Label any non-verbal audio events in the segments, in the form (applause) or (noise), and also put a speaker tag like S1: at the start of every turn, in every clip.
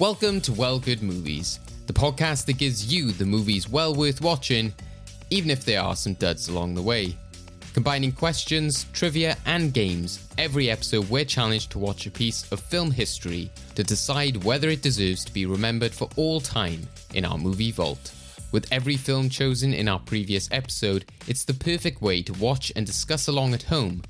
S1: Welcome to Well Good Movies, the podcast that gives you the movies well worth watching, even if there are some duds along the way. Combining questions, trivia, and games, every episode we're challenged to watch a piece of film history to decide whether it deserves to be remembered for all time in our movie vault. With every film chosen in our previous episode, it's the perfect way to watch and discuss along at home.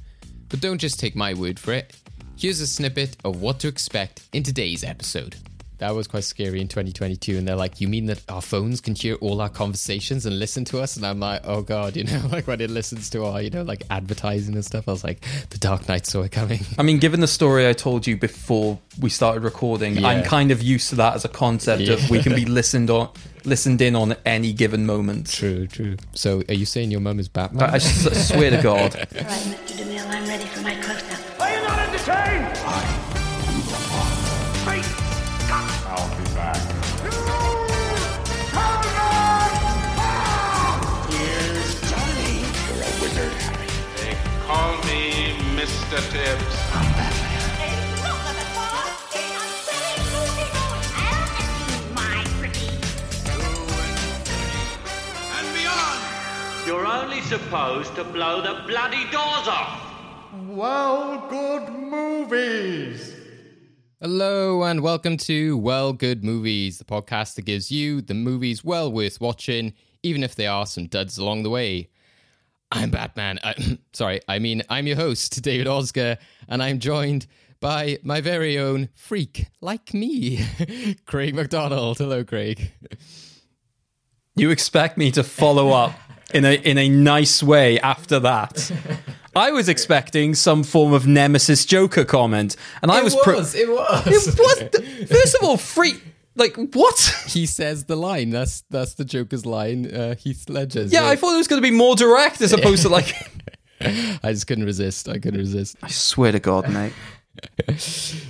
S1: But don't just take my word for it. Here's a snippet of what to expect in today's episode. That was quite scary in 2022. And they're like, You mean that our phones can hear all our conversations and listen to us? And I'm like, Oh God, (laughs) you know, like when it listens to our, you know, like advertising and stuff, I was like, The Dark Knight saw it coming.
S2: I mean, given the story I told you before we started recording,
S1: Yeah.
S2: I'm kind of used to that as a concept
S1: Yeah.
S2: of we can be (laughs) listened on, listened in on at any given moment.
S1: True, true. So are you saying your mum is Batman?
S2: I swear to God.
S3: All right, Mr. DeMille, I'm ready for my close-up.
S4: Are you not entertained?
S5: Mr. Tibbs.
S6: and beyond.
S5: You're only supposed to blow the bloody doors off.
S7: Well, good movies.
S1: Hello and welcome to Well Good Movies, the podcast that gives you the movies well worth watching, even if there are some duds along the way. I'm Batman. I, (laughs) sorry, I mean, I'm your host, David Oscar, and I'm joined by my very own freak like me, (laughs) Craig McDonald. Hello, Craig.
S2: You expect me to follow up in a in a nice way after that. I was expecting some form of Nemesis Joker comment, and I was, pre-
S1: it was.
S2: it was first of all free. Like what? (laughs)
S1: He says the line. That's that's the Joker's line. Uh, Heath Ledger's.
S2: Yeah,
S1: Uh,
S2: I thought it was going to be more direct as opposed to like. (laughs)
S1: I just couldn't resist. I couldn't resist.
S2: I swear to God, mate. (laughs) (laughs)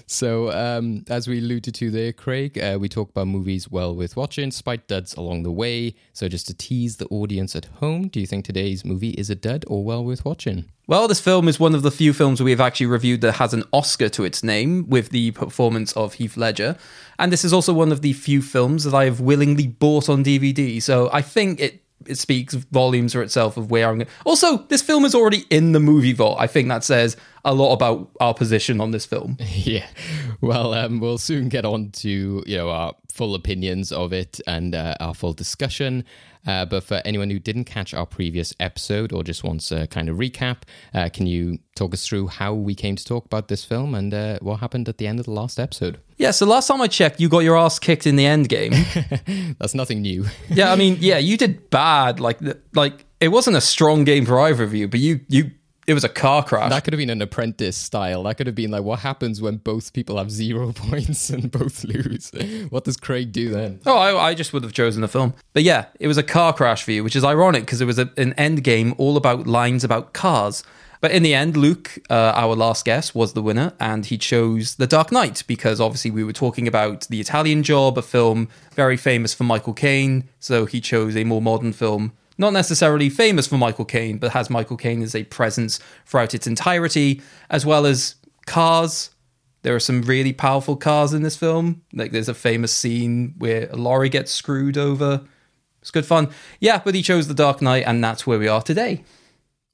S1: So, um, as we alluded to there, Craig, uh, we talk about movies well worth watching, despite duds along the way. So, just to tease the audience at home, do you think today's movie is a dud or well worth watching?
S2: Well, this film is one of the few films we have actually reviewed that has an Oscar to its name with the performance of Heath Ledger. And this is also one of the few films that I have willingly bought on DVD. So I think it it speaks volumes for itself of where I'm going. Also, this film is already in the movie vault. I think that says a lot about our position on this film. (laughs)
S1: yeah. Well, um, we'll soon get on to you know our full opinions of it and uh, our full discussion. Uh, but for anyone who didn't catch our previous episode or just wants a kind of recap, uh, can you talk us through how we came to talk about this film and uh, what happened at the end of the last episode?
S2: Yeah, so last time I checked, you got your ass kicked in the end game. (laughs)
S1: That's nothing new.
S2: yeah, I mean, yeah, you did bad. Like, like it wasn't a strong game for either of you, but you, you, it was a car crash.
S1: That could have been an apprentice style. That could have been like, what happens when both people have zero (laughs) points and both lose? What does Craig do then?
S2: Oh, I, I just would have chosen the film. But yeah, it was a car crash for you, which is ironic because it was a, an end game all about lines about cars. But in the end, Luke, uh, our last guest, was the winner, and he chose The Dark Knight because obviously we were talking about The Italian Job, a film very famous for Michael Caine. So he chose a more modern film, not necessarily famous for Michael Caine, but has Michael Caine as a presence throughout its entirety, as well as cars. There are some really powerful cars in this film. Like there's a famous scene where a lorry gets screwed over. It's good fun. Yeah, but he chose The Dark Knight, and that's where we are today.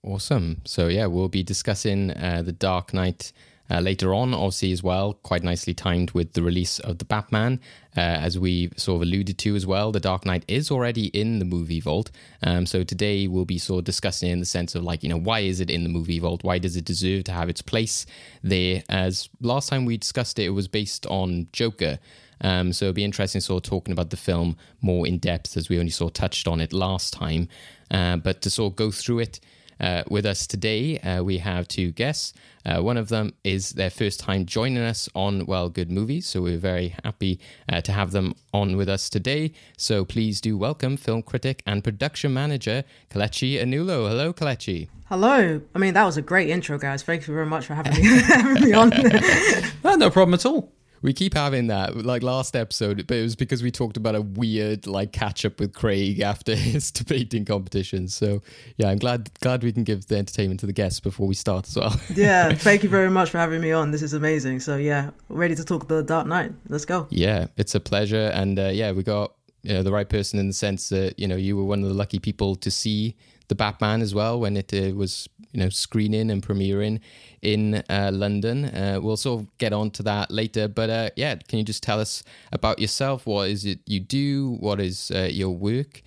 S1: Awesome. So yeah, we'll be discussing uh, the Dark Knight uh, later on, obviously as well, quite nicely timed with the release of the Batman, uh, as we sort of alluded to as well. The Dark Knight is already in the movie vault. Um, so today we'll be sort of discussing in the sense of like, you know, why is it in the movie vault? Why does it deserve to have its place there? As last time we discussed it, it was based on Joker. Um, so it'd be interesting sort of talking about the film more in depth as we only sort of touched on it last time. Uh, but to sort of go through it, uh, with us today, uh, we have two guests. Uh, one of them is their first time joining us on Well Good Movies, so we're very happy uh, to have them on with us today. So please do welcome film critic and production manager Kelechi Anulo. Hello, Kelechi.
S8: Hello. I mean, that was a great intro, guys. Thank you very much for having me, (laughs) having me on. (laughs)
S2: No problem at all.
S1: We keep having that. Like last episode, but it was because we talked about a weird like catch up with Craig (laughs) after his debating competition. So yeah, I'm glad glad we can give the entertainment to the guests before we start as well. (laughs)
S8: Yeah, thank you very much for having me on. This is amazing. So yeah, ready to talk the Dark Knight. Let's go.
S1: yeah, it's a pleasure, and uh, yeah, we got you know, the right person in the sense that you know you were one of the lucky people to see the Batman as well when it uh, was you know screening and premiering in uh, London. Uh, we'll sort of get on to that later, but uh, yeah, can you just tell us about yourself? What is it you do? What is uh, your work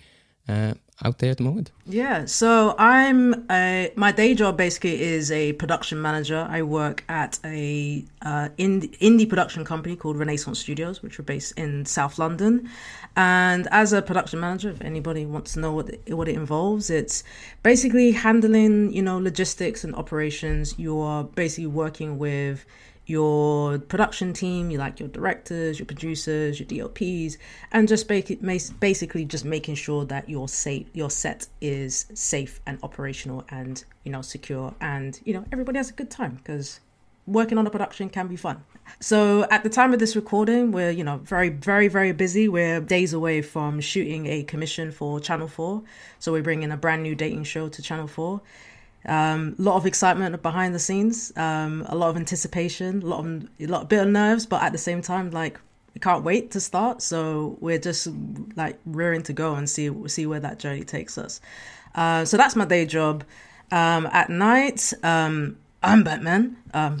S1: uh, out there at the moment?
S8: Yeah, so I'm a my day job basically is a production manager. I work at a uh, indie, indie production company called Renaissance Studios, which are based in South London. And as a production manager, if anybody wants to know what it, what it involves, it's basically handling you know logistics and operations. You are basically working with your production team, you like your directors, your producers, your DOPs, and just basi- basically just making sure that your safe your set is safe and operational and you know secure and you know everybody has a good time because working on a production can be fun. So at the time of this recording, we're you know very very very busy. We're days away from shooting a commission for Channel Four, so we're bringing a brand new dating show to Channel Four. Um, a lot of excitement behind the scenes, um, a lot of anticipation, a lot of a lot bit of nerves, but at the same time, like we can't wait to start. So we're just like rearing to go and see see where that journey takes us. Uh, so that's my day job. Um, at night, um, I'm Batman. Um, (laughs)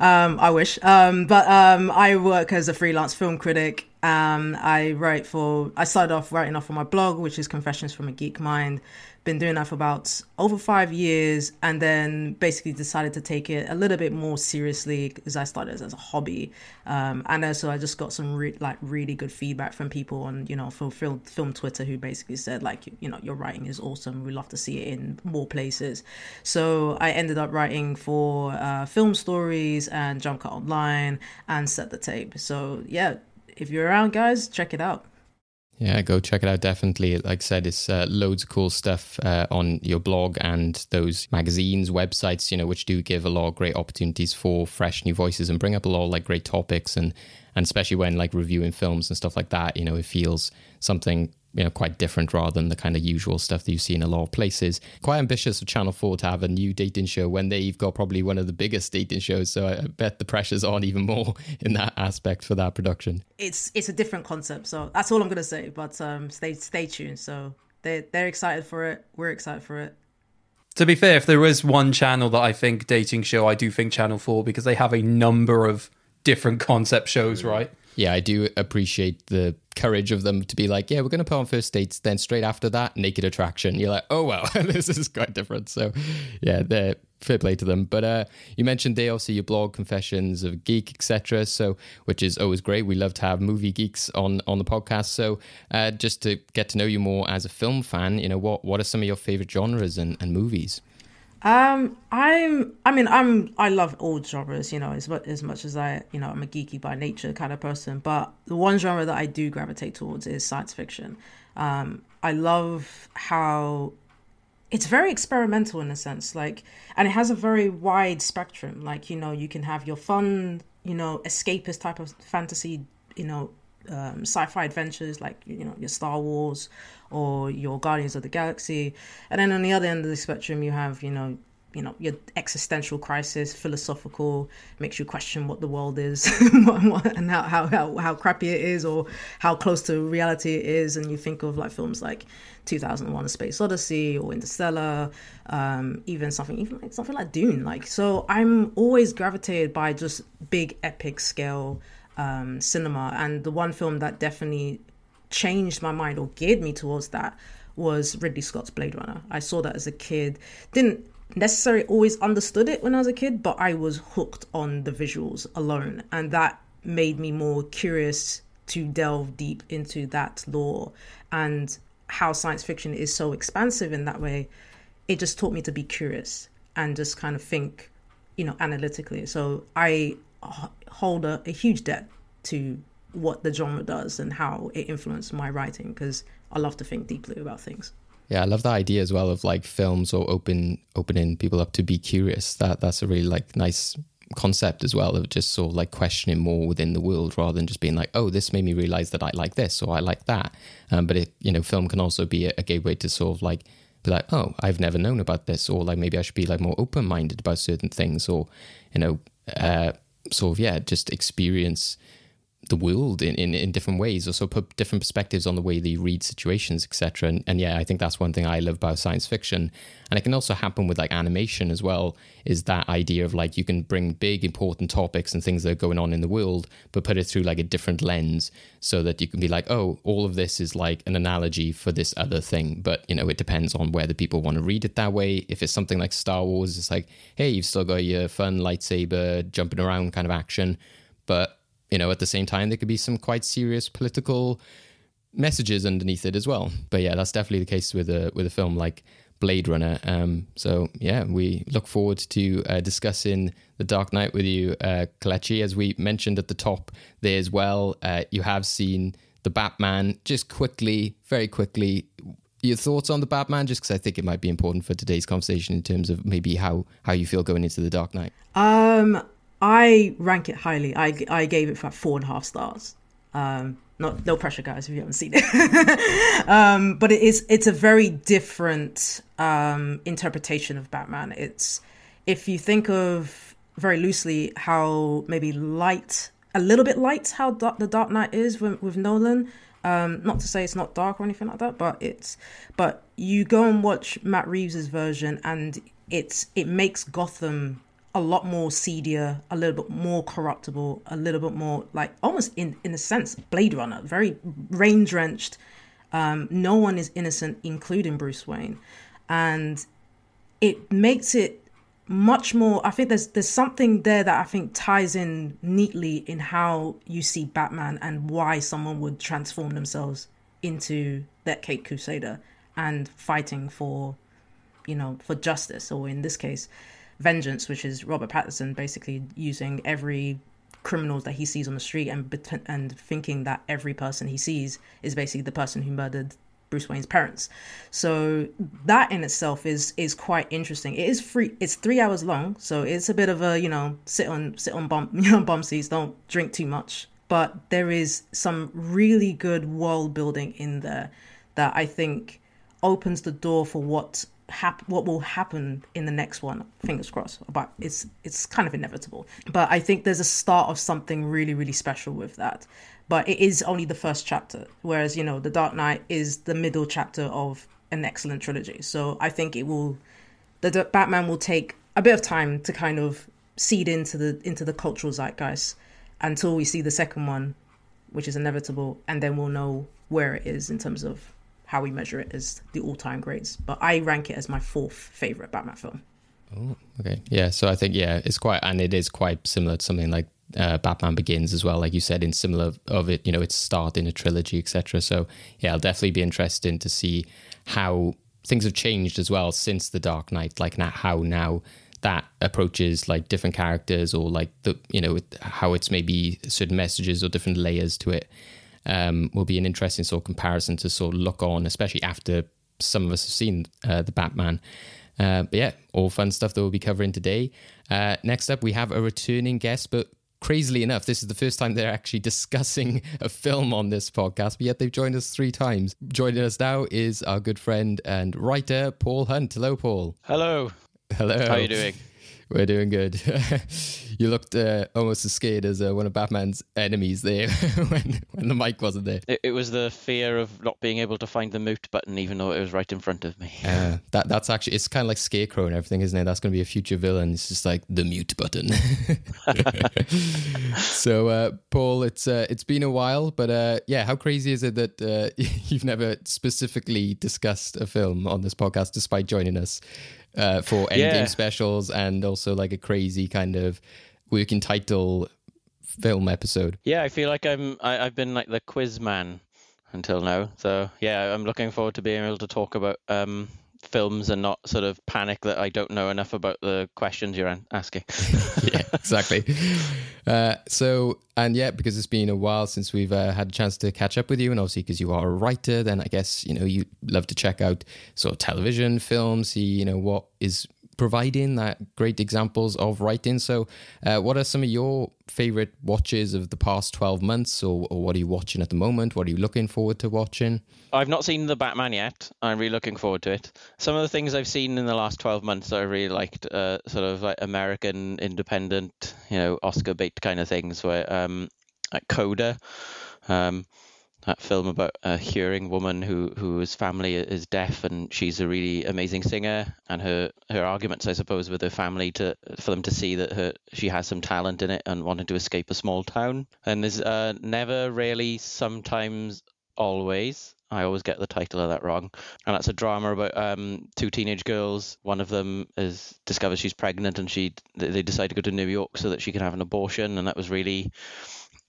S8: um, I wish. Um, but um, I work as a freelance film critic. Um, I write for, I started off writing off on my blog, which is Confessions from a Geek Mind. Been doing that for about over five years and then basically decided to take it a little bit more seriously because I started as a hobby. Um, and also I just got some re- like really good feedback from people on, you know, for film, film Twitter who basically said like, you know, your writing is awesome. We love to see it in more places. So I ended up writing for uh, film stories and Jump Cut Online and Set the Tape. So yeah, if you're around, guys, check it out.
S1: Yeah, go check it out. Definitely. Like I said, it's uh, loads of cool stuff uh, on your blog and those magazines, websites, you know, which do give a lot of great opportunities for fresh new voices and bring up a lot of like great topics. And, and especially when like reviewing films and stuff like that, you know, it feels something you know quite different rather than the kind of usual stuff that you see in a lot of places. Quite ambitious of Channel Four to have a new dating show when they've got probably one of the biggest dating shows. So I bet the pressure's on even more (laughs) in that aspect for that production.
S8: It's it's a different concept, so that's all I'm gonna say. But um, stay stay tuned. So they they're excited for it. We're excited for it.
S2: To be fair, if there is one channel that I think dating show, I do think Channel 4 because they have a number of different concept shows, right?
S1: Yeah, I do appreciate the courage of them to be like, yeah, we're going to put on first dates. Then straight after that, naked attraction. You're like, oh, well, (laughs) this is quite different. So, yeah, they're fair play to them. But uh, you mentioned they also your blog, Confessions of Geek, etc. So, which is always great. We love to have movie geeks on on the podcast. So, uh, just to get to know you more as a film fan, you know, what what are some of your favorite genres and, and movies?
S8: Um, I'm. I mean, I'm. I love all genres. You know, as much as much as I, you know, I'm a geeky by nature kind of person. But the one genre that I do gravitate towards is science fiction. Um, I love how it's very experimental in a sense, like, and it has a very wide spectrum. Like, you know, you can have your fun, you know, escapist type of fantasy, you know, um, sci-fi adventures like you know your Star Wars or your Guardians of the Galaxy, and then on the other end of the spectrum you have you know you know your existential crisis, philosophical, makes you question what the world is (laughs) and how, how how how crappy it is or how close to reality it is, and you think of like films like 2001: A Space Odyssey or Interstellar, um, even something even like something like Dune. Like so, I'm always gravitated by just big epic scale um, cinema. And the one film that definitely changed my mind or geared me towards that was Ridley Scott's Blade Runner. I saw that as a kid. Didn't necessarily always understood it when I was a kid, but I was hooked on the visuals alone. And that made me more curious to delve deep into that lore and how science fiction is so expansive in that way. It just taught me to be curious and just kind of think, you know, analytically. So I hold a, a huge debt to what the genre does and how it influenced my writing because I love to think deeply about things.
S1: Yeah, I love that idea as well of like films or open opening people up to be curious. That that's a really like nice concept as well of just sort of like questioning more within the world rather than just being like, oh, this made me realize that I like this or I like that. Um, but it, you know, film can also be a, a gateway to sort of like be like, oh, I've never known about this, or like maybe I should be like more open minded about certain things, or you know, uh, sort of yeah, just experience the world in, in, in different ways, or so put different perspectives on the way they read situations, etc. And, and yeah, I think that's one thing I love about science fiction. And it can also happen with like animation as well, is that idea of like you can bring big important topics and things that are going on in the world, but put it through like a different lens so that you can be like, oh, all of this is like an analogy for this other thing. But you know, it depends on whether people want to read it that way. If it's something like Star Wars, it's like, hey, you've still got your fun lightsaber jumping around kind of action, but you know, at the same time, there could be some quite serious political messages underneath it as well. But yeah, that's definitely the case with a with a film like Blade Runner. Um, so yeah, we look forward to uh, discussing the Dark Knight with you, uh, Kelechi. As we mentioned at the top there as well, uh, you have seen the Batman. Just quickly, very quickly, your thoughts on the Batman, just because I think it might be important for today's conversation in terms of maybe how how you feel going into the Dark Knight.
S8: Um, I rank it highly. I, I gave it four and a half stars. Um, not no pressure, guys, if you haven't seen it. (laughs) um, but it is it's a very different um, interpretation of Batman. It's if you think of very loosely how maybe light, a little bit light, how dark, the Dark Knight is with, with Nolan. Um, not to say it's not dark or anything like that, but it's but you go and watch Matt Reeves's version, and it's it makes Gotham a lot more seedier, a little bit more corruptible, a little bit more like almost in in a sense Blade Runner, very rain drenched. Um, no one is innocent, including Bruce Wayne, and it makes it much more. I think there's there's something there that I think ties in neatly in how you see Batman and why someone would transform themselves into that Caped Crusader and fighting for, you know, for justice, or in this case, vengeance, which is Robert Pattinson basically using every criminals that he sees on the street and and thinking that every person he sees is basically the person who murdered Bruce Wayne's parents. So that in itself is is quite interesting. It is free. It's three hours long, so it's a bit of a you know sit on sit on bum (laughs) you know bum seats. Don't drink too much. But there is some really good world building in there that I think opens the door for what hap- what will happen in the next one fingers crossed but it's it's kind of inevitable. But i think there's a start of something really really special with that. But it is only the first chapter whereas you know the dark knight is the middle chapter of an excellent trilogy. So i think it will the batman will take a bit of time to kind of seed into the into the cultural zeitgeist until we see the second one which is inevitable and then we'll know where it is in terms of how we measure it as the all-time greats. But I rank it as my fourth favorite Batman film.
S1: Oh, okay. Yeah. So I think yeah, it's quite and it is quite similar to something like uh, Batman Begins as well, like you said, in similar of it. You know, it's start in a trilogy, etc. So yeah, I'll definitely be interested to see how things have changed as well since the Dark Knight. Like now, how now that approaches like different characters or like the you know how it's maybe certain messages or different layers to it um, will be an interesting sort of comparison to sort of look on, especially after some of us have seen uh, the Batman. Uh, but yeah, all fun stuff that we'll be covering today. Uh, next up, we have a returning guest, but crazily enough, this is the first time they're actually (laughs) discussing a film on this podcast, but yet they've joined us three times. Joining us now is our good friend and writer, Paul Hunt. Hello, Paul.
S9: Hello.
S1: Hello.
S9: How are you doing?
S1: We're doing good. (laughs) you looked uh, almost as scared as uh, one of Batman's enemies there (laughs) when when the mic wasn't there.
S9: It, it, was the fear of not being able to find the mute button, even though it was right in front of me.
S1: Uh, that that's actually it's kind of like Scarecrow and everything, isn't it? That's going to be a future villain. It's just like the mute button. (laughs) so, uh, Paul, it's uh, it's been a while, but uh, yeah, how crazy is it that you've never specifically discussed a film on this podcast, despite joining us? Uh, for endgame yeah. specials and also like a crazy kind of working title film episode.
S9: Yeah, I feel like I'm I, I've been like the quiz man until now. So yeah, I'm looking forward to being able to talk about um, films and not sort of panic that I don't know enough about the questions you're asking. (laughs)
S1: yeah, exactly. Uh, so, and yeah, because it's been a while since we've uh, had a chance to catch up with you, and obviously because you are a writer, then I guess you know you love to check out sort of television, films, see you know what is providing that great examples of writing. So, uh, what are some of your favorite watches of the past 12 months, or, or what are you watching at the moment? What are you looking forward to watching?
S9: I've not seen the Batman yet. I'm really looking forward to it. Some of the things I've seen in the last 12 months I really liked, uh, sort of like American independent, you know, Oscar bait kind of things, where um, like Coda. Um, that film about a hearing woman who whose family is deaf and she's a really amazing singer. And her her arguments I suppose with her family to for them to see that her she has some talent in it and wanting to escape a small town. And there's uh, never really sometimes always I always get the title of that wrong. And that's a drama about um, two teenage girls. One of them is discovers she's pregnant and she they decide to go to New York so that she can have an abortion. And that was really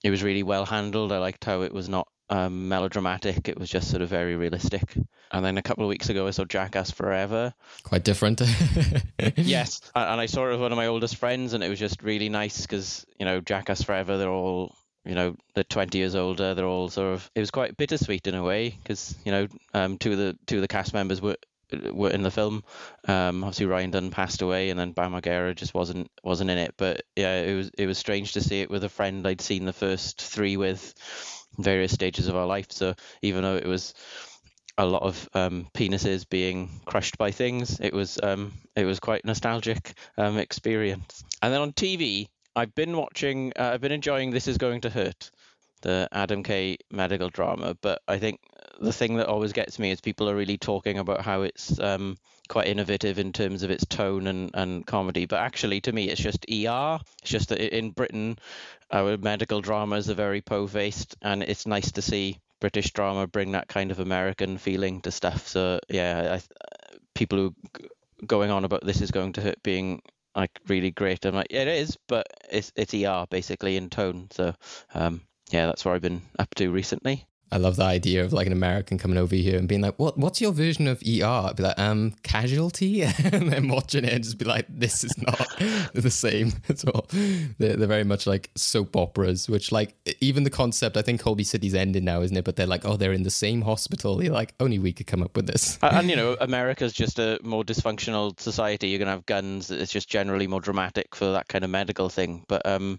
S9: it was really well handled. I liked how it was not um, melodramatic. It was just sort of very realistic. And then a couple of weeks ago, I saw Jackass Forever.
S1: Quite different. (laughs)
S9: yes, and I saw it with one of my oldest friends, and it was just really nice because you know Jackass Forever. They're all you know they're 20 years older. They're all sort of. It was quite bittersweet in a way because you know um, two of the two of the cast members were were in the film. Um, obviously Ryan Dunn passed away, and then Bam Margera just wasn't wasn't in it. But yeah, it was it was strange to see it with a friend I'd seen the first three with various stages of our life. So even though it was a lot of um, penises being crushed by things, it was um, it was quite nostalgic um, experience. And then on TV, I've been watching, uh, I've been enjoying This Is Going to Hurt, the Adam Kay medical drama. But I think the thing that always gets me is people are really talking about how it's um, quite innovative in terms of its tone and, and comedy. But actually, to me, it's just ER. It's just that in Britain, our medical dramas are very po-faced, and it's nice to see British drama bring that kind of American feeling to stuff. So yeah, I, people who going on about this is going to hurt being like really great. I'm like, yeah, it is, but it's it's ER basically in tone. So um, yeah, that's what I've been up to recently.
S1: I love the idea of like an American coming over here and being like, "What? What's your version of ER?" I'd be like, "Um, Casualty," (laughs) and then watching it and just be like, "This is not (laughs) the same (laughs) at all." They're, they're very much like soap operas, which like even the concept. I think Holby City's ended now, isn't it? But they're like, "Oh, they're in the same hospital." You're like, only we could come up with this.
S9: and, and you know, America's just a more dysfunctional society. You're gonna have guns. It's just generally more dramatic for that kind of medical thing. But um,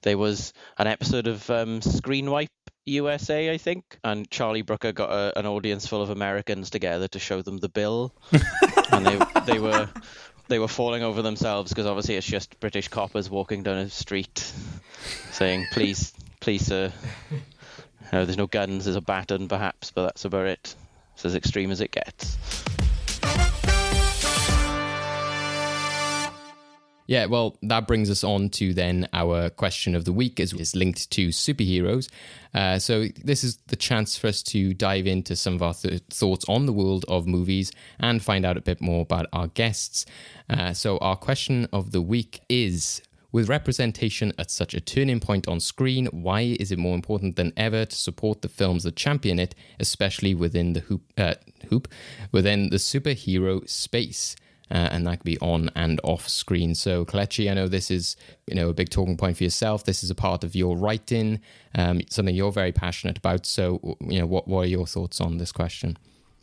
S9: there was an episode of um, Screenwipe USA, I think, and Charlie Brooker got a, an audience full of Americans together to show them the bill, (laughs) and they they were they were falling over themselves because obviously it's just British coppers walking down a street saying, "Please, please, sir." Know, there's no guns. There's a baton, perhaps, but that's about it. It's as extreme as it gets.
S1: Yeah, well, that brings us on to then our question of the week, as is linked to superheroes. Uh, so this is the chance for us to dive into some of our th- thoughts on the world of movies and find out a bit more about our guests. Uh, so our question of the week is. With representation at such a turning point on screen, why is it more important than ever to support the films that champion it, especially within the hoop, uh, hoop within the superhero space? Uh, and that could be on and off screen. So, Kelechi, I know this is you know a big talking point for yourself. This is a part of your writing, um, something you're very passionate about. So, you know, what what are your thoughts on this question?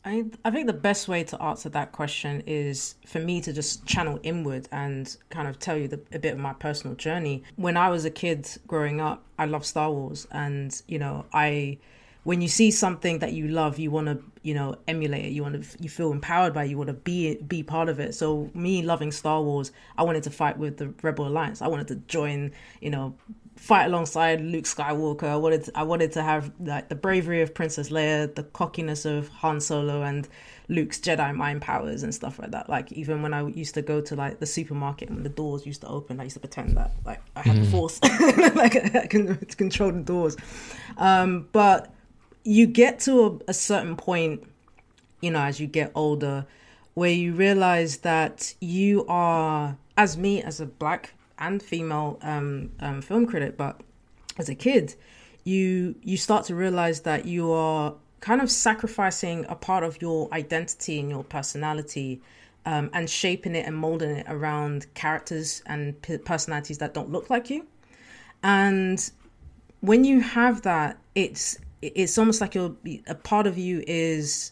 S8: I, I think the best way to answer that question is for me to just channel inward and kind of tell you the, a bit of my personal journey. When I was a kid growing up, I loved Star Wars, and you know, I when you see something that you love, you want to, you know, emulate it. You want to, you feel empowered by. it. You want to be be part of it. So me loving Star Wars, I wanted to fight with the Rebel Alliance. I wanted to join, you know, fight alongside Luke Skywalker. I wanted, to, I wanted to have like the bravery of Princess Leia, the cockiness of Han Solo, and Luke's Jedi mind powers and stuff like that. Like even when I used to go to like the supermarket and the doors used to open, I used to pretend that like I had the force, (laughs) like I can (laughs) control the doors. Um, but you get to a, a certain point, you know, as you get older, where you realize that you are, as me, as a black and female um, um, film critic, but as a kid, you you start to realize that you are kind of sacrificing a part of your identity and your personality um, and shaping it and molding it around characters and p- personalities that don't look like you. And when you have that, it's it's almost like you're a part of you is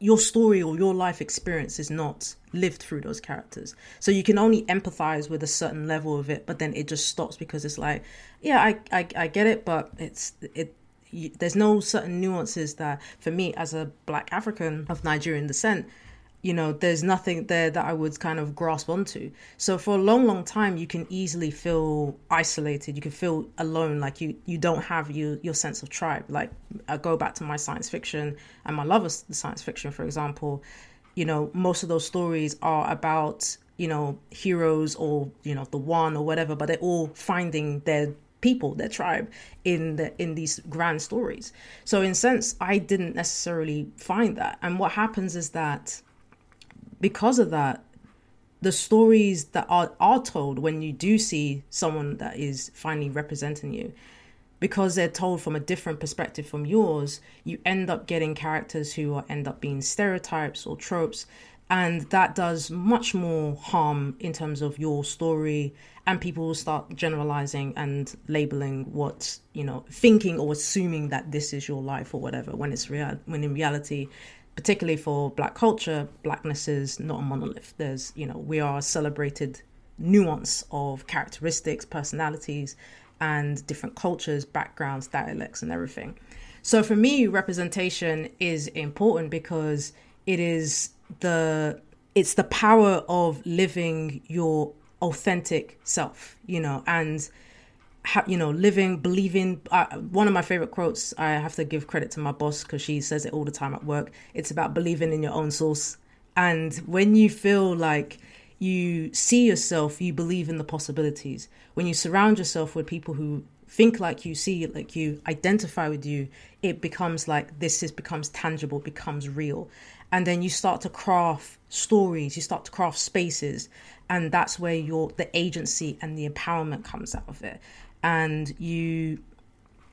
S8: your story or your life experience is not lived through those characters. So you can only empathize with a certain level of it, but then it just stops because it's like, yeah, I I, I get it, but it's it. You, there's no certain nuances that for me as a black African of Nigerian descent, you know, there's nothing there that I would kind of grasp onto. So for a long, long time, you can easily feel isolated. You can feel alone, like you you don't have your your sense of tribe. Like I go back to my science fiction and my love of science fiction, for example. You know, most of those stories are about you know heroes or you know the one or whatever, but they're all finding their people, their tribe in the in these grand stories. So in sense, I didn't necessarily find that. And what happens is that because of that, the stories that are, are told when you do see someone that is finally representing you, because they're told from a different perspective from yours, you end up getting characters who are, end up being stereotypes or tropes. And that does much more harm in terms of your story, and people will start generalizing and labeling what you know, thinking or assuming that this is your life or whatever. When it's real, when in reality, particularly for black culture, blackness is not a monolith. There's, you know, we are a celebrated nuance of characteristics, personalities, and different cultures, backgrounds, dialects, and everything. So for me, representation is important because it is the it's the power of living your authentic self, you know, and ha- you know, living, believing. Uh, one of my favorite quotes, I have to give credit to my boss because she says it all the time at work. It's about believing in your own source. And when you feel like you see yourself, you believe in the possibilities. When you surround yourself with people who think like you, see like you, identify with you, it becomes like this is becomes tangible, becomes real. And then you start to craft stories, you start to craft spaces, and that's where your the agency and the empowerment comes out of it and you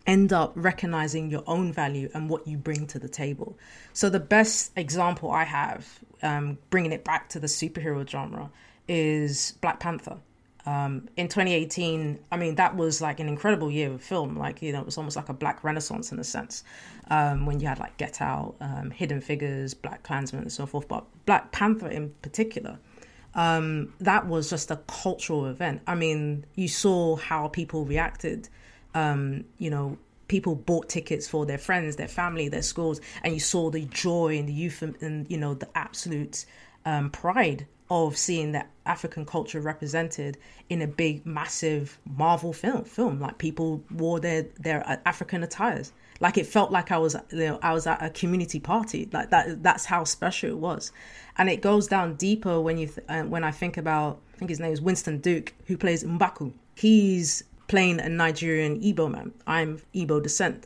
S8: end up recognizing your own value and what you bring to the table. So the best example I have, um, bringing it back to the superhero genre, is Black Panther. Um, in 2018, I mean that was like an incredible year of film. Like you know, it was almost like a black renaissance in a sense, um, when you had like Get Out, um, Hidden Figures, Black Klansman, and so forth. But Black Panther in particular um, that was just a cultural event. I mean, you saw how people reacted. Um, you know, people bought tickets for their friends, their family, their schools, and you saw the joy and the youth and, you know the absolute um, pride of seeing that African culture represented in a big, massive Marvel film. Film like people wore their their African attires. Like it felt like I was, you know, I was at a community party. Like that. That's how special it was and it goes down deeper when you th- uh, when I think about I think his name is Winston Duke who plays Mbaku. He's playing a Nigerian Igbo man. I'm Igbo descent,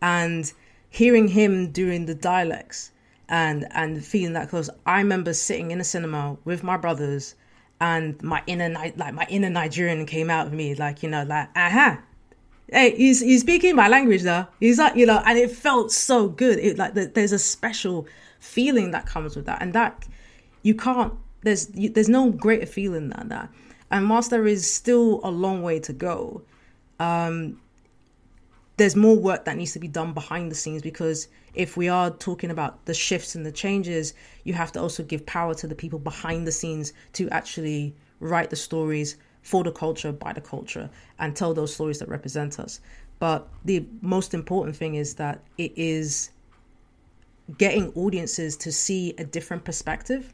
S8: and hearing him doing the dialects and and feeling that close. I remember sitting in a cinema with my brothers, and my inner like my inner Nigerian came out of me, like you know, like aha. Hey, he's he's speaking my language though. He's like you know, and it felt so good. It like there's a special feeling that comes with that and that you can't there's you, there's no greater feeling than that and whilst there is still a long way to go um there's more work that needs to be done behind the scenes because if we are talking about the shifts and the changes you have to also give power to the people behind the scenes to actually write the stories for the culture by the culture and tell those stories that represent us but the most important thing is that it is getting audiences to see a different perspective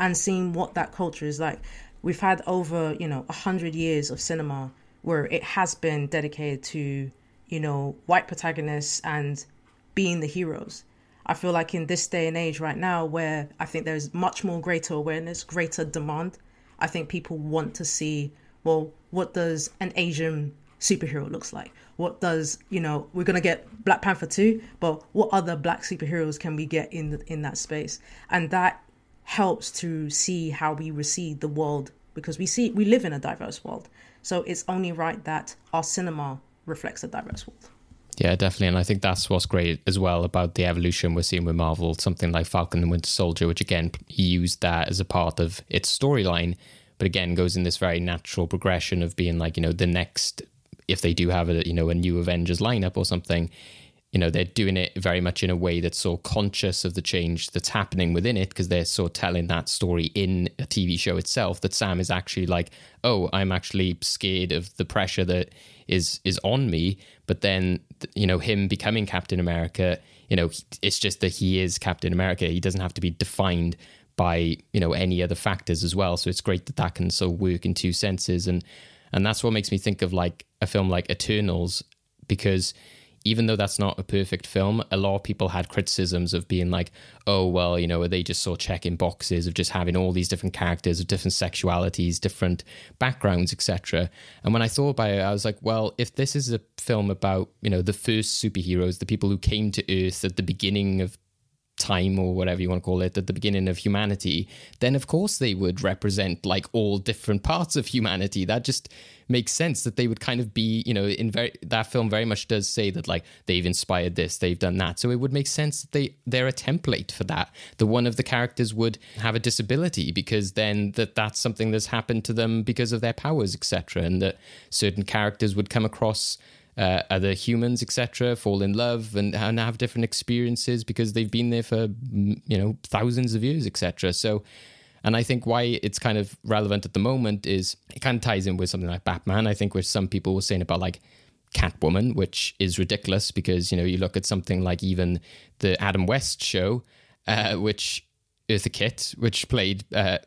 S8: and seeing what that culture is like. We've had over, you know, a hundred years of cinema where it has been dedicated to, you know, white protagonists and being the heroes. I feel like in this day and age right now where I think there's much more greater awareness, greater demand, I think people want to see, well, what does an Asian superhero looks like? what does you know we're gonna get Black Panther two, but what other black superheroes can we get in the, in that space? And that helps to see how we receive the world because we see we live in a diverse world. So it's only right that our cinema reflects a diverse world.
S1: Yeah, definitely. And I think that's what's great as well about the evolution we're seeing with Marvel. Something like Falcon and Winter Soldier, which again used that as a part of its storyline, but again goes in this very natural progression of being like, you know, the next if they do have a you know a new Avengers lineup or something, you know they're doing it very much in a way that's so conscious of the change that's happening within it because they're so telling that story in a TV show itself that Sam is actually like oh I'm actually scared of the pressure that is is on me. But then you know him becoming Captain America you know it's just that he is Captain America. He doesn't have to be defined by you know any other factors as well so it's great that that can so work in two senses and and that's what makes me think of like a film like Eternals because even though that's not a perfect film, a lot of people had criticisms of being like, oh, well, you know, are they just sort of checking boxes of just having all these different characters of different sexualities, different backgrounds, etc. And when I thought about it, I was like, well, if this is a film about, you know, the first superheroes, the people who came to Earth at the beginning of time or whatever you want to call it at the beginning of humanity, then of course they would represent like all different parts of humanity. That just makes sense that they would kind of be, you know, in very that film very much does say that like they've inspired this, they've done that. So it would make sense that they they're a template for that. The one of the characters would have a disability because then that that's something that's happened to them because of their powers, etc. And that certain characters would come across uh, other humans, etc., fall in love and, and have different experiences because they've been there for mm, you know thousands of years, etc. So, and I think why it's kind of relevant at the moment is it kind of ties in with something like Batman. I think where some people were saying about like Catwoman, which is ridiculous because you know you look at something like even the Adam West show, uh, which Eartha Kitt, which played uh,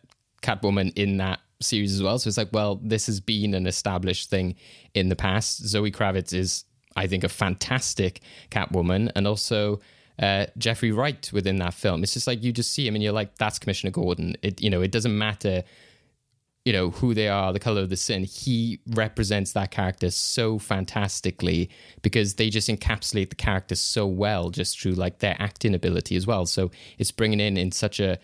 S1: Catwoman in that series as well. So it's like, well, this has been an established thing in the past. Zoe Kravitz is, I think, a fantastic Catwoman, and also uh, Jeffrey Wright within that film. It's just like you just see him and you're like, that's Commissioner Gordon. It you know, it doesn't matter. You know who they are, the color of the sin. He represents that character so fantastically because they just encapsulate the character so well, just through like their acting ability as well. So it's bringing in in such a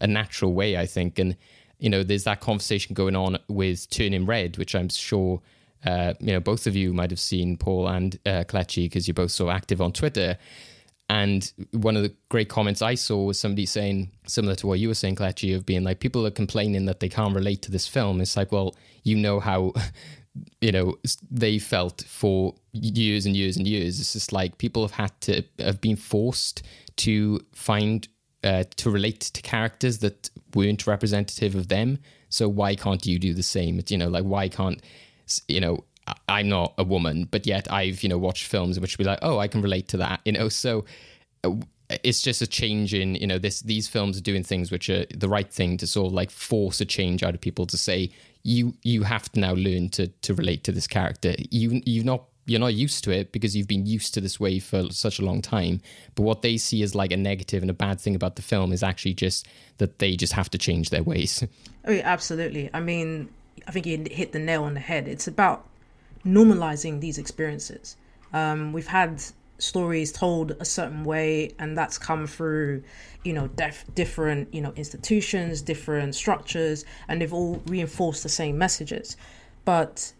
S1: a natural way, I think. And you know, there's that conversation going on with Turning Red, which I'm sure, uh, you know, both of you might have seen, Paul and uh, because you're both so active on Twitter. And one of the great comments I saw was somebody saying, similar to what you were saying, Kelechi, of being like, people are complaining that they can't relate to this film. It's like, well, you know how, (laughs) you know, they felt for years and years and years. It's just like people have had to, have been forced to find uh, to relate to characters that weren't representative of them. So why can't you do the same? You know, like why can't you know? I'm not a woman, but yet I've you know watched films which be like, oh, I can relate to that. You know, so uh, it's just a change in you know this. These films are doing things which are the right thing to sort of like force a change out of people to say you you have to now learn to to relate to this character. You you've not you're not used to it because you've been used to this way for such a long time. But what they see as like a negative and a bad thing about the film is actually just that they just have to change their ways. (laughs)
S8: Oh, yeah, absolutely. I mean, I think you hit the nail on the head. It's about normalizing these experiences. Um, we've had stories told a certain way, and that's come through, you know, def- different, you know, institutions, different structures, and they've all reinforced the same messages. But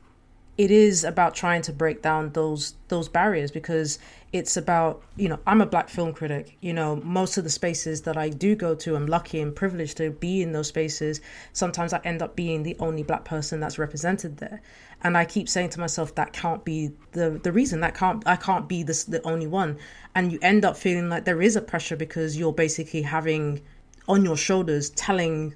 S8: it is about trying to break down those those barriers because it's about you know I'm a black film critic you know most of the spaces that I do go to I'm lucky and privileged to be in those spaces. Sometimes I end up being the only black person that's represented there. And I keep saying to myself that can't be the the reason that can't I can't be this the only one. And you end up feeling like there is a pressure because you're basically having on your shoulders telling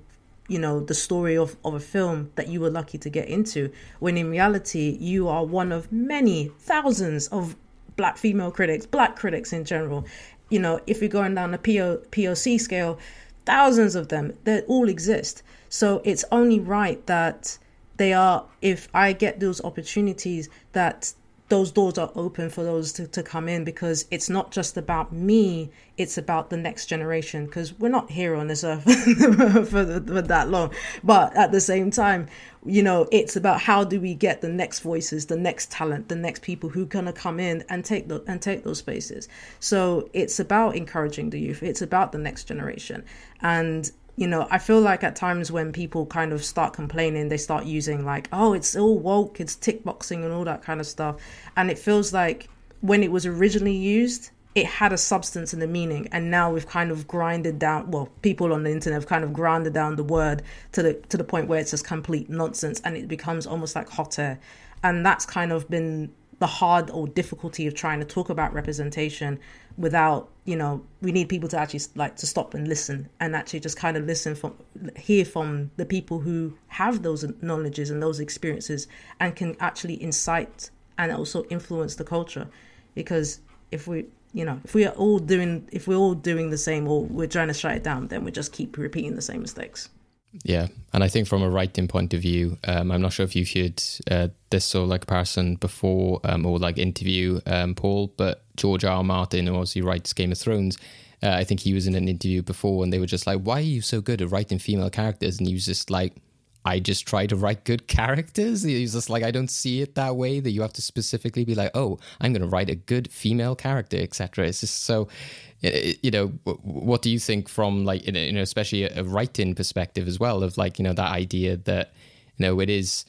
S8: you know the story of, of a film that you were lucky to get into when in reality you are one of many thousands of black female critics black critics in general. You know if you're going down the PO, poc scale thousands of them that all exist. So it's only right that they are if i get those opportunities that those doors are open for those to, to come in because it's not just about me it's about the next generation because we're not here on this earth (laughs) for, for that long. But at the same time you know it's about how do we get the next voices the next talent the next people who gonna come in and take the and take those spaces. So it's about encouraging the youth. It's about the next generation. And you know, I feel like at times when people kind of start complaining, they start using like, oh, it's all woke, it's tick boxing and all that kind of stuff. And it feels like when it was originally used, it had a substance and a meaning. And now we've kind of grinded down, well, people on the internet have kind of grinded down the word to the to the point where it's just complete nonsense and it becomes almost like hot air. And that's kind of been the hard or difficulty of trying to talk about representation without you know we need people to actually like to stop and listen and actually just kind of listen from hear from the people who have those knowledges and those experiences and can actually incite and also influence the culture. Because if we you know if we are all doing if we're all doing the same or we're trying to shut it down then we just keep repeating the same mistakes
S1: Yeah, and I think from a writing point of view, um, I'm not sure if you've heard uh, this sort of like person before um, or like interview um, Paul, but George R. R. Martin, who obviously writes Game of Thrones, uh, I think he was in an interview before, and they were just like, "Why are you so good at writing female characters?" And he was just like, "I just try to write good characters." He was just like, "I don't see it that way. That you have to specifically be like, oh, I'm going to write a good female character, etc." It's just so you know what do you think from like you know especially a writing perspective as well of like you know that idea that you know it is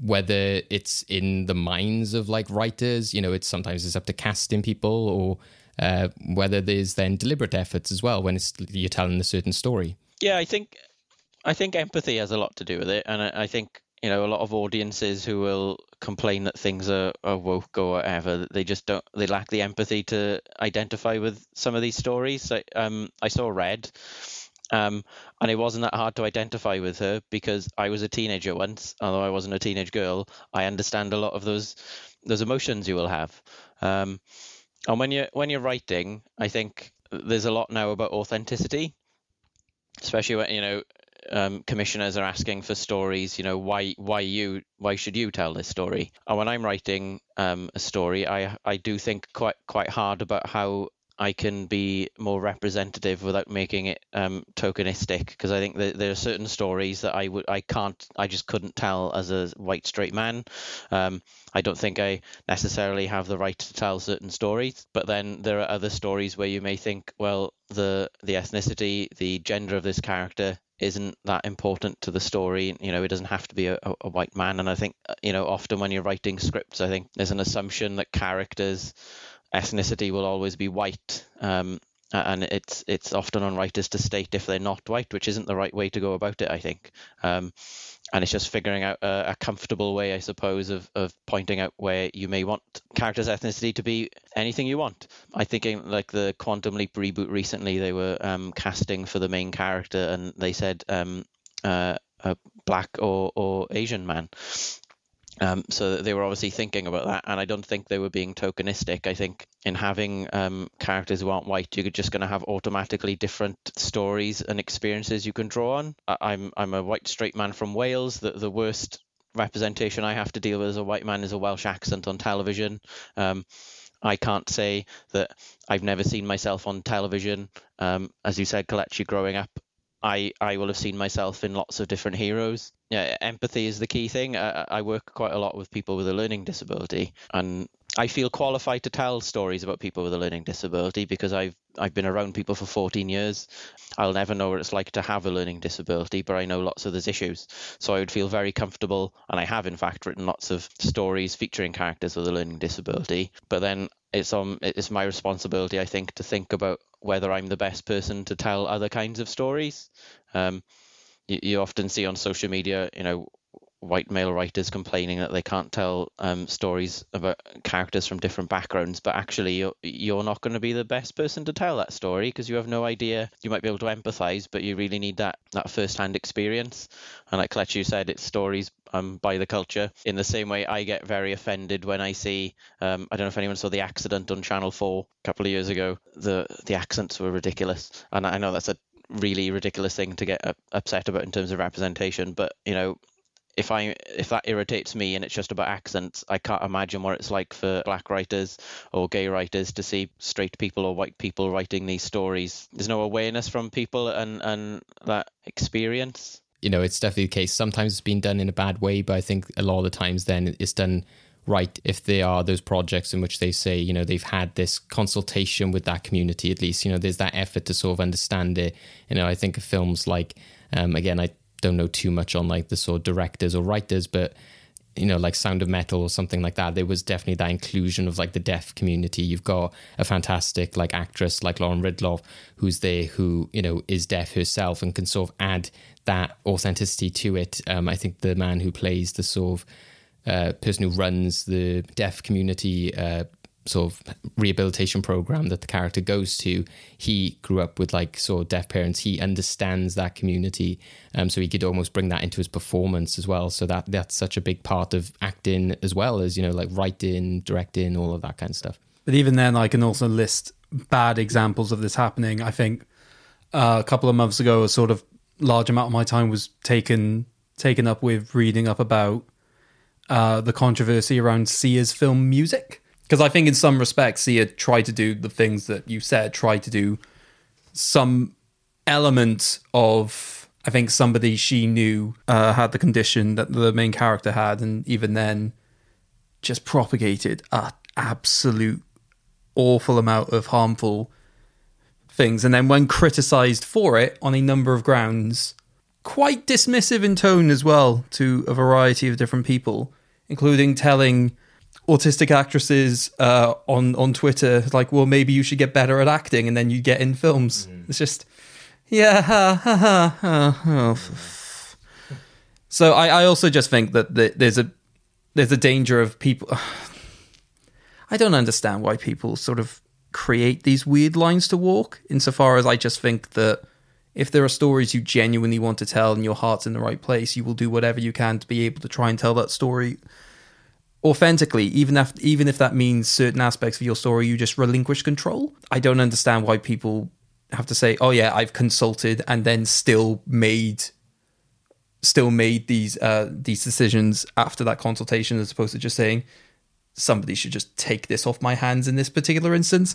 S1: whether it's in the minds of like writers you know it's sometimes it's up to casting people or uh, whether there's then deliberate efforts as well when it's you're telling a certain story.
S9: Yeah i think i think empathy has a lot to do with it. And i, I think you know a lot of audiences who will complain that things are, are woke or whatever they just don't they lack the empathy to identify with some of these stories. So, um, i saw red um, and it wasn't that hard to identify with her because i was a teenager once although i wasn't a teenage girl. I understand a lot of those those emotions you will have. Um, and when you're when you're writing i think there's a lot now about authenticity especially when you know um, commissioners are asking for stories. You know, why why you why should you tell this story? And when I'm writing um, a story, I I do think quite quite hard about how I can be more representative without making it um, tokenistic because I think that there are certain stories that I would I can't I just couldn't tell as a white straight man. Um, I don't think I necessarily have the right to tell certain stories, but then there are other stories where you may think, well, the the ethnicity, the gender of this character isn't that important to the story. You know, it doesn't have to be a, a, white man. And I think, uh, you know, often when you're writing scripts, I think there's an assumption that characters' ethnicity will always be white. Um, and it's it's often on writers to state if they're not white, which isn't the right way to go about it. I think. Um, and it's just figuring out a, a, comfortable way, I suppose, of, of pointing out where you may want character's ethnicity to be anything you want. I think in like the Quantum Leap reboot recently, they were um, casting for the main character, and they said um, uh, a black or or Asian man. Um, so they were obviously thinking about that, and I don't think they were being tokenistic. I think in having um, characters who aren't white, you're just going to have automatically different stories and experiences you can draw on. I'm I'm a white straight man from Wales. The the worst representation I have to deal with as a white man is a Welsh accent on television. Um, I can't say that I've never seen myself on television. Um, as you said, Kelechi, growing up, I, I will have seen myself in lots of different heroes. Yeah, empathy is the key thing. I, I work quite a lot with people with a learning disability, and I feel qualified to tell stories about people with a learning disability because I've I've been around people for 14 years. I'll never know what it's like to have a learning disability, but I know lots of those issues. So I would feel very comfortable, and I have in fact written lots of stories featuring characters with a learning disability. But then it's on it's my responsibility, I think, to think about whether I'm the best person to tell other kinds of stories. Um, you, you often see on social media, you know, white male writers complaining that they can't tell um, stories about characters from different backgrounds, but actually you're, you're not going to be the best person to tell that story because you have no idea. You might be able to empathize, but you really need that that first-hand experience. And like Kelechi said, it's stories um, by the culture. In the same way, I get very offended when I see. Um, I don't know if anyone saw the accident on Channel Four a couple of years ago. The the accents were ridiculous, and I know that's a really ridiculous thing to get upset about in terms of representation. But you know, if I if that irritates me and it's just about accents, I can't imagine what it's like for black writers or gay writers to see straight people or white people writing these stories. There's no awareness from people and and that experience.
S1: You know, it's definitely the case. Sometimes it's been done in a bad way, but I think a lot of the times then it's done right if there are those projects in which they say you know they've had this consultation with that community at least you know there's that effort to sort of understand it you know i think of films like um, again i don't know too much on like the sort of directors or writers, but you know, like Sound of Metal or something like that, there was definitely that inclusion of like the deaf community. You've got a fantastic like actress like Lauren Ridloff who's there who, you know, is deaf herself and can sort of add that authenticity to it. Um, I think the man who plays the sort of uh, person who runs the deaf community uh, sort of rehabilitation program that the character goes to, he grew up with like sort of deaf parents. He understands that community, um, so he could almost bring that into his performance as well. So that that's such a big part of acting as well as you know like writing, directing, all of that kind of stuff.
S2: But even then, I can also list bad examples of this happening. I think uh, a couple of months ago, a sort of large amount of my time was taken taken up with reading up about uh, the controversy around Sia's film music. Because I think in some respects, Sia tried to do the things that you said, tried to do some element of, I think somebody she knew uh, had the condition that the main character had, and even then just propagated a absolute awful amount of harmful things. And then when criticized for it on a number of grounds, quite dismissive in tone as well to a variety of different people, including telling autistic actresses uh, on on Twitter like, "Well, maybe you should get better at acting, and then you get in films." It's just, yeah. Ha, ha, ha, ha, oh, so I, I also just think that the, there's a there's a danger of people. (sighs) I don't understand why people sort of create these weird lines to walk. Insofar as I just think that if there are stories you genuinely want to tell and your heart's in the right place, you will do whatever you can to be able to try and tell that story authentically, even if even if that means certain aspects of your story you just relinquish control. I don't understand why people have to say, "Oh yeah, I've consulted," and then still made still made these uh, these decisions after that consultation, as opposed to just saying somebody should just take this off my hands in this particular instance.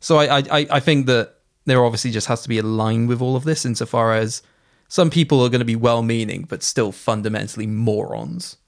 S2: So I I, I think that there obviously just has to be a line with all of this, insofar as some people are going to be well-meaning but still fundamentally morons.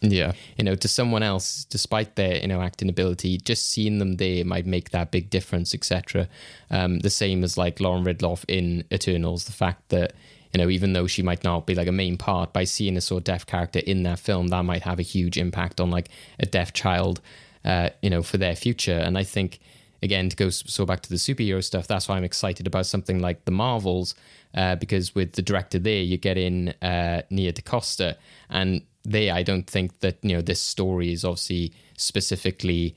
S1: Yeah. You know, to someone else, despite their, you know, acting ability, just seeing them there might make that big difference, etc. Um, the same as like Lauren Ridloff in Eternals, the fact that, you know, even though she might not be like a main part, by seeing a sort of deaf character in that film, that might have a huge impact on like a deaf child, uh, you know, for their future. And I think, again, to go so back to the superhero stuff, that's why I'm excited about something like the Marvels, uh, because with the director there, you get in uh, Nia DaCosta, and they, I don't think that you know this story is obviously specifically,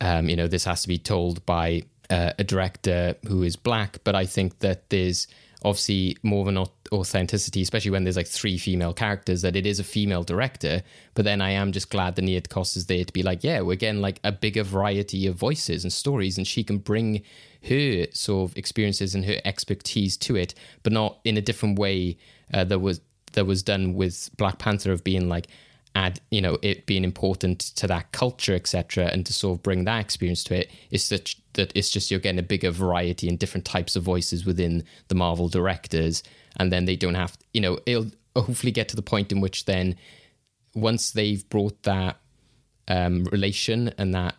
S1: um, you know, this has to be told by uh, a director who is black, but I think that there's obviously more of an authenticity, especially when there's like three female characters, that it is a female director. But then I am just glad that Nia DaCosta is there to be like, yeah, we're getting like a bigger variety of voices and stories, and she can bring her sort of experiences and her expertise to it, but not in a different way uh, that was that was done with Black Panther of being like add you know it being important to that culture etc and to sort of bring that experience to it is such that it's just you're getting a bigger variety and different types of voices within the marvel directors and then they don't have you know it'll hopefully get to the point in which then once they've brought that um, relation and that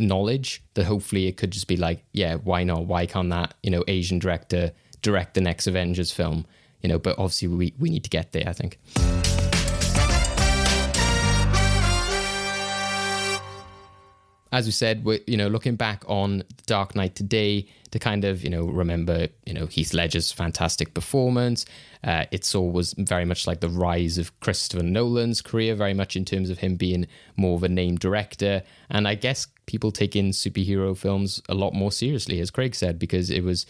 S1: knowledge that hopefully it could just be like yeah why not? Why can't that you know asian director direct the next avengers film you know but obviously we, we need to get there i think as we said, we're you know looking back on Dark Knight today to kind of you know remember you know Heath Ledger's fantastic performance. Uh, it saw was very much like the rise of Christopher Nolan's career, very much in terms of him being more of a named director, and I guess people take in superhero films a lot more seriously, as Craig said, because it was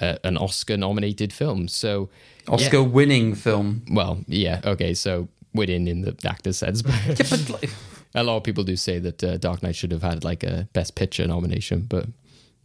S1: uh, an Oscar-nominated film. So
S2: Oscar-winning film.
S1: Well, yeah, okay, so winning in the actor sense, but.
S2: Yeah, but like, (laughs)
S1: a lot of people do say that uh, Dark Knight should have had like a Best Picture nomination, but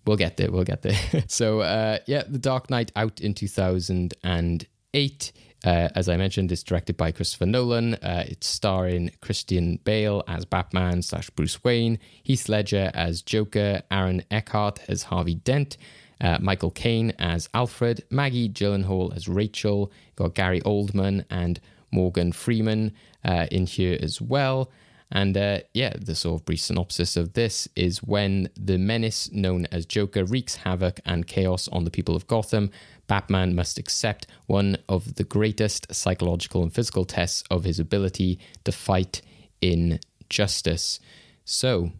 S1: we'll get there. We'll get there. (laughs) so uh, yeah, The Dark Knight out in 2008. Uh, as I mentioned, it's directed by Christopher Nolan. Uh, it's starring Christian Bale as Batman slash Bruce Wayne, Heath Ledger as Joker, Aaron Eckhart as Harvey Dent, uh, Michael Caine as Alfred, Maggie Gyllenhaal as Rachel. Got Gary Oldman and Morgan Freeman uh, in here as well. And uh, yeah, the sort of brief synopsis of this is when the menace known as Joker wreaks havoc and chaos on the people of Gotham, Batman must accept one of the greatest psychological and physical tests of his ability to fight injustice. So,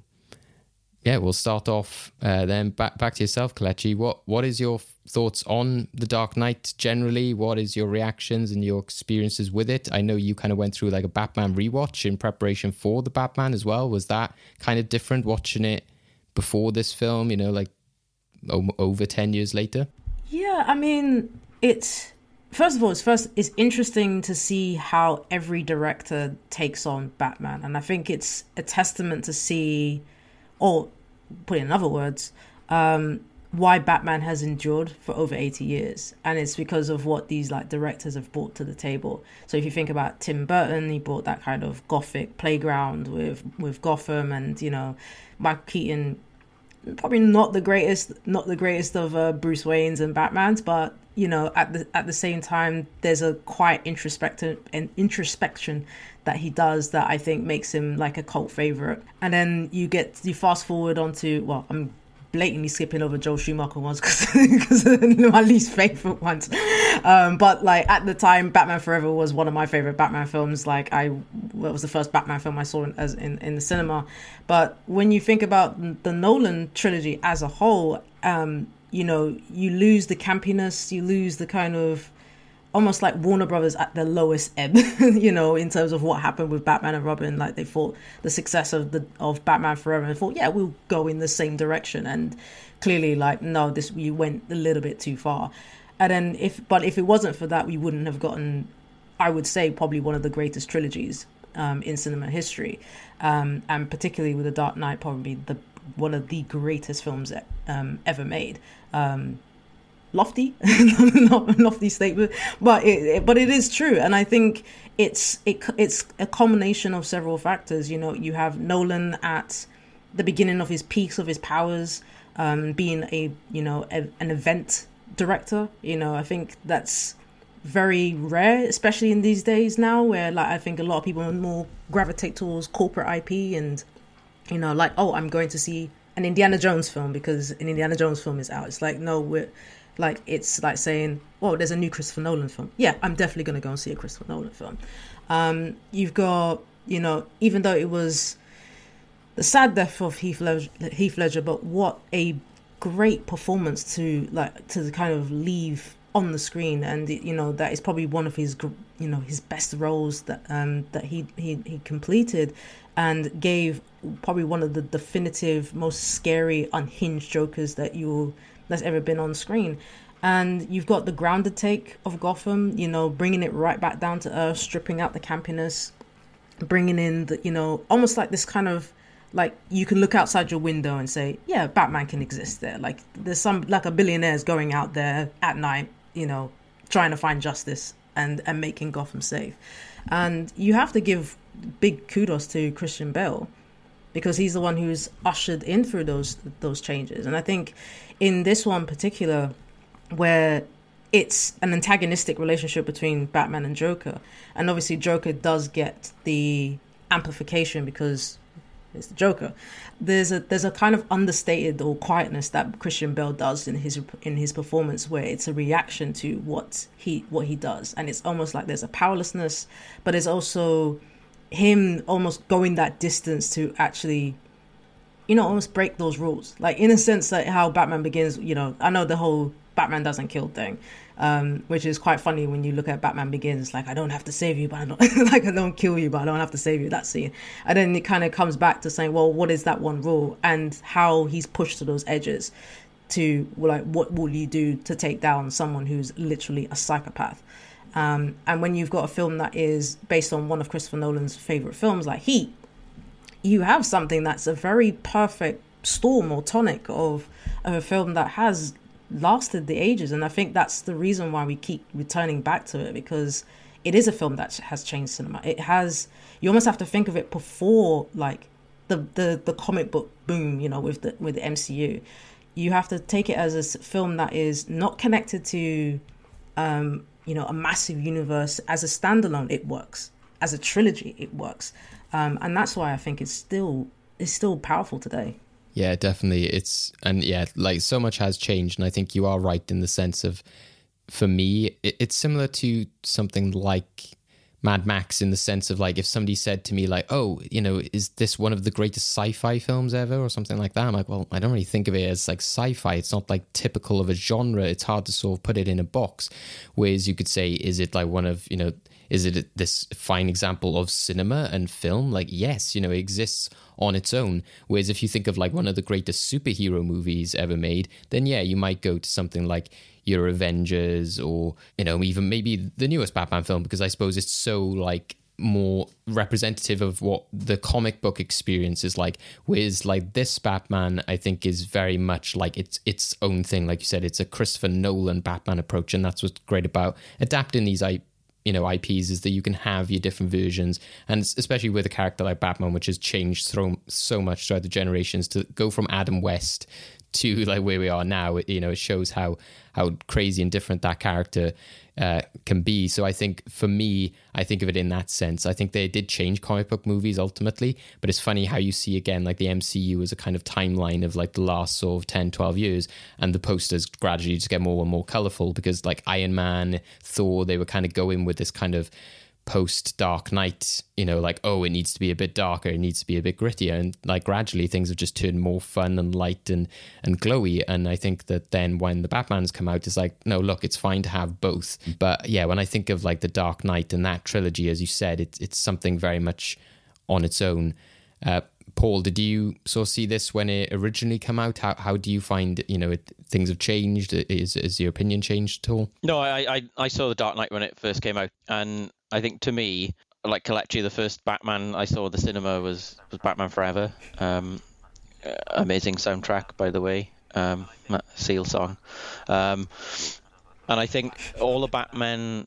S1: yeah, we'll start off uh, then back back to yourself, Kelechi. What what is your thoughts on the Dark Knight generally? What is your reactions and your experiences with it? I know you kind of went through like a Batman rewatch in preparation for the Batman as well. Was that kind of different watching it before this film? You know, like o- over ten years later.
S8: Yeah, I mean, it's first of all, it's first it's interesting to see how every director takes on Batman, and I think it's a testament to see, or put it in other words, um, why Batman has endured for over 80 years. And it's because of what these like directors have brought to the table. So if you think about Tim Burton, he brought that kind of gothic playground with with Gotham and, you know, Michael Keaton probably not the greatest not the greatest of uh, Bruce Wayne's and Batman's, but you know at the at the same time there's a quite introspective and introspection that he does that I think makes him like a cult favorite. And then you get you fast forward onto well I'm blatantly skipping over Joel Schumacher ones because (laughs) (laughs) my least favorite ones. Um, but like at the time, Batman Forever was one of my favorite Batman films. Like I, it was the first Batman film I saw in, as in in the cinema. But when you think about the Nolan trilogy as a whole, um, you know, you lose the campiness, you lose the kind of almost like Warner Brothers at the lowest ebb, (laughs) you know, in terms of what happened with Batman and Robin. Like they thought the success of the of Batman Forever and thought, yeah, we'll go in the same direction. And clearly, like, no, this we went a little bit too far. And then if but if it wasn't for that, we wouldn't have gotten, I would say, probably one of the greatest trilogies um, in cinema history, um, and particularly with the Dark Knight, probably the one of the greatest films um, ever made. Um, lofty (laughs) lofty statement but it, it, but it is true. And i think it's it, it's a combination of several factors. You know you have nolan at the beginning of his peaks of his powers um, being a you know a, an event director. You know i think that's very rare especially in these days now where like i think a lot of people more gravitate towards corporate ip and you know like oh i'm going to see an indiana jones film because an indiana jones film is out. It's like no we're like it's like saying, "Oh, there's a new Christopher Nolan film." Yeah, I'm definitely going to go and see a Christopher Nolan film. Um, you've got, you know, even though it was the sad death of Heath Ledger, Heath Ledger, but what a great performance to like to kind of leave on the screen, and you know that is probably one of his, you know, his best roles that um that he he he completed, and gave probably one of the definitive, most scary, unhinged Jokers that you that's ever been on screen. And you've got the grounded take of Gotham, you know, bringing it right back down to earth, stripping out the campiness, bringing in the, you know, almost like this kind of like you can look outside your window and say, yeah, Batman can exist there. Like there's some like a billionaire's going out there at night, you know, trying to find justice and and making Gotham safe. And you have to give big kudos to Christian Bale because he's the one who's ushered in through those those changes. And I think in this one particular, where it's an antagonistic relationship between Batman and Joker, and obviously Joker does get the amplification because it's the Joker. There's a there's a kind of understated or quietness that Christian Bale does in his in his performance where it's a reaction to what he what he does, and it's almost like there's a powerlessness, but it's also him almost going that distance to actually you know almost break those rules. Like in a sense like how batman begins you know i know the whole batman doesn't kill thing um, which is quite funny when you look at batman begins like i don't have to save you but i don't (laughs) like i don't kill you but i don't have to save you that scene. And then it kind of comes back to saying well what is that one rule? And how he's pushed to those edges to like what will you do to take down someone who's literally a psychopath um, and when you've got a film that is based on one of Christopher Nolan's favorite films, like Heat, you have something that's a very perfect storm or tonic of, of a film that has lasted the ages. And I think that's the reason why we keep returning back to it because it is a film that has changed cinema. It has, you almost have to think of it before like the, the, the comic book boom, you know, with the, with the MCU. You have to take it as a film that is not connected to um, you know a massive universe as a standalone it works. As a trilogy it works. Um, and that's why i think it's still it's still powerful today.
S1: Yeah definitely. It's and yeah like so much has changed and i think you are right in the sense of for me it, it's similar to something like Mad Max in the sense of like if somebody said to me like, "Oh, you know, is this one of the greatest sci-fi films ever?" or something like that. I'm like, "Well, I don't really think of it as like sci-fi. It's not like typical of a genre. It's hard to sort of put it in a box." Whereas you could say, "Is it like one of you know?" Is it this fine example of cinema and film? Like, yes, you know, it exists on its own. Whereas if you think of like one of the greatest superhero movies ever made, then yeah, you might go to something like your Avengers or, you know, even maybe the newest Batman film, because I suppose it's so like more representative of what the comic book experience is like. Whereas like this Batman, I think is very much like it's its own thing. Like you said, it's a Christopher Nolan Batman approach, and that's what's great about adapting these I you know IPs is that you can have your different versions, and especially with a character like Batman, which has changed so so much throughout the generations, to go from Adam West to like where we are now, you know, it shows how how crazy and different that character uh, can be. So I think for me, I think of it in that sense. I think they did change comic book movies ultimately, but it's funny how you see again like the MCU as a kind of timeline of like the last sort of 10, 12 years, and the posters gradually just get more and more colorful because like Iron Man, Thor, they were kind of going with this kind of post Dark Knight, you know, like, oh, it needs to be a bit darker, it needs to be a bit grittier. And like gradually things have just turned more fun and light and, and glowy. And I think that then when the Batman's come out, it's like, no, look, it's fine to have both. But yeah, when I think of like the Dark Knight and that trilogy, as you said, it's it's something very much on its own. Uh, Paul, did you sort of see this when it originally came out? How how do you find you know it, things have changed? Is is your opinion changed at all?
S9: No, I, I I saw the Dark Knight when it first came out, and I think to me, like Kelechi, the first Batman I saw at the cinema was was Batman Forever. Um, uh, amazing soundtrack, by the way. Um, Seal song, um, and I think all the Batman,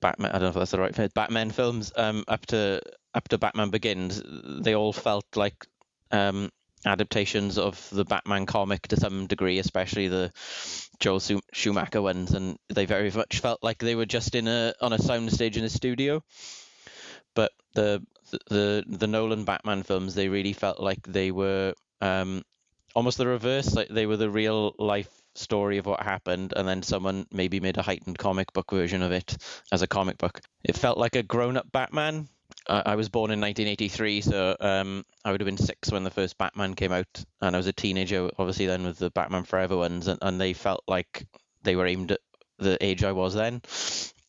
S9: Batman. I don't know if that's the right word. Batman films um, up to up to Batman Begins, they all felt like um, adaptations of the Batman comic to some degree, especially the Joel Schumacher ones, and they very much felt like they were just in a on a soundstage in a studio. But the the the Nolan Batman films, they really felt like they were um, almost the reverse, like they were the real life story of what happened, and then someone maybe made a heightened comic book version of it as a comic book. It felt like a grown up Batman I was born in 1983, so um, I would have been six when the first Batman came out, and I was a teenager, obviously, then with the Batman Forever ones, and, and they felt like they were aimed at the age I was then.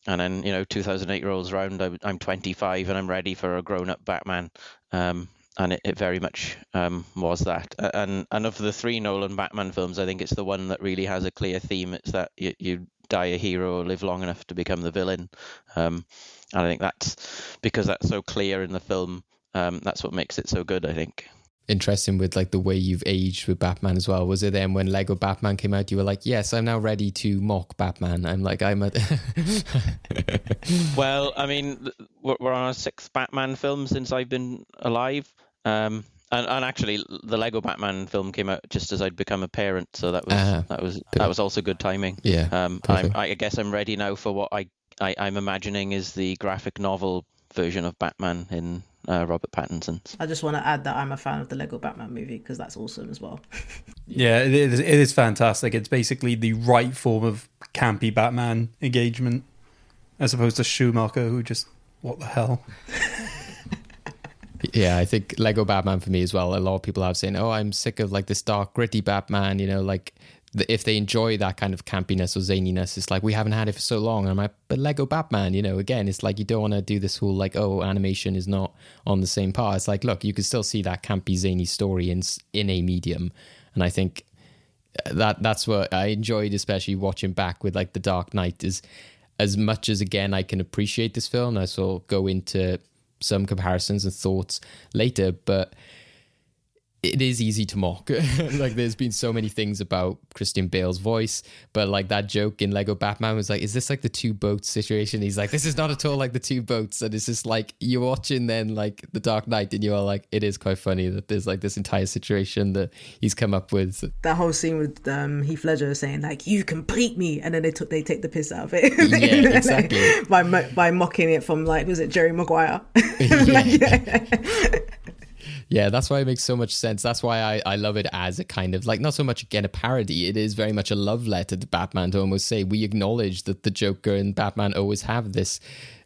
S9: And then, you know, 2008 rolls around, I, I'm 25 and I'm ready for a grown up Batman. Um, and it, it very much um, was that. And and of the three Nolan Batman films, I think it's the one that really has a clear theme. It's that you, you die a hero or live long enough to become the villain. Um, and I think that's because that's so clear in the film. Um, that's what makes it so good. I think.
S1: Interesting with like the way you've aged with Batman as well. Was it then when Lego Batman came out, you were like, "Yes, I'm now ready to mock Batman." I'm like, I'm a. (laughs)
S9: well, I mean, we're on our sixth Batman film since I've been alive. Um, and, and actually, the Lego Batman film came out just as I'd become a parent, so that was uh, that was that was also good timing.
S1: Yeah.
S9: Um, I I guess I'm ready now for what I I, am I'm imagining is the graphic novel version of Batman in uh, Robert Pattinson's.
S8: I just want to add that I'm a fan of the Lego Batman movie because that's awesome as well. (laughs)
S2: yeah, it is, it is fantastic. It's basically the right form of campy Batman engagement as opposed to Schumacher, who just, what the hell? (laughs)
S1: yeah, I think Lego Batman for me as well. A lot of people have saying, "Oh, I'm sick of like this dark, gritty Batman." You know, like if they enjoy that kind of campiness or zaniness, it's like we haven't had it for so long. And I'm like, but Lego Batman, you know, again, it's like you don't want to do this whole like, oh, animation is not on the same par. It's like, look, you can still see that campy, zany story in in a medium, and I think uh, that that's what I enjoyed, especially watching back with like The Dark Knight. Is as much as again I can appreciate this film, I saw go into some comparisons and thoughts later, but it is easy to mock. (laughs) like there's been so many things about Christian Bale's voice, but like that joke in Lego Batman was like, is this like the two boats situation? He's like, this is not at all like the two boats. And it's just like you're watching then like the Dark Knight and you are like, it is quite funny that there's like this entire situation that he's come up with.
S8: That whole scene with um, Heath Ledger saying like, you complete me. And then they took, they take the piss out of it. (laughs)
S1: yeah, exactly. (laughs)
S8: by, by mocking it from like, was it Jerry Maguire? yeah
S1: yeah, that's why it makes so much sense. That's why I, I love it as a kind of like not so much again a parody. It is very much a love letter to Batman to almost say we acknowledge that the Joker and Batman always have this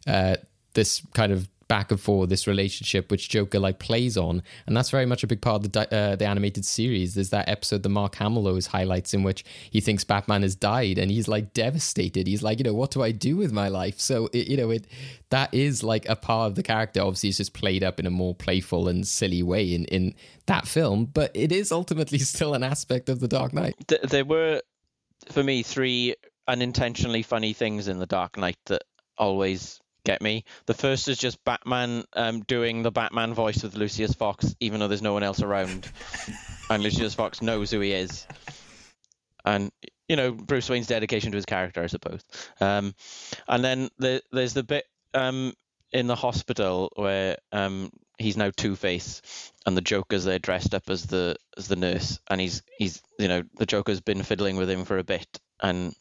S1: uh, this kind of back and forth, this relationship which Joker like plays on, and that's very much a big part of the uh, the animated series. There's that episode that Mark Hamill always highlights in which he thinks Batman has died, and he's like devastated. He's like, you know, what do I do with my life? So it, you know, it that is like a part of the character. Obviously, it's just played up in a more playful and silly way in in that film, but it is ultimately (laughs) still an aspect of the Dark Knight.
S9: Th- there were, for me, three unintentionally funny things in the Dark Knight that always get me. The first is just Batman um, doing the Batman voice with Lucius Fox, even though there's no one else around, (laughs) and Lucius Fox knows who he is, and you know Bruce Wayne's dedication to his character, I suppose. Um, and then the, there's the bit um, in the hospital where um, he's now Two Face, and the Joker's there dressed up as the as the nurse, and he's he's you know the Joker's been fiddling with him for a bit, and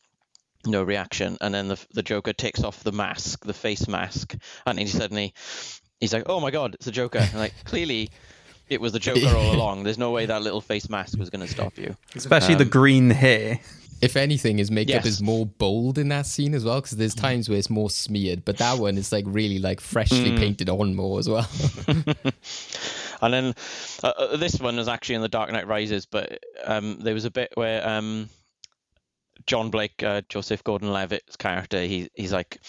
S9: no reaction and then the the joker takes off the mask the face mask and he suddenly he's like oh my god it's the joker and like clearly it was the joker all (laughs) along there's no way that little face mask was going to stop you
S2: Especially the
S9: Um,
S2: green hair.
S1: If anything, his makeup
S9: Yes.
S1: is more bold in that scene as well, because there's times where it's more smeared, but that one is like really like freshly painted on more as well. (laughs)
S9: and then uh, uh, this one was actually in the dark knight rises but um, there was a bit where um, john blake uh, joseph gordon-levitt's character he, he's like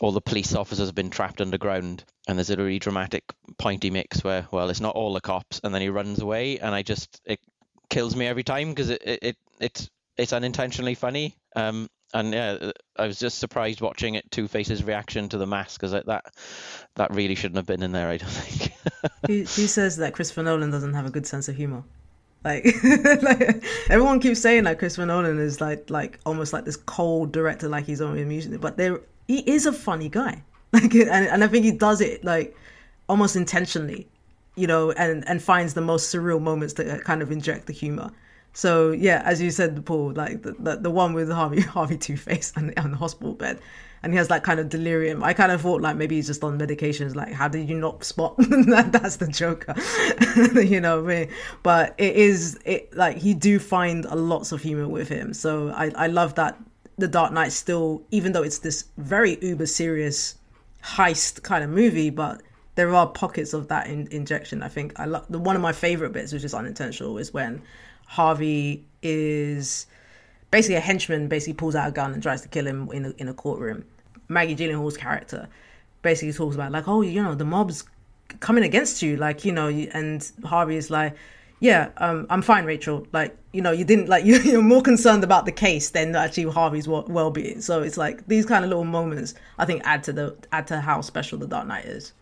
S9: all the police officers have been trapped underground and there's a really dramatic point mix where well it's not all the cops and then he runs away and i just it kills me every time because it, it, it it's it's unintentionally funny um and yeah i was just surprised watching it two faces reaction to the mask because that that really shouldn't have been in there i don't (laughs) think
S8: who, who says that Christopher Nolan doesn't have a good sense of humor? Like, (laughs) like everyone keeps saying that Christopher Nolan is like like almost like this cold director, like he's only amusing. But there, he is a funny guy. (laughs) Like, and, and I think he does it like almost intentionally, you know, and and finds the most surreal moments to kind of inject the humor. So yeah, as you said, Paul, like the the, the one with Harvey (laughs) Harvey Two Face on the hospital bed, and he has that kind of delirium. I kind of thought like maybe he's just on medications. Like, how did you not spot (laughs) that that's the Joker? (laughs) you know, I mean? but it is it like you do find a lots of humor with him. So I I love that the Dark Knight still, even though it's this very uber serious heist kind of movie, but there are pockets of that in, injection. I think I love the one of my favorite bits, which is unintentional, is when Harvey is basically a henchman, basically pulls out a gun and tries to kill him in a, in a courtroom. Maggie Gyllenhaal's character basically talks about like, oh, you know, the mob's coming against you, like you know, and Harvey is like. Yeah, um, I'm fine, Rachel. Like, you know, you didn't like (laughs) you, you're more concerned about the case than actually Harvey's well-being. So it's like these kind of little moments, I think, add to the add to how special the Dark Knight is.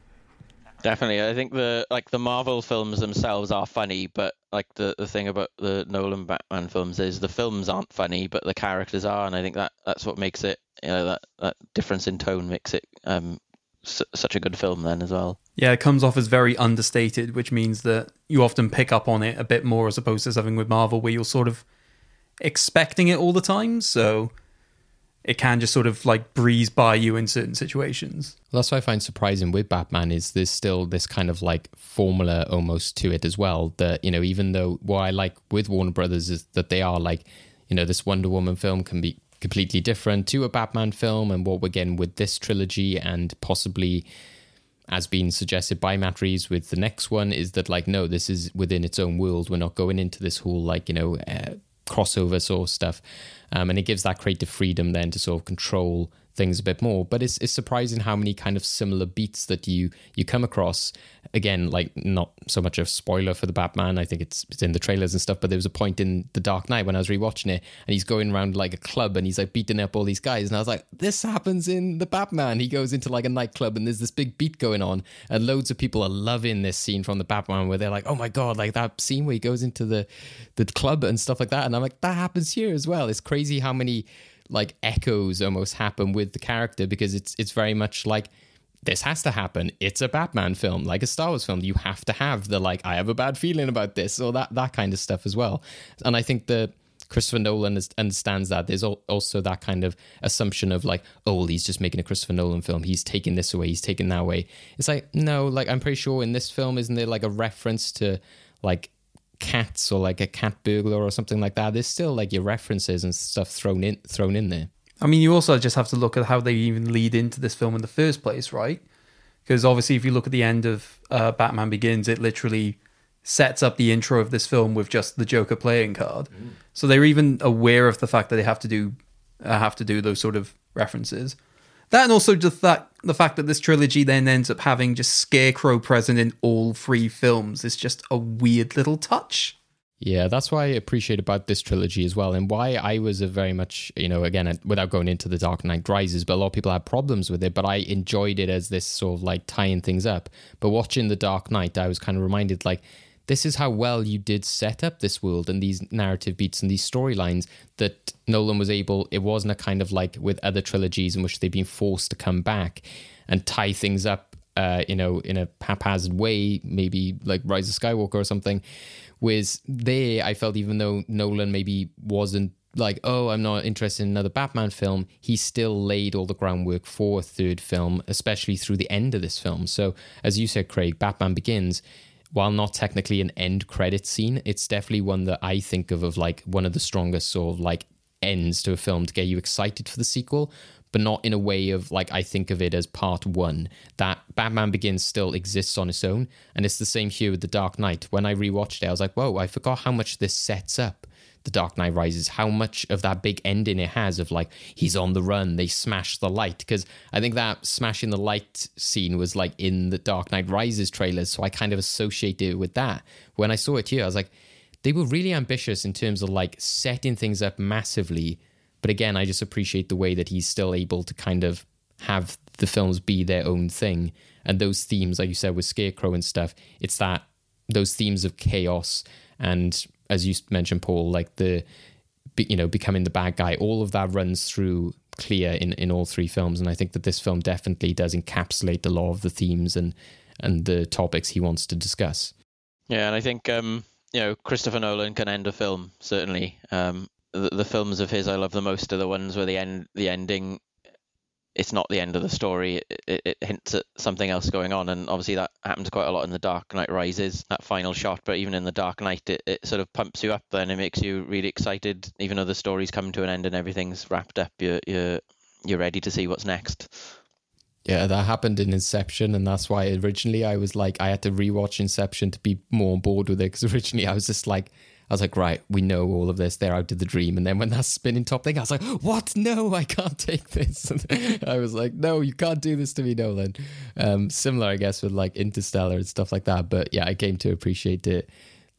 S9: Definitely, I think the like the Marvel films themselves are funny, but like the, the thing about the Nolan Batman films is the films aren't funny, but the characters are, and I think that that's what makes it you know that that difference in tone makes it um su- such a good film then as well.
S2: Yeah, it comes off as very understated, which means that you often pick up on it a bit more as opposed to something with Marvel where you're sort of expecting it all the time. So it can just sort of like breeze by you in certain situations.
S1: Well, that's what I find surprising with Batman is there's still this kind of like formula almost to it as well. That you know, even though what I like with Warner Brothers is that they are like, you know, this Wonder Woman film can be completely different to a Batman film, and what we're getting with this trilogy, and possibly as being suggested by Matt Reeves with the next one, is that like, no, this is within its own world. We're not going into this whole like you know. Uh, crossover sort of stuff. Um, and it gives that creative freedom then to sort of control things a bit more but it's, it's surprising how many kind of similar beats that you you come across. Again like not so much a spoiler for the batman i think it's, it's in the trailers and stuff but there was a point in the dark knight when i was rewatching it and he's going around like a club and he's like beating up all these guys and i was like this happens in the batman. He goes into like a nightclub and there's this big beat going on and loads of people are loving this scene from the batman where they're like oh my god like that scene where he goes into the the club and stuff like that and i'm like that happens here as well. It's crazy how many like echoes almost happen with the character because it's it's very much like this has to happen. It's a Batman film, like a Star Wars film. You have to have the like I have a bad feeling about this or that that kind of stuff as well. And I think that Christopher Nolan is, understands that. There's al- also that kind of assumption of like, oh, well, he's just making a Christopher Nolan film. He's taking this away. He's taking that away. It's like no, like I'm pretty sure in this film, isn't there like a reference to like cats or like a cat burglar or something like that? There's still like your references and stuff thrown in thrown in there.
S2: I mean, you also just have to look at how they even lead into this film in the first place, right? Because obviously, if you look at the end of uh, Batman Begins, it literally sets up the intro of this film with just the Joker playing card. So they're even aware of the fact that they have to do uh, have to do those sort of references. That and also just that the fact that this trilogy then ends up having just Scarecrow present in all three films is just a weird little touch.
S1: Yeah, that's why I appreciate about this trilogy as well, and why I was a very much, you know, again, without going into the Dark Knight Rises, but a lot of people had problems with it, but I enjoyed it as this sort of like tying things up. But watching the Dark Knight, I was kind of reminded like, this is how well you did set up this world and these narrative beats and these storylines that Nolan was able. It wasn't a kind of like with other trilogies in which they've been forced to come back and tie things up, uh, you know, in a haphazard way, maybe like Rise of Skywalker or something. Whereas there, I felt even though Nolan maybe wasn't like, oh, I'm not interested in another Batman film, he still laid all the groundwork for a third film, especially through the end of this film. So, as you said, Craig, Batman Begins, while not technically an end credit scene, it's definitely one that I think of of like one of the strongest sort of like ends to a film to get you excited for the sequel, but not in a way of like I think of it as part one. That Batman Begins still exists on its own, and it's the same here with The Dark Knight. When I rewatched it, I was like, whoa, I forgot how much this sets up. The Dark Knight Rises, how much of that big ending it has of like he's on the run, they smash the light. Because I think that smashing the light scene was like in the Dark Knight Rises trailers, so I kind of associated it with that. When I saw it here, I was like, they were really ambitious in terms of like setting things up massively. But again, I just appreciate the way that he's still able to kind of have the films be their own thing. And those themes, like you said, with Scarecrow and stuff, it's that those themes of chaos and as you mentioned, Paul, like the you know becoming the bad guy, all of that runs through clear in in all three films, and I think that this film definitely does encapsulate a lot of the themes and and the topics he wants to discuss.
S9: Yeah, and I think um, you know Christopher Nolan can end a film certainly. Um, the, the films of his I love the most are the ones where the end the ending it's not the end of the story. It, it, it, hints at something else going on, and obviously that happens quite a lot in the Dark Knight Rises, that final shot. But even in the Dark Knight, it, it sort of pumps you up, and it makes you really excited, even though the story's come to an end and everything's wrapped up. You're you're you're ready to see what's next.
S1: Yeah, that happened in Inception, and that's why originally I was like, I had to rewatch Inception to be more on board with it because originally I was just like, I was like, right, we know all of this. They're out of the dream. And then when that spinning top thing, I was like, what? No, I can't take this. And (laughs) I was like, no, you can't do this to me, Nolan. Um, similar, I guess, with like Interstellar and stuff like that. But yeah, I came to appreciate it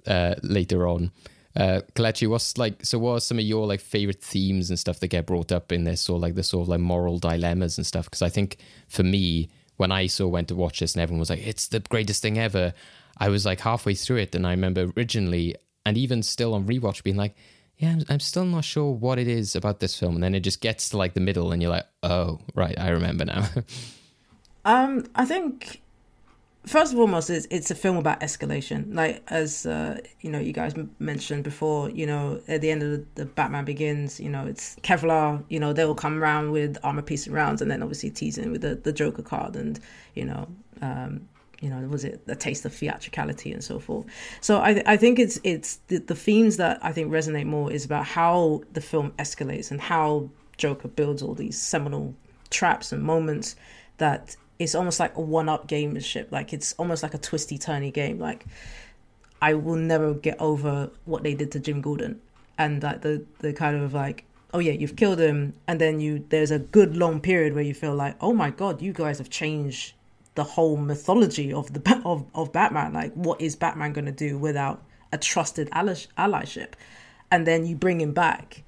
S1: uh, later on. Uh, Kelechi, what's like, so what are some of your like favorite themes and stuff that get brought up in this or like the sort of like moral dilemmas and stuff? Because I think for me, when I saw went to watch this and everyone was like, it's the greatest thing ever. I was like halfway through it, and I remember originally and even still on rewatch being like yeah I'm, I'm, still not sure what it is about this film. And then it just gets to like the middle and you're like oh right i remember now. (laughs)
S8: Um i think first and foremost it's, it's a film about escalation. Like as uh, you know you guys mentioned before you know at the end of the, the, batman begins you know it's kevlar you know they'll come around with armor piercing rounds and then obviously teasing with the, the joker card and you know um, you know was it a taste of theatricality and so forth? So i i think it's it's the, the themes that i think resonate more is about how the film escalates and how joker builds all these seminal traps and moments that it's almost like a one-up gamemanship like it's almost like a twisty turny game. Like i will never get over what they did to jim gordon. And like the the kind of like oh yeah you've killed him. And then you there's a good long period where you feel like oh my god you guys have changed the whole mythology of the (laughs) of, of Batman. Like, what is Batman going to do without a trusted ally- allyship? And then you bring him back,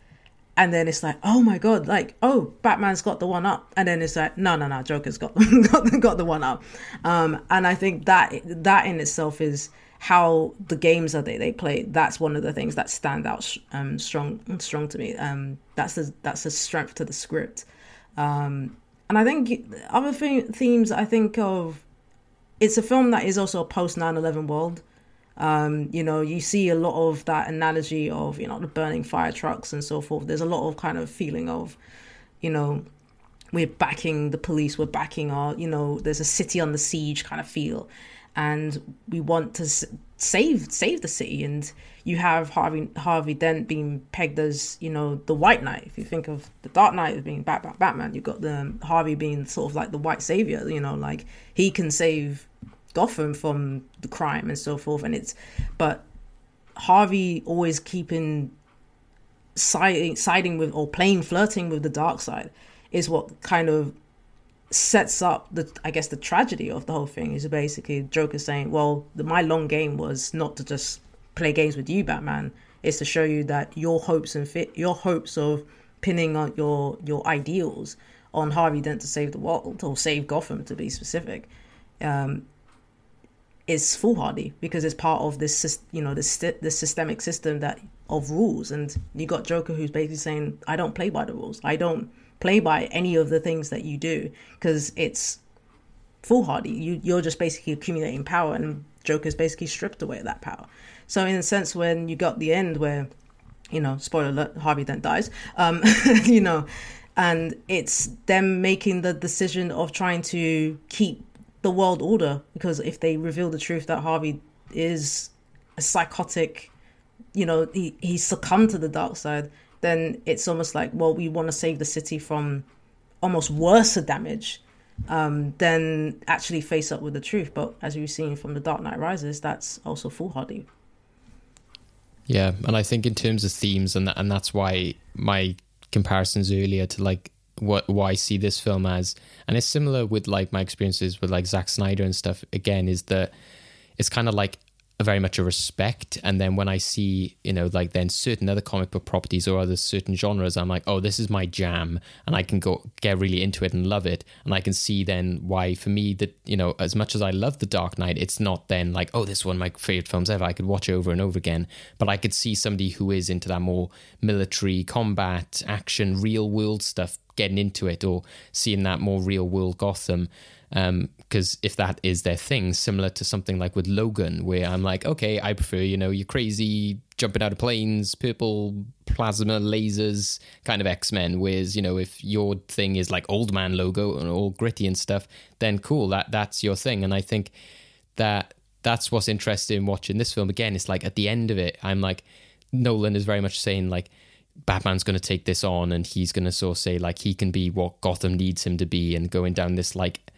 S8: and then it's like, oh my god, like, oh, Batman's got the one up, and then it's like, no, no, no, Joker's got (laughs) got, the, got the one up. Um, and I think that that in itself is how the games that they, they play. That's one of the things that stand out um, strong strong to me. Um, that's the that's the strength to the script. Um, and I think other th- themes I think of, it's a film that is also a post 9 11 world. Um, you know, you see a lot of that analogy of, you know, the burning fire trucks and so forth. There's a lot of kind of feeling of, you know, we're backing the police, we're backing our, you know, there's a city on the siege kind of feel. And we want to save save the city and you have Harvey Harvey Dent being pegged as you know the White Knight. If you think of the Dark Knight as being Bat- Bat- Batman, you've got the um, Harvey being sort of like the White Savior. You know, like he can save Gotham from the crime and so forth. And it's but Harvey always keeping siding siding with or playing flirting with the dark side is what kind of sets up the I guess the tragedy of the whole thing is basically Joker saying, "Well, the, my long game was not to just play games with you, Batman. It's to show you that your hopes and fit your hopes of pinning on your your ideals on Harvey Dent to save the world or save Gotham to be specific, um, is foolhardy because it's part of this you know this this systemic system that of rules and you got Joker who's basically saying I don't play by the rules. I don't play by any of the things that you do because it's foolhardy. You you're just basically accumulating power, and Joker's basically stripped away that power. So in a sense, when you got the end where, you know, spoiler alert, Harvey Dent dies, um, (laughs) you know, and it's them making the decision of trying to keep the world order because if they reveal the truth that Harvey is a psychotic, you know, he he succumbed to the dark side then it's almost like, well, we want to save the city from almost worse damage um, than actually face up with the truth. But as we've seen from The Dark Knight Rises, that's also foolhardy.
S1: Yeah, and I think in terms of themes, and and that's why my comparisons earlier to like what why I see this film as, and it's similar with like my experiences with like Zack Snyder and stuff. Again, is that it's kind of like very much a respect. And then when i see you know like then certain other comic book properties or other certain genres i'm like oh this is my jam. And i can go get really into it and love it. And i can see then why for me that you know as much as i love the dark knight it's not then like oh this is one of my favorite films ever. I could watch over and over again. But i could see somebody who is into that more military combat action real world stuff getting into it or seeing that more real world gotham because um, if that is their thing, similar to something like with Logan, where I'm like, okay, I prefer, you know, you're crazy jumping out of planes, purple plasma lasers kind of X Men. Whereas, you know, if your thing is like old man Logan and all gritty and stuff, then cool, that that's your thing. And I think that that's what's interesting watching this film again. It's like at the end of it, I'm like, Nolan is very much saying like. Batman's going to take this on and he's going to sort of say like he can be what Gotham needs him to be and going down this like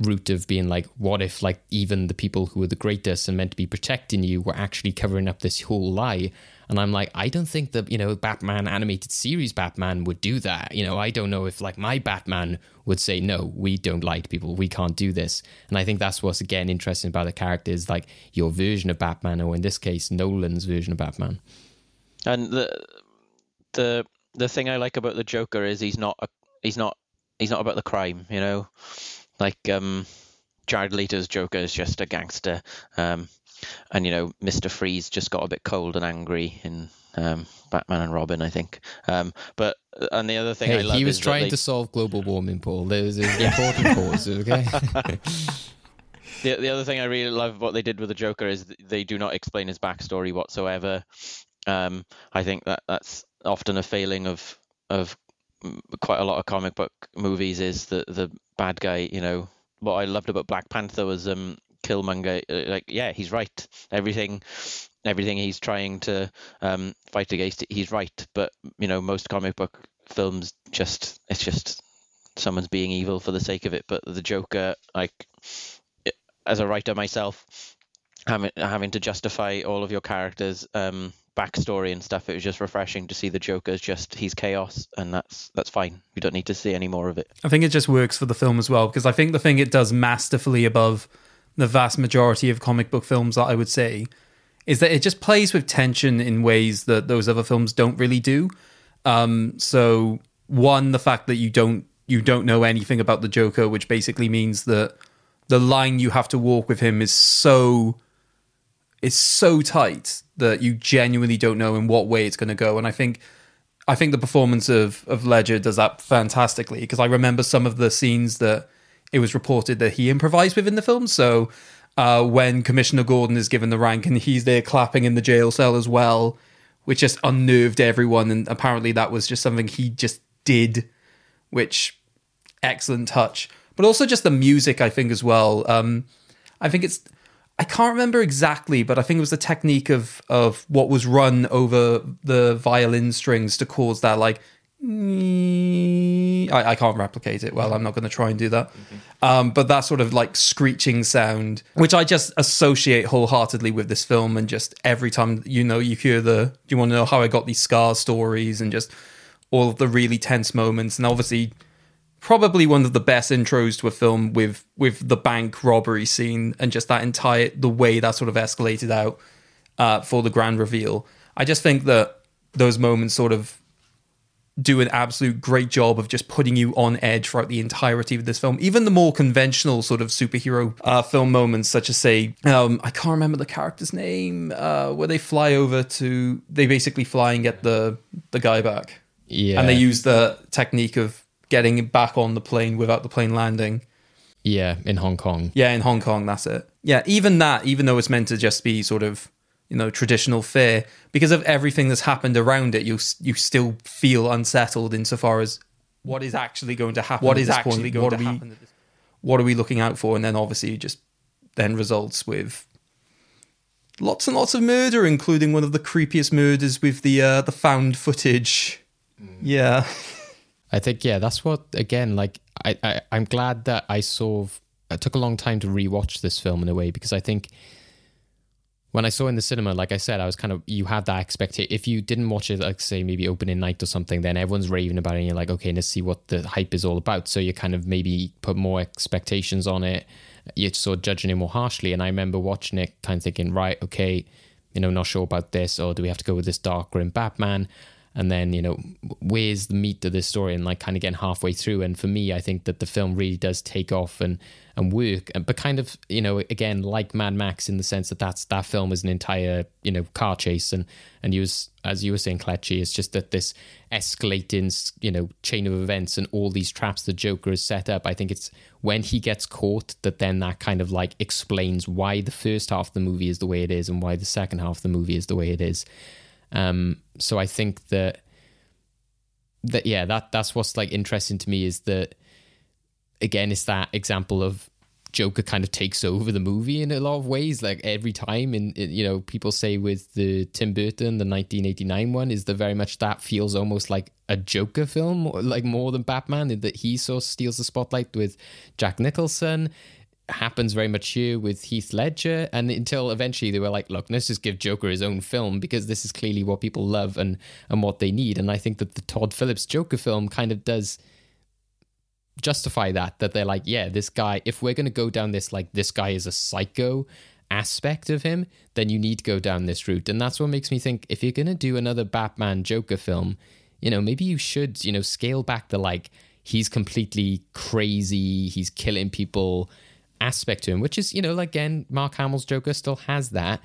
S1: route of being like, what if like even the people who are the greatest and meant to be protecting you were actually covering up this whole lie? And I'm like, I don't think that, you know, Batman animated series Batman would do that. You know, I don't know if like my Batman would say, no, we don't lie to people. We can't do this. And I think that's what's again interesting about the character is like your version of Batman, or in this case, Nolan's version of Batman.
S9: And the the the thing I like about the Joker is he's not a, he's not he's not about the crime, you know like um, Jared Leto's Joker is just a gangster, um, and you know Mister Freeze just got a bit cold and angry in um, Batman and Robin, I think. Um, but uh, and the other thing
S1: hey,
S9: I love
S1: he was trying
S9: they...
S1: to solve global warming, Paul. There's an important cause, (laughs) okay. (laughs)
S9: the the other thing I really love what they did with the Joker is they do not explain his backstory whatsoever. Um, I think that that's often a failing of of quite a lot of comic book movies is that the bad guy. You know what I loved about Black Panther was um Killmonger. Uh, like yeah, he's right. Everything everything he's trying to um, fight against, he's right. But you know most comic book films just it's just someone's being evil for the sake of it. But the Joker, like as a writer myself, having having to justify all of your characters um, backstory and stuff. It was just refreshing to see the Joker's just he's chaos, and that's that's fine. We don't need to see any more of it.
S2: I think it just works for the film as well because I think the thing it does masterfully above the vast majority of comic book films that I would say is that it just plays with tension in ways that those other films don't really do. Um, so one, the fact that you don't you don't know anything about the Joker, which basically means that the line you have to walk with him is so is so tight that you genuinely don't know in what way it's going to go. And I think I think the performance of of Ledger does that fantastically because I remember some of the scenes that it was reported that he improvised within the film. So uh, when Commissioner Gordon is given the rank and he's there clapping in the jail cell as well, which just unnerved everyone. And apparently that was just something he just did, which excellent touch. But also just the music, I think as well. Um, I think it's I can't remember exactly, but I think it was the technique of of what was run over the violin strings to cause that like. I, I can't replicate it. Well, I'm not going to try and do that. Um, but that sort of like screeching sound, which I just associate wholeheartedly with this film, and just every time you know you hear the, you want to know how I got these scar stories, and just all of the really tense moments, and obviously probably one of the best intros to a film with with the bank robbery scene and just that entire the way that sort of escalated out uh, for the grand reveal. I just think that those moments sort of do an absolute great job of just putting you on edge throughout the entirety of this film. Even the more conventional sort of superhero uh, film moments, such as say, um, I can't remember the character's name, uh, where they fly over to, they basically fly and get the the guy back,
S1: Yeah.
S2: and they use the technique of getting back on the plane without the plane landing.
S1: yeah, in Hong Kong.
S2: Yeah, in Hong Kong, that's it. Yeah, even that, even though it's meant to just be sort of you know traditional fear, because of everything that's happened around it, you you still feel unsettled insofar as what is actually going to happen. What is actually going to happen? At this, what are we looking out for? And then obviously it just then results with lots and lots of murder, including one of the creepiest murders with the uh, the found footage. Yeah.
S1: I think yeah, that's what again. Like I, I I'm glad that I of it took a long time to rewatch this film in a way because I think when I saw in the cinema, like I said, I was kind of you have that expectation. If you didn't watch it, like say maybe opening night or something, then everyone's raving about it, and you're like, okay, let's see what the hype is all about. So you kind of maybe put more expectations on it. You're sort of judging it more harshly. And I remember watching it, kind of thinking, right, okay, you know, not sure about this, or do we have to go with this dark grim Batman? And then, you know, where's the meat of this story? And like kind of getting halfway through. And for me, I think that the film really does take off and and work, but kind of, you know, again, like Mad Max in the sense that that's that film is an entire, you know, car chase. And and you was, as you were saying, Kelechi, it's just that this escalating, you know, chain of events and all these traps the Joker has set up. I think it's when he gets caught that then that kind of like explains why the first half of the movie is the way it is and why the second half of the movie is the way it is. Um, so I think that that yeah, that that's what's like interesting to me is that again, it's that example of Joker kind of takes over the movie in a lot of ways. Like every time, and you know, people say with the Tim Burton, the 1989 one, is that very much that feels almost like a Joker film, like more than Batman, in that he sort of steals the spotlight with Jack Nicholson happens very much here with Heath Ledger, and until eventually they were like, "Look, let's just give Joker his own film because this is clearly what people love and and what they need." And I think that the Todd Phillips Joker film kind of does justify that. That they're like, "Yeah, this guy. If we're going to go down this like this guy is a psycho." aspect of him then you need to go down this route and that's what makes me think if you're going to do another batman joker film you know maybe you should you know scale back the like he's completely crazy he's killing people aspect to him, which is you know again Mark Hamill's Joker still has that,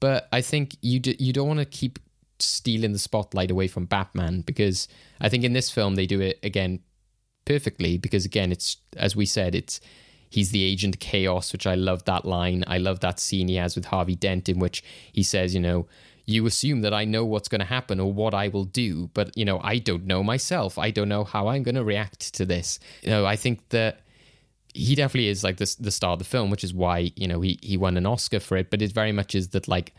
S1: but I think you do, you don't want to keep stealing the spotlight away from Batman because I think in this film they do it again perfectly because again it's as we said it's he's the agent chaos which I love that line. I love that scene he has with Harvey Dent in which he says you know you assume that I know what's going to happen or what I will do but you know I don't know myself. I don't know how I'm going to react to this. You know I think that he definitely is like the the star of the film, which is why you know he he won an Oscar for it. But it very much is that like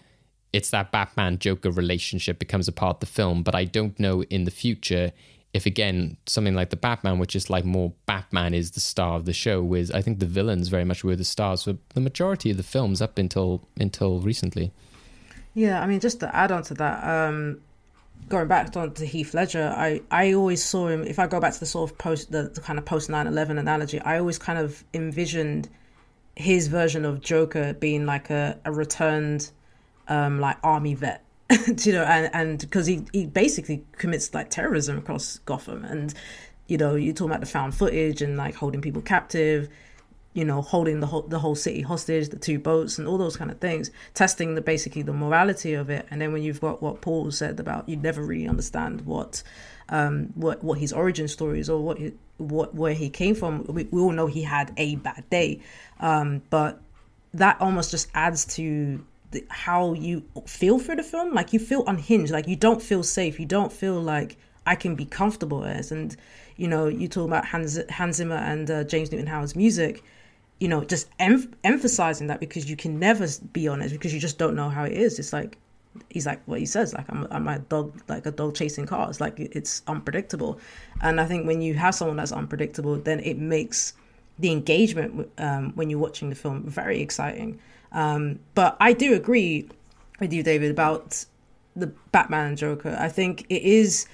S1: it's that Batman Joker relationship becomes a part of the film. But I don't know in the future if again something like the Batman, which is like more Batman is the star of the show. With I think the villains very much were the stars for the majority of the films up until until recently.
S8: Yeah, I mean, just to add on to that, um, going back on to Heath Ledger, I, I always saw him. If I go back to the sort of post, the, the kind of post 9-11 analogy, I always kind of envisioned his version of Joker being like a, a returned, um, like army vet, (laughs) you know, and and because he he basically commits like terrorism across Gotham, and you know, you talk about the found footage and like holding people captive you know, holding the whole the whole city hostage, the two boats, and all those kind of things, testing the basically the morality of it. And then when you've got what Paul said about you never really understand what um, what what his origin story is or what what where he came from. We, we all know he had a bad day, um, but that almost just adds to the, how you feel for the film. Like you feel unhinged. Like you don't feel safe. You don't feel like I can be comfortable as. And you know, you talk about Hans Hans Zimmer and uh, James Newton Howard's music you know, just em- emphasizing that because you can never be honest because you just don't know how it is. It's like he's like what he says like I'm, I'm a dog like a dog chasing cars. Like it's unpredictable. And i think when you have someone that's unpredictable then it makes the engagement um, when you're watching the film very exciting. Um, but i do agree with you david about the batman and joker. I think it is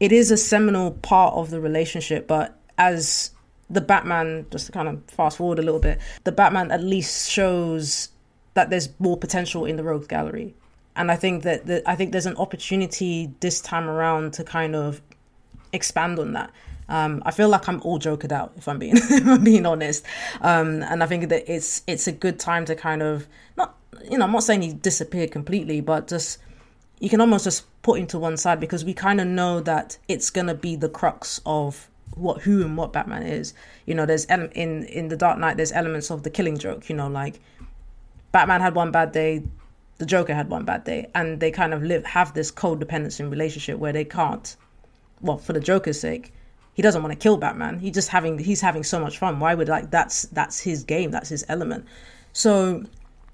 S8: it is a seminal part of the relationship but as the batman just to kind of fast forward a little bit the batman at least shows that there's more potential in the rogues gallery and I think that the, I think there's an opportunity this time around to kind of expand on that. Um, I feel like I'm all joked out if I'm being (laughs) if I'm being honest, um, and I think that it's it's a good time to kind of not you know I'm not saying he disappeared completely, but just you can almost just put him to one side because we kind of know that it's gonna be the crux of what who and what Batman is. You know, there's ele- in in the Dark Knight there's elements of the Killing Joke. You know, like Batman had one bad day, the Joker had one bad day, and they kind of live have this codependency relationship where they can't. Well, for the Joker's sake, he doesn't want to kill Batman. He just having he's having so much fun. Why would like that's that's his game. That's his element. So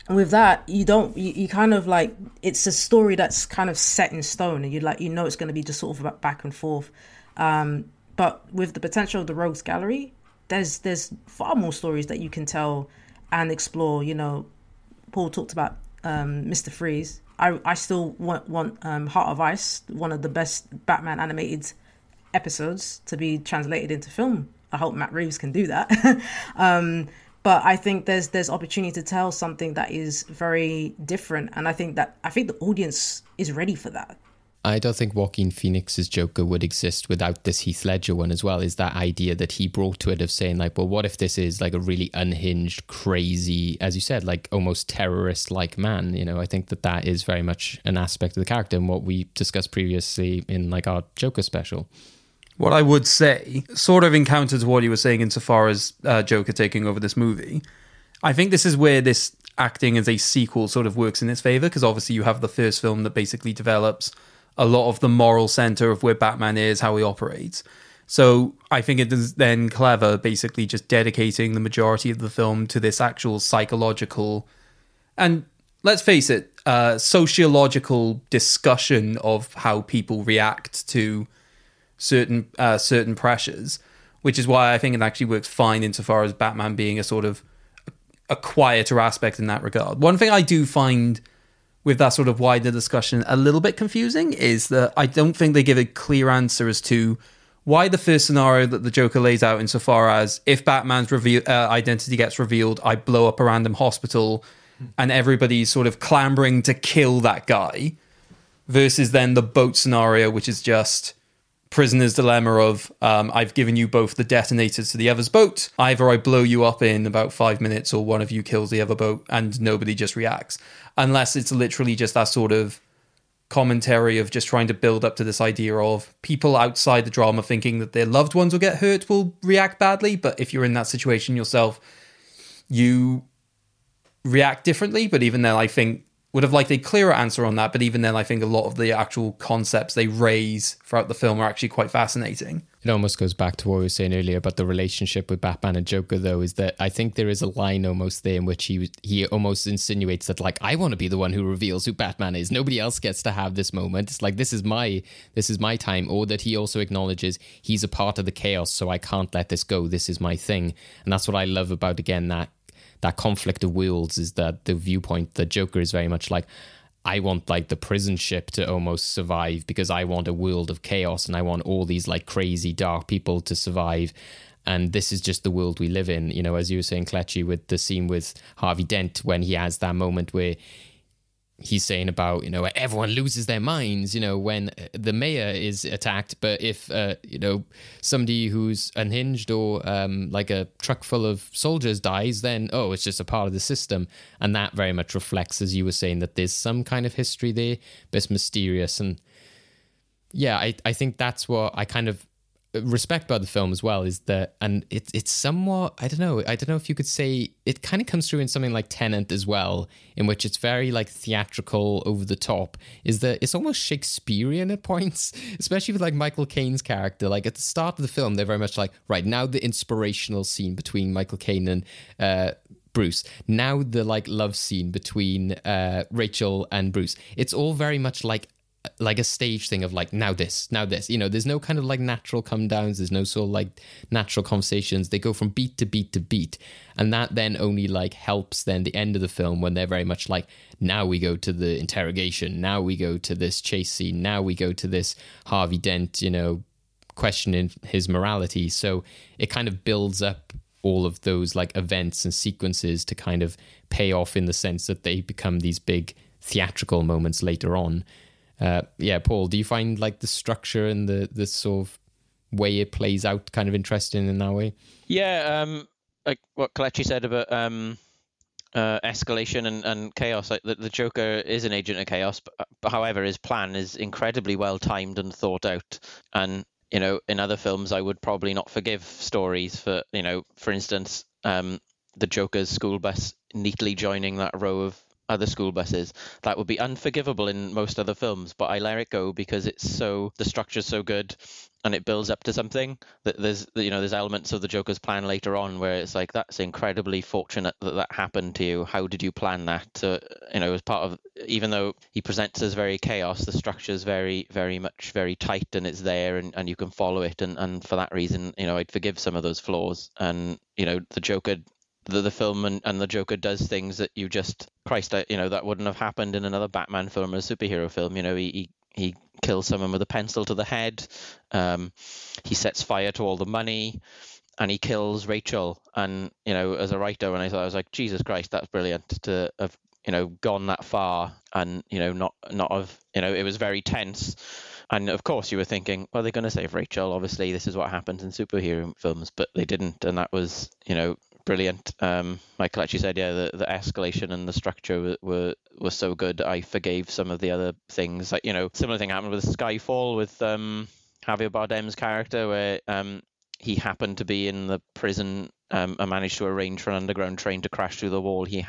S8: with that, you don't you, you kind of like it's a story that's kind of set in stone, and you like you know it's going to be just sort of back and forth. Um, but with the potential of the Rogues Gallery, there's there's far more stories that you can tell and explore. You know, Paul talked about um, Mr. Freeze. I, I still want, want um, Heart of Ice, one of the best Batman animated episodes, to be translated into film. I hope Matt Reeves can do that. (laughs) um, but I think there's there's opportunity to tell something that is very different, and I think that I think the audience is ready for that.
S1: I don't think Joaquin Phoenix's Joker would exist without this Heath Ledger one as well. Is that idea that he brought to it of saying like, well, what if this is like a really unhinged, crazy, as you said, like almost terrorist-like man? You know, I think that that is very much an aspect of the character and what we discussed previously in like our Joker special.
S2: What I would say, sort of encounters what you were saying insofar as uh, Joker taking over this movie. I think this is where this acting as a sequel sort of works in its favor because obviously you have the first film that basically develops a lot of the moral center of where Batman is, how he operates. So I think it is then clever, basically just dedicating the majority of the film to this actual psychological and let's face it, uh, sociological discussion of how people react to certain uh, certain pressures, which is why I think it actually works fine insofar as Batman being a sort of a quieter aspect in that regard. One thing I do find with that sort of wider discussion a little bit confusing is that I don't think they give a clear answer as to why the first scenario that the Joker lays out, insofar as if Batman's reveal, uh, identity gets revealed, I blow up a random hospital and everybody's sort of clambering to kill that guy, versus then the boat scenario, which is just prisoner's dilemma of um, I've given you both the detonators to the other's boat. Either I blow you up in about five minutes, or one of you kills the other boat, and nobody just reacts. Unless it's literally just that sort of commentary of just trying to build up to this idea of people outside the drama thinking that their loved ones will get hurt will react badly, but if you're in that situation yourself, you react differently. But even then, I think would have liked a clearer answer on that. But even then, I think a lot of the actual concepts they raise throughout the film are actually quite fascinating.
S1: It almost goes back to what we were saying earlier about the relationship with Batman and Joker, though, is that I think there is a line almost there in which he he almost insinuates that like I want to be the one who reveals who Batman is. Nobody else gets to have this moment. It's like this is my this is my time, or that he also acknowledges he's a part of the chaos, so I can't let this go. This is my thing, and that's what I love about again that that conflict of worlds is that the viewpoint the Joker is very much like I want like the prison ship to almost survive because I want a world of chaos and I want all these like crazy dark people to survive. And this is just the world we live in. You know, as you were saying, Kelechi, with the scene with Harvey Dent when he has that moment where he's saying about you know everyone loses their minds you know when the mayor is attacked. But if uh, you know somebody who's unhinged or um, like a truck full of soldiers dies then oh it's just a part of the system. And that very much reflects as you were saying that there's some kind of history there but it's mysterious. And yeah i, I think that's what i kind of respect about the film as well is that, and it's it's somewhat I don't know I don't know if you could say it kind of comes through in something like Tenant as well, in which it's very like theatrical, over the top. Is that it's almost Shakespearean at points, (laughs) especially with like Michael Caine's character. Like at the start of the film, they're very much like right now the inspirational scene between Michael Caine and. Uh, Bruce. Now the like love scene between uh, Rachel and Bruce. It's all very much like like a stage thing of like now this, now this. You know, there's no kind of like natural come downs. There's no sort of like natural conversations. They go from beat to beat to beat, and that then only like helps then the end of the film when they're very much like now we go to the interrogation. Now we go to this chase scene. Now we go to this Harvey Dent. You know, questioning his morality. So it kind of builds up all of those like events and sequences to kind of pay off in the sense that they become these big theatrical moments later on. Uh, yeah, Paul, do you find like the structure and the the sort of way it plays out kind of interesting in that way?
S9: Yeah, um, like what Kelechi said about um, uh, escalation and, and chaos. Like the, the Joker is an agent of chaos, but, however, his plan is incredibly well timed and thought out. And you know, in other films, I would probably not forgive stories for, you know, for instance, um, the Joker's school bus neatly joining that row of other school buses. That would be unforgivable in most other films, but I let it go because it's so the structure's so good and it builds up to something that there's you know there's elements of the Joker's plan later on where it's like that's incredibly fortunate that that happened to you. How did you plan that? You know, as part of even though he presents as very chaos, the structure is very very much very tight and it's there and, and you can follow it and and for that reason you know I'd forgive some of those flaws and you know the Joker the, the film and, and the Joker does things that you just Christ, you know, that wouldn't have happened in another Batman film or a superhero film. You know, he he, he kills someone with a pencil to the head. Um, he sets fire to all the money, and he kills Rachel. And you know, as a writer, when I thought I was like, Jesus Christ, that's brilliant to have you know gone that far and you know not not have you know it was very tense. And of course, you were thinking, well, they're going to save Rachel. Obviously, this is what happens in superhero films, but they didn't, and that was, you know, brilliant. Um, Michael actually said, yeah, the, the escalation and the structure were, were were so good. I forgave some of the other things. Like you know, similar thing happened with Skyfall with um, Javier Bardem's character, where um, he happened to be in the prison um, and managed to arrange for an underground train to crash through the wall. He,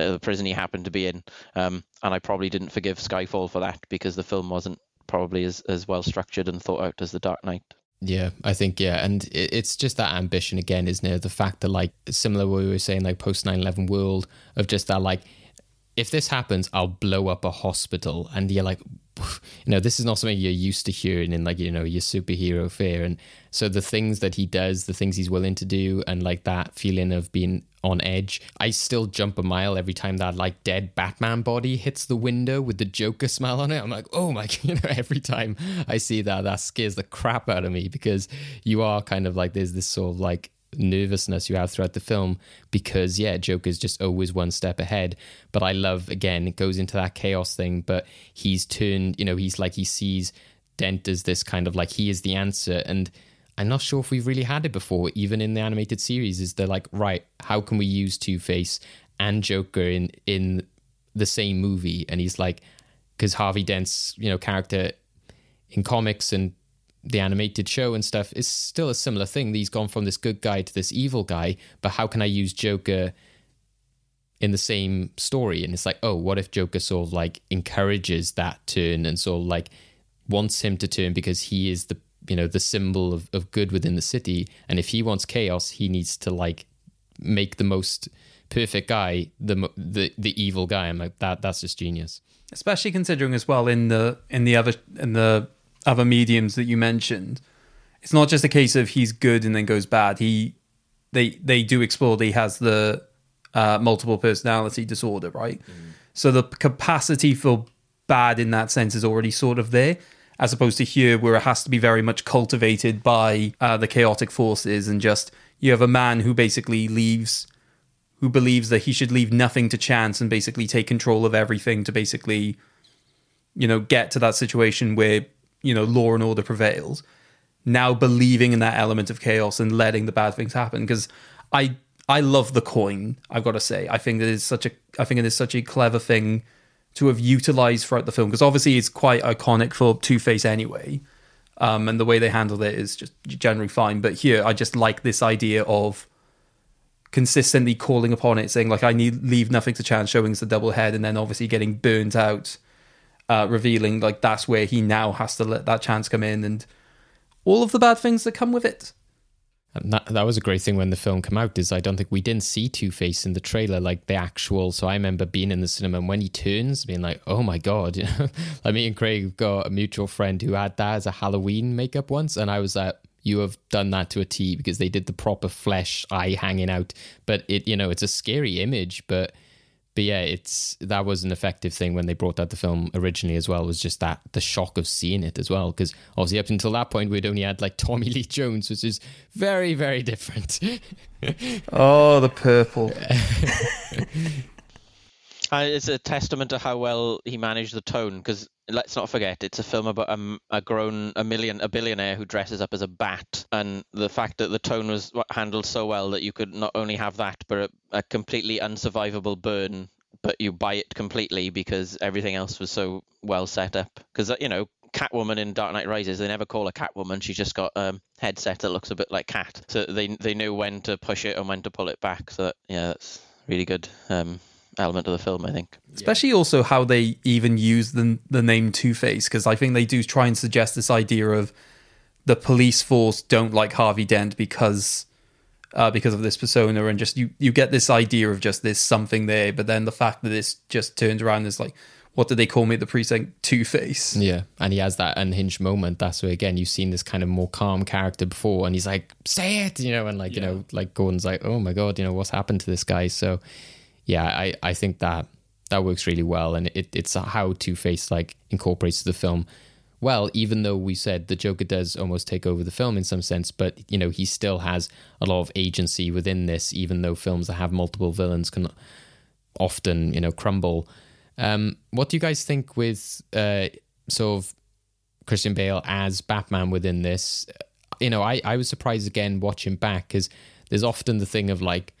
S9: uh, the prison he happened to be in, um, and I probably didn't forgive Skyfall for that because the film wasn't probably as, as well structured and thought out as The Dark Knight.
S1: Yeah, I think yeah, and it, it's just that ambition again, isn't it? The fact that like similar what we were saying, like post 9-11 world of just that like if this happens, I'll blow up a hospital, and you're like, you know, this is not something you're used to hearing in like you know your superhero fear. and so the things that he does, the things he's willing to do, and like that feeling of being on edge. I still jump a mile every time that like dead Batman body hits the window with the Joker smile on it. I'm like, oh my, (laughs) you know, every time I see that, that scares the crap out of me because you are kind of like there's this sort of like nervousness you have throughout the film because yeah joker's just always one step ahead but i love again it goes into that chaos thing but he's turned you know he's like he sees dent as this kind of like he is the answer and I'm not sure if we've really had it before, even in the animated series. Is they're like, right, how can we use Two Face and Joker in in the same movie? And he's like, because Harvey Dent's you know character in comics and the animated show and stuff is still a similar thing. He's gone from this good guy to this evil guy, but how can I use Joker in the same story? And it's like, oh, what if Joker sort of like encourages that turn and sort of like wants him to turn because he is the you know the symbol of, of good within the city and if he wants chaos he needs to like make the most perfect guy the the the evil guy i'm like that that's just genius
S2: especially considering as well in the in the other in the other mediums that you mentioned. It's not just a case of he's good and then goes bad. He they they do explore that he has the uh, multiple personality disorder right? Mm. so the capacity for bad in that sense is already sort of there as opposed to here where it has to be very much cultivated by uh, the chaotic forces and just you have a man who basically leaves who believes that he should leave nothing to chance and basically take control of everything to basically you know get to that situation where you know law and order prevails now believing in that element of chaos and letting the bad things happen because i i love the coin i've got to say i think it is such a i think it is such a clever thing to have utilized throughout the film because obviously it's quite iconic for Two Face anyway. um, and the way they handled it is just generally fine. But here, I just like this idea of consistently calling upon it, saying like I need leave nothing to chance, showing us the double head, and then obviously getting burnt out, uh, revealing like that's where he now has to let that chance come in, and all of the bad things that come with it.
S1: And that, that was a great thing when the film came out is I don't think we didn't see Two Face in the trailer like the actual. So I remember being in the cinema and when he turns, being like, "Oh my god!" You (laughs) know, like me and Craig got a mutual friend who had that as a Halloween makeup once, and I was like, "You have done that to a T because they did the proper flesh eye hanging out." But it, you know, it's a scary image, but but yeah, it's that was an effective thing when they brought out the film originally as well. Was just that the shock of seeing it as well, because obviously up until that point we'd only had like Tommy Lee Jones, which is very very different. (laughs)
S2: oh, the purple. (laughs)
S9: Uh, it's a testament to how well he managed the tone because let's not forget it's a film about a, a grown a million a billionaire who dresses up as a bat and the fact that the tone was handled so well that you could not only have that but a, a completely unsurvivable burn but you buy it completely because everything else was so well set up because you know Catwoman in Dark Knight Rises, they never call her Catwoman. She's just got a um, headset that looks a bit like cat. So they they knew when to push it and when to pull it back. So that, yeah, that's really good. Um, element of the film, I think.
S2: Especially also how they even use the the name Two Face, because I think they do try and suggest this idea of the police force don't like Harvey Dent because uh, because of this persona, and just you you get this idea of just this something there, but then the fact that this just turns around is like. What did they call me at the precinct? Two Face.
S1: Yeah, and he has that unhinged moment. That's where again you've seen this kind of more calm character before, and he's like, "Say it," you know, and like yeah. you know, like Gordon's like, "Oh my god, you know what's happened to this guy?" So yeah, I, I think that that works really well, and it, it's how Two Face like incorporates the film well. Even though we said the Joker does almost take over the film in some sense, but you know he still has a lot of agency within this. Even though films that have multiple villains can often you know crumble. Um, what do you guys think with uh, sort of Christian Bale as Batman within this? You know, I I was surprised again watching back because there's often the thing of like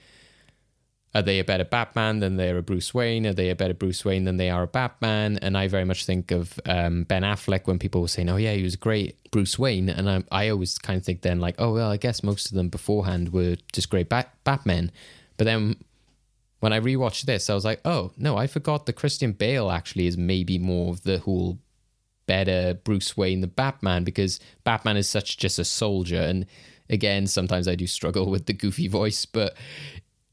S1: are they a better Batman than they're a Bruce Wayne? Are they a better Bruce Wayne than they are a Batman? And I very much think of um, Ben Affleck when people were saying, "Oh yeah, he was great Bruce Wayne," and I, I always kind of think then like, "Oh well, I guess most of them beforehand were just great Bat- Batmen," but then when I rewatched this, I was like, "Oh no, I forgot that Christian Bale actually is maybe more of the whole better Bruce Wayne than Batman because Batman is such just a soldier and." Again, sometimes I do struggle (laughs) with the goofy voice, but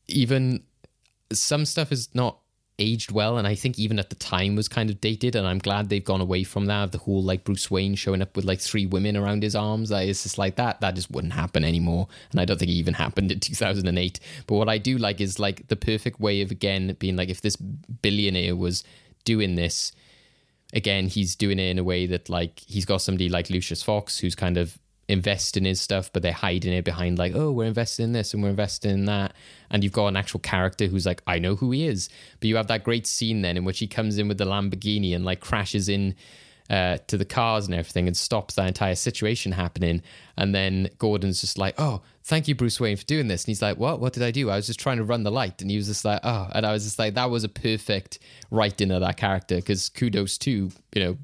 S1: even some stuff is not aged well and i think even at the time was kind of dated and i'm glad they've gone away from that. The whole like bruce wayne showing up with like three women around his arms like, it's just like that that just wouldn't happen anymore and i don't think it even happened in (laughs) 2008 but what i do like is like the perfect way of again being like if this billionaire was doing this again he's doing it in a way that like he's got somebody like lucius fox who's kind of invest in his stuff, but they're hiding it behind like, oh, we're investing in this and we're investing in that. And you've got an actual character who's like, I know who he is. But you have that great scene then in which he comes in with the Lamborghini and like crashes in uh, to the cars and everything and stops that entire situation happening. And then Gordon's just like, oh, thank you, Bruce Wayne, for doing this. And he's like, what? What did I do? I was just trying to run the light. And he was just like, oh. And I was just like, that was a perfect writing of that character because kudos to, you know,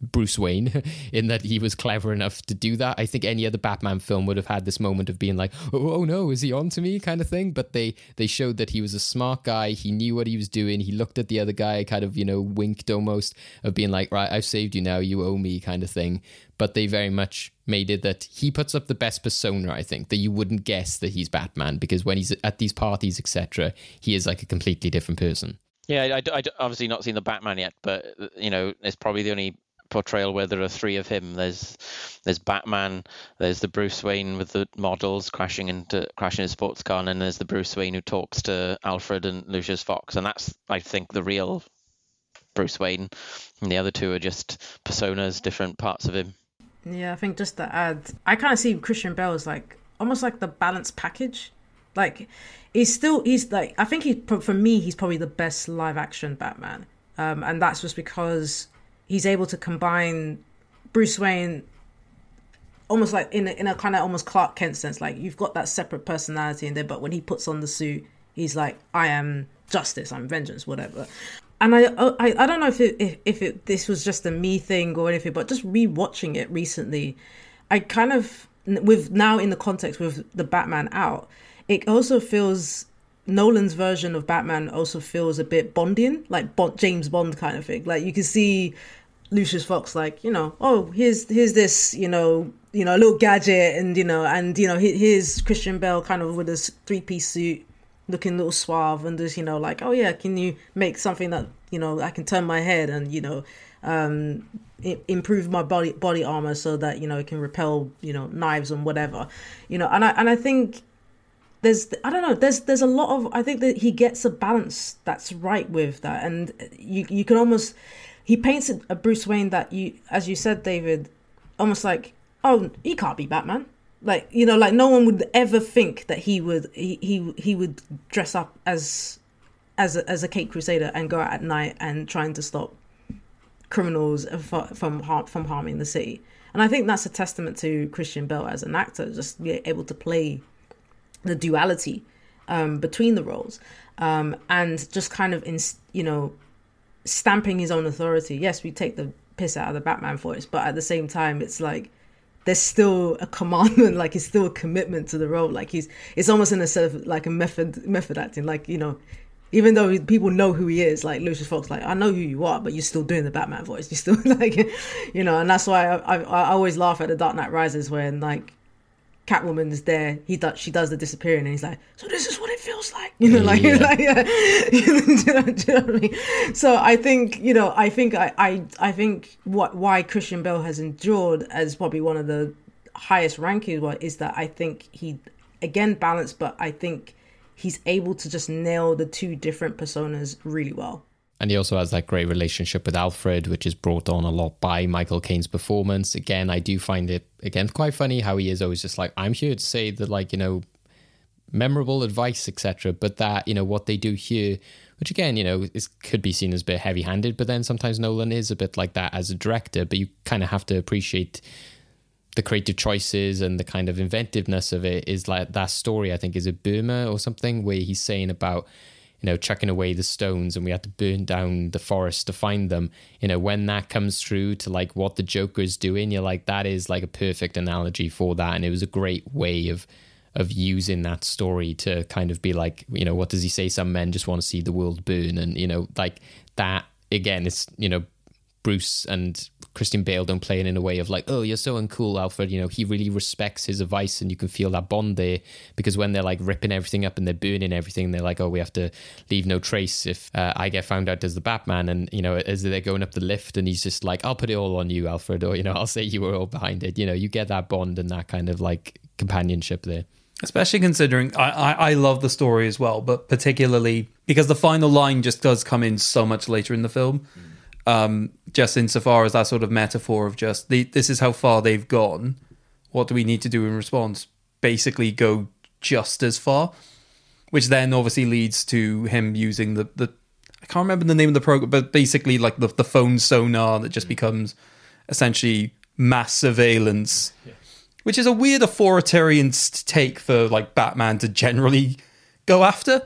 S1: Bruce Wayne (laughs) in that he was clever enough to do that. I think any other Batman film would have had this moment of being like, "Oh, oh no, is he on to me?" kind of thing. But they they showed that he was a smart guy. He knew what he was doing. He looked at the other guy, kind of you know winked almost of being like, "Right, I've saved you now. You owe me," kind of thing. But they very much made it that he puts up the best persona. I think that you wouldn't guess that he's Batman because when he's at these parties, etc., he is like a completely different person.
S9: Yeah, I, I, I obviously not seen the Batman yet, but you know, it's probably the only portrayal where there are three of him. There's there's Batman, there's the Bruce Wayne with the models crashing into crashing his sports car, and then there's the Bruce Wayne who talks to Alfred and Lucius Fox, and that's I think the real Bruce Wayne. And the other two are just personas, different parts of him.
S8: Yeah, I think just to add, I kind of see Christian Bale as like almost like the balanced package. Like he's still he's like I think he for me he's probably the best live action Batman. Um, and that's just because he's able to combine Bruce Wayne almost like in a, in a kind of almost Clark Kent sense. Like you've got that separate personality in there, but when he puts on the suit, he's like, I am justice, I'm vengeance, whatever. and I, I I don't know if it if, if it this was just a me thing or anything, but just rewatching it recently, I kind of with now in the context with the Batman out, it also feels Nolan's version of Batman also feels a bit Bondian, like James Bond kind of thing. Like you can see Lucius Fox, like you know, oh here's here's this you know you know a little gadget, and you know and you know here's Christian Bale kind of with his three piece suit, looking a little suave, and just you know like oh yeah, can you make something that you know I can turn my head and you know um improve my body body armor so that you know it can repel you know knives and whatever you know and I and I think there's I don't know there's there's a lot of I think that he gets a balance that's right with that and you you can almost he paints a Bruce Wayne that you as you said David almost like oh he can't be Batman. Like you know like no one would ever think that he would he he, he would dress up as as a, as a Caped Crusader and go out at night and trying to stop criminals from har- from harming the city. And I think that's a testament to Christian Bale as an actor just being able to play the duality um, between the roles. Um, and just kind of in you know stamping his own authority. Yes we take the piss out of the batman voice but at the same time it's like there's still a commandment (laughs) like it's still a commitment to the role. Like he's it's almost in a sort of like a method method acting. Like you know even though people know who he is like lucius fox like i know who you are but you're still doing the batman voice. You're still (laughs) like you know and that's why i, I, I always laugh at the dark knight rises when like Catwoman is there. He does. She does the disappearing, and he's like, "So this is what it feels like," (laughs) you know, like,
S1: Yeah.
S8: like, yeah. (laughs) do, you know, do you know what I mean? So I think, you know, I think I, I, I think what why Christian Bale has endured as probably one of the highest ranking one is that I think he again balanced, but I think he's able to just nail the two different personas really well.
S1: And he also has that great relationship with Alfred, which is brought on a lot by Michael Caine's performance. Again, I do find it again quite funny how he is always just like, I'm here to say that, like, you know, memorable advice, etc. But that, you know, what they do here, which again, you know, is could be seen as a bit heavy handed, but then sometimes Nolan is a bit like that as a director, but you kind of have to appreciate the creative choices and the kind of inventiveness of it is like that story, I think, is a Burma or something where he's saying about, you know, chucking away the stones and we had to burn down the forest to find them. You know, when that comes through to like what the Joker's doing, you're like, that is like a perfect analogy for that. And it was a great way of of using that story to kind of be like, you know, what does he say? Some men just want to see the world burn. And, you know, like that again, it's, you know, Bruce and Christian Bale don't play it in a way of like, oh, you're so uncool, Alfred. You know, he really respects his advice, and you can feel that bond there because when they're like ripping everything up and they're burning everything, they're like, oh, we have to leave no trace if uh, I get found out as the Batman. And you know, as they're going up the lift, and he's just like, I'll put it all on you, Alfred, or you know, (laughs) I'll say you were all behind it. You know, you get that bond and that kind of like companionship there.
S2: especially considering I, I, I love the story as well, but particularly because the final line just does come in so much later in the film. Um, just insofar as that sort of metaphor of just the, this is how far they've gone. What do we need to do in response? Basically, go just as far, which then obviously leads to him using the the I can't remember the name of the program, but basically like the the phone sonar that just becomes essentially mass surveillance which is a weird authoritarian take for like Batman to generally go after.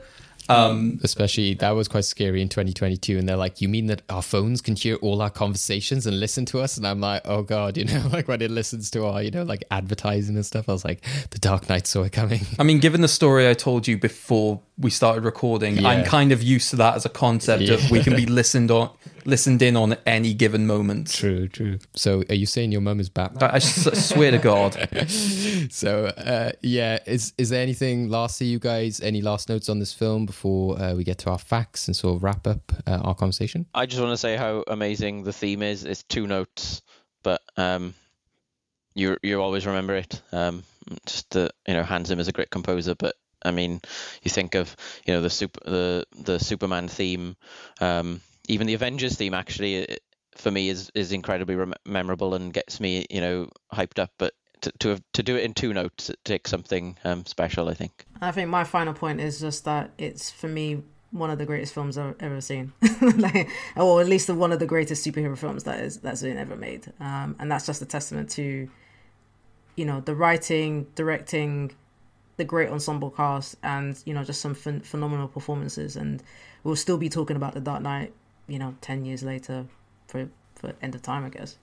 S2: Um,
S1: Especially that was quite scary in 2022. And they're like, You mean that our phones can hear all our conversations and listen to us? And I'm like, Oh God, (laughs) you know, like when it listens to our, you know, like advertising and stuff, I was like, The Dark Knight saw it coming.
S2: I mean, given the story I told you before we started recording, I'm kind of used to that as a concept of we can be listened on, listened in on any given moment.
S1: True, true. So are you saying your mum is Batman?
S2: I swear to God. (laughs)
S1: so uh, yeah, is is there anything lastly, you guys, any last notes on this film before uh, we get to our facts and sort of wrap up uh, our conversation?
S9: I just want to say how amazing the theme is. It's two notes, but um, you you always remember it. Um, just the you know Hans Zimmer is a great composer, but I mean, you think of you know the super the the Superman theme, um, even the Avengers theme actually for me is is incredibly rem- memorable and gets me you know hyped up. But to to, have, to do it in two notes, takes something um, special, I think.
S8: I think my final point is just that it's for me one of the greatest films I've ever seen, (laughs) like, or at least one of the greatest superhero films that is that's been ever made. Um, and that's just a testament to, you know, the writing, directing, the great ensemble cast, and you know, just some phen- phenomenal performances. And we'll still be talking about the Dark Knight you know, ten years later for for End of Time, I guess.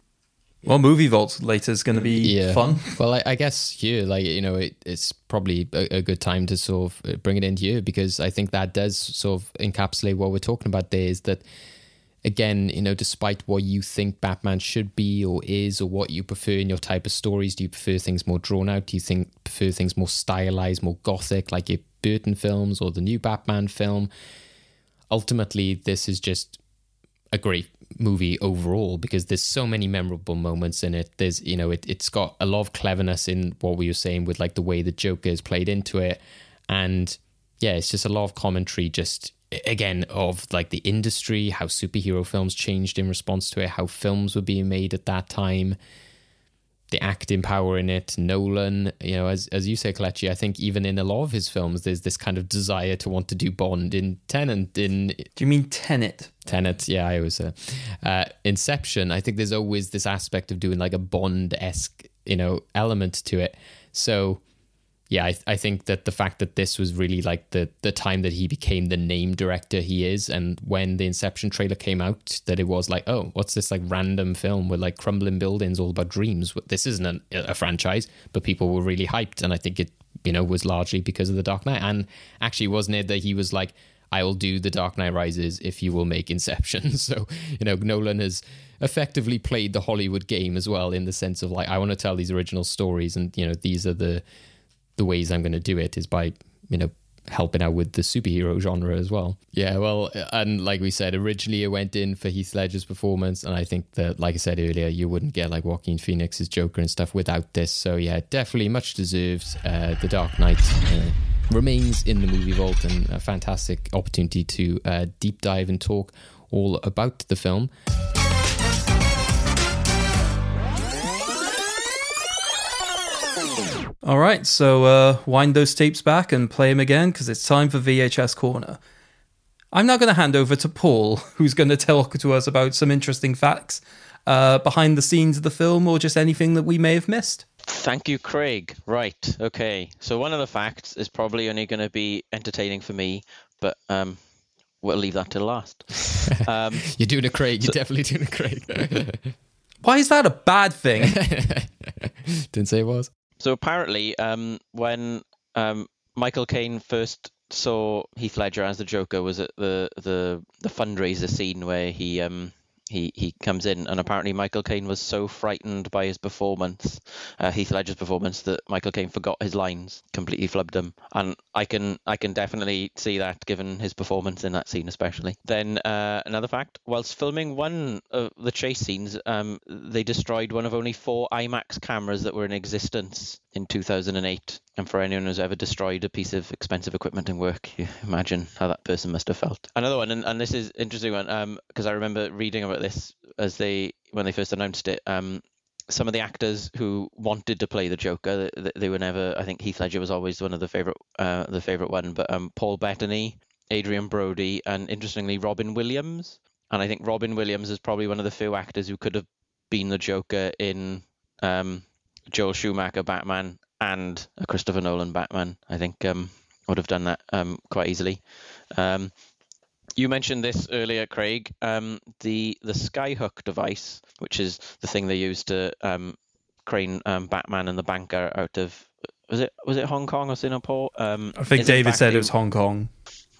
S2: Well, movie vault later is going to be
S1: yeah.
S2: fun. (laughs)
S1: Well, I, I guess here, like you know, it, it's probably a, a good time to sort of uh, bring it into you because I think that does sort of encapsulate what we're talking about. There is that again, you know, despite what you think Batman should be or is, or what you prefer in your type of stories, do you prefer things more drawn out? Do you think prefer things more stylized, more gothic, like your Burton films or the new Batman film? Ultimately, this is just a great movie overall because there's so many memorable moments in it. There's, you know, it, it's got a lot of cleverness in what we were saying with like the way the Joker is played into it. And yeah, it's just a lot of commentary, just again, of like the industry, how superhero films changed in response to it, how films were being made at that time the acting power in it. Nolan, you know, as as you say, Kelechi, I think even in a lot of his films, there's this kind of desire to want to do Bond. In Tenant, in
S2: Do you mean Tenet?
S1: Tenet, yeah, I was uh, Inception. I think there's always this aspect of doing like a Bond esque, you know, element to it. So yeah, I, I think that the fact that this was really like the the time that he became the name director he is, and when the Inception trailer came out, that it was like, oh, what's this like random film with like crumbling buildings all about dreams? This isn't a franchise, but people were really hyped, and I think it you know was largely because of the Dark Knight, and actually wasn't it that he was like. I will do the Dark Knight Rises if you will make Inception. (laughs) So, you know, Nolan has effectively played the Hollywood game as well in the sense of like, I want to tell these original stories and, you know, these are the the ways I'm going to do it is by, you know, helping out with the superhero genre as well. Yeah, well, and like we said, originally it went in for Heath Ledger's performance, and I think that, like I said earlier, you wouldn't get like Joaquin Phoenix's Joker and stuff without this. So yeah, definitely much deserved. Uh, the Dark Knight uh, remains in the movie vault, and a fantastic opportunity to uh, deep dive and talk all about the film.
S2: All right, so uh, wind those tapes back and play them again because it's time for VHS Corner. I'm now going to hand over to Paul, who's going to talk to us about some interesting facts uh, behind the scenes of the film or just anything that we may have missed.
S9: Thank you, Craig. Right. Okay. So one of the facts is probably only going to be entertaining for me, but um, we'll leave that till last. (laughs) Um,
S1: You're doing a Craig. You're definitely doing a Craig.
S2: Why is that a bad thing? (laughs)
S1: Didn't say it was.
S9: So apparently, um, when um, Michael Caine first saw Heath Ledger as the Joker, was at the the the fundraiser scene where he um he he comes in, and apparently Michael Caine was so frightened by his performance, uh, Heath Ledger's performance, that Michael Caine forgot his lines, completely flubbed them, and I can I can definitely see that given his performance in that scene, especially. Then uh, another fact: whilst filming one of the chase scenes, um, they destroyed one of only four IMAX cameras that were in existence in 2008. And for anyone who's ever destroyed a piece of expensive equipment in work, you imagine how that person must have felt. Another one, and, and this is interesting one, because I remember reading about this as they when they first announced it. Um, some of the actors who wanted to play the Joker, they, they were never. I think Heath Ledger was always one of the favorite, uh, the favorite one. But um, Paul Bettany, Adrien Brody, and interestingly Robin Williams. And I think Robin Williams is probably one of the few actors who could have been the Joker in um, Joel Schumacher Batman and a Christopher Nolan Batman. I think um, would have done that um, quite easily. Um, you mentioned this earlier, Craig. Um, the the Skyhook device, which is the thing they used to um, crane um, Batman and the banker out of was it was it Hong Kong or Singapore? Um,
S2: I think David said
S9: a-
S2: it was Hong Kong.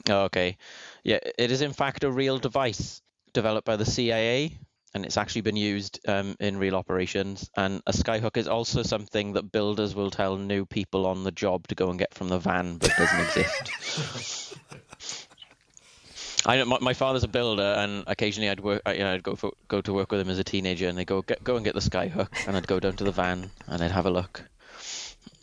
S9: Oh, okay. Yeah, it is in fact a real device developed by the CIA, and it's actually been used um, in real operations. And a skyhook is also something that builders will tell new people on the job to go and get from the van, but doesn't exist. (laughs) I know my, my father's a builder, and occasionally I'd work. I- You know, I'd go for, go to work with him as a teenager, and they go get, go and get the skyhook, and I'd go down to the van and I'd have a look.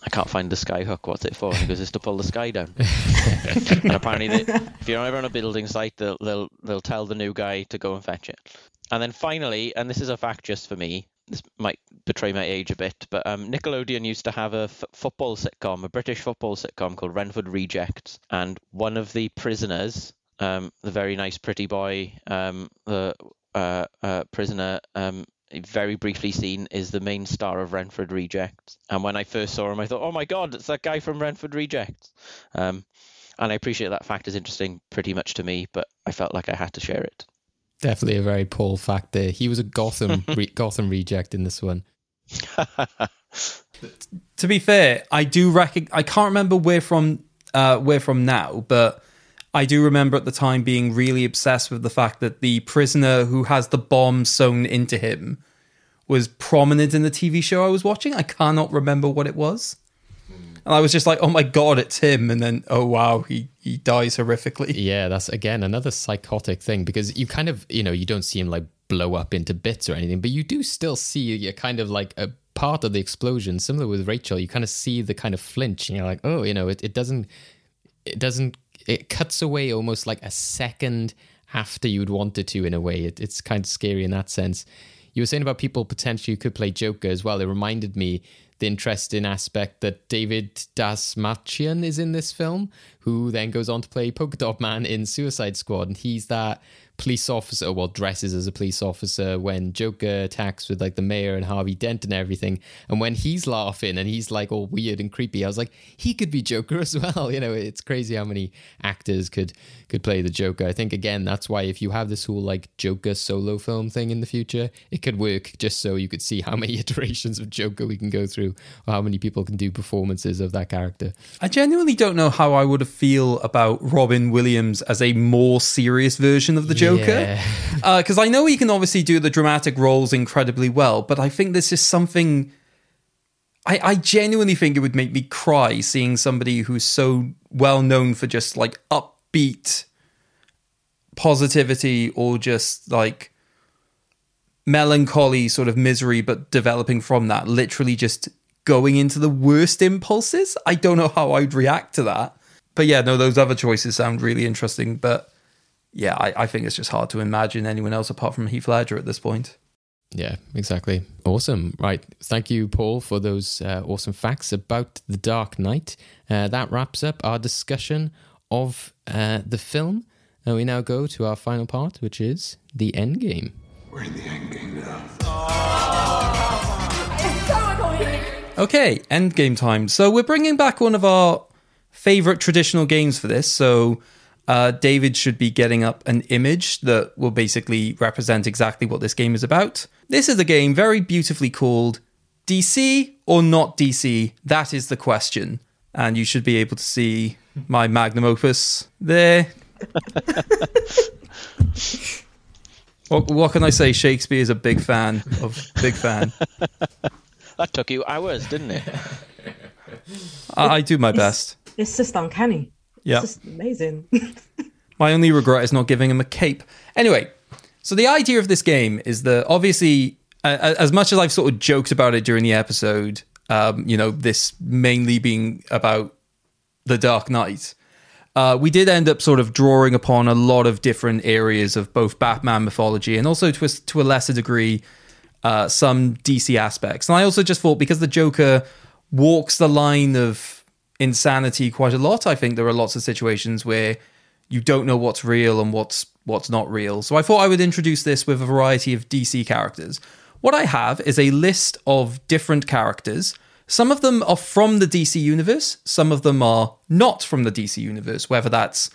S9: I can't find the skyhook. What's it for? Goes, "It's to pull the sky down." (laughs) and apparently, they, if you're ever on a building site, they'll they'll they'll tell the new guy to go and fetch it. And then finally, and this is a fact just for me, this might betray my age a bit, but um, Nickelodeon used to have a f- football sitcom, a British football sitcom called Renford Rejects, and one of the prisoners, um, the very nice pretty boy, um, the uh, uh, prisoner, um, very briefly seen is the main star of Renford Rejects. And when I first saw him, I thought, oh my god, it's that guy from Renford Rejects. Um, and I appreciate that fact is interesting pretty much to me, but I felt like I had to share it.
S1: Definitely a very Paul fact there. He was a Gotham (laughs) re- Gotham reject in this one. (laughs)
S2: to be fair, I do reckon I can't remember where from uh, where from now, but I do remember at the time being really obsessed with the fact that the prisoner who has the bomb sewn into him was prominent in the TV show I was watching. I cannot remember what it was. And I was just like, "Oh my god, it's him!" And then, oh wow, he he dies horrifically. (laughs)
S1: Yeah, that's again another psychotic thing because you kind of you know you don't see him like blow up into bits or anything, but you do still see a kind of like a part of the explosion. Similar with Rachel, you kind of see the kind of flinch, and you're like, oh, you know, it, it doesn't it doesn't it cuts away almost like a second after you'd want it to in a way. It, it's kind of scary in that sense. You were saying about people potentially who could play Joker as well. It reminded me the interesting aspect that David Dastmalchian is in this film, who then goes on to play Polka Dot Man in Suicide Squad, and he's that police officer, well, dresses as a police officer when Joker attacks with like the mayor and Harvey Dent and everything. And when he's laughing and he's like all weird and creepy, I was like, he could be Joker (laughs) as well. You know, it's crazy how many actors could could play the Joker. I think again, that's why if you have this whole like Joker solo film thing in the future, it could work just so you could see how (laughs) many iterations of Joker we can go through or how many people can do performances of that character.
S2: I genuinely don't know how I would feel about Robin Williams as a more serious version of the Joker. Because
S1: Yeah.
S2: uh, I know he can obviously do the dramatic roles incredibly well, but I think this is something. I, I genuinely think it would make me cry seeing somebody who's so well known for just like upbeat positivity or just like melancholy sort of misery, but developing from that, literally just going into the worst impulses. I don't know how I'd react to that. But yeah, no, those other choices sound really interesting. But yeah, I, I think it's just hard to imagine anyone else apart from Heath Ledger at this point.
S1: Yeah, exactly. Awesome. Right. Thank you, Paul, for those uh, awesome facts about The Dark Knight. Uh, that wraps up our discussion of uh, the film. And we now go to our final part, which is the end game.
S7: We're in the end game now.
S2: Okay, end game time. So we're bringing back one of our favorite traditional games for this. So uh, David should be getting up an image that will basically represent exactly what this game is about. This is a game very beautifully called DC or not DC. That is the question. And you should be able to see my magnum opus there. (laughs) what, what can I say? Shakespeare is a big fan of big fan. (laughs)
S9: That took you hours, didn't it?
S2: I, I do my best.
S8: It's just uncanny.
S2: Yeah.
S8: It's just amazing. (laughs)
S2: My only regret is not giving him a cape. Anyway, so the idea of this game is that obviously, uh, as much as I've sort of joked about it during the episode, um, you know, this mainly being about the Dark Knight, uh, we did end up sort of drawing upon a lot of different areas of both Batman mythology and also to a, to a lesser degree, uh, some DC aspects. And I also just thought because the Joker walks the line of insanity quite a lot, I think there are lots of situations where you don't know what's real and what's what's not real. So I thought I would introduce this with a variety of DC characters. What I have is a list of different characters. Some of them are from the DC universe, some of them are not from the DC universe, whether that's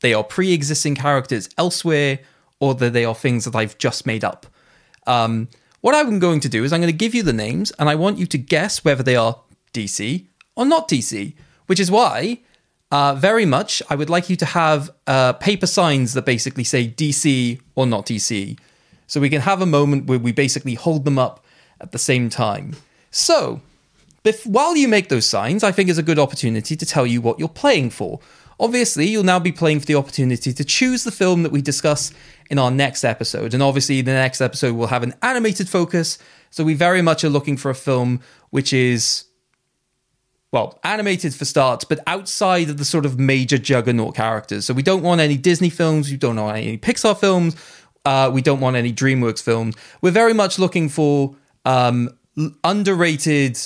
S2: they are pre-existing characters elsewhere or that they are things that I've just made up. Um, what I'm going to do is I'm going to give you the names and I want you to guess whether they are DC or not DC, which is why uh, very much I would like you to have uh, paper signs that basically say DC or not DC. So we can have a moment where we basically hold them up at the same time. So, bef- while you make those signs, I think is a good opportunity to tell you what you're playing for. Obviously, you'll now be playing for the opportunity to choose the film that we discuss in our next episode. And obviously, the next episode will have an animated focus. So, we very much are looking for a film which is, well, animated for starts, but outside of the sort of major juggernaut characters. So, we don't want any Disney films, we don't want any Pixar films, uh, we don't want any DreamWorks films. We're very much looking for um, underrated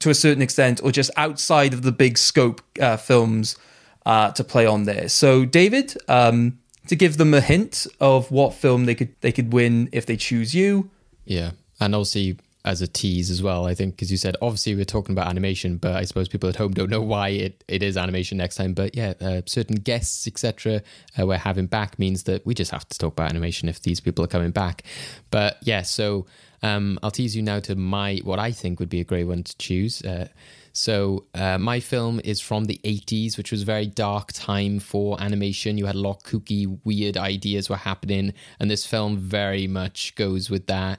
S2: to a certain extent, or just outside of the big scope uh, films uh, to play on there. So, David, um, to give them a hint of what film they could they could win if they choose you.
S1: Yeah. And obviously, as a tease as well. I think because you said obviously we're talking about animation, but I suppose people at home don't know why it, it is animation next time. But yeah, uh, certain guests etc. Uh, we're having back means that we just have to talk about animation if these people are coming back. But yeah, so um, I'll tease you now to my what I think would be a great one to choose. Uh, so uh, my film is from the 80s, which was a very dark time for animation. You had a lot of kooky, weird ideas were happening, and this film very much goes with that.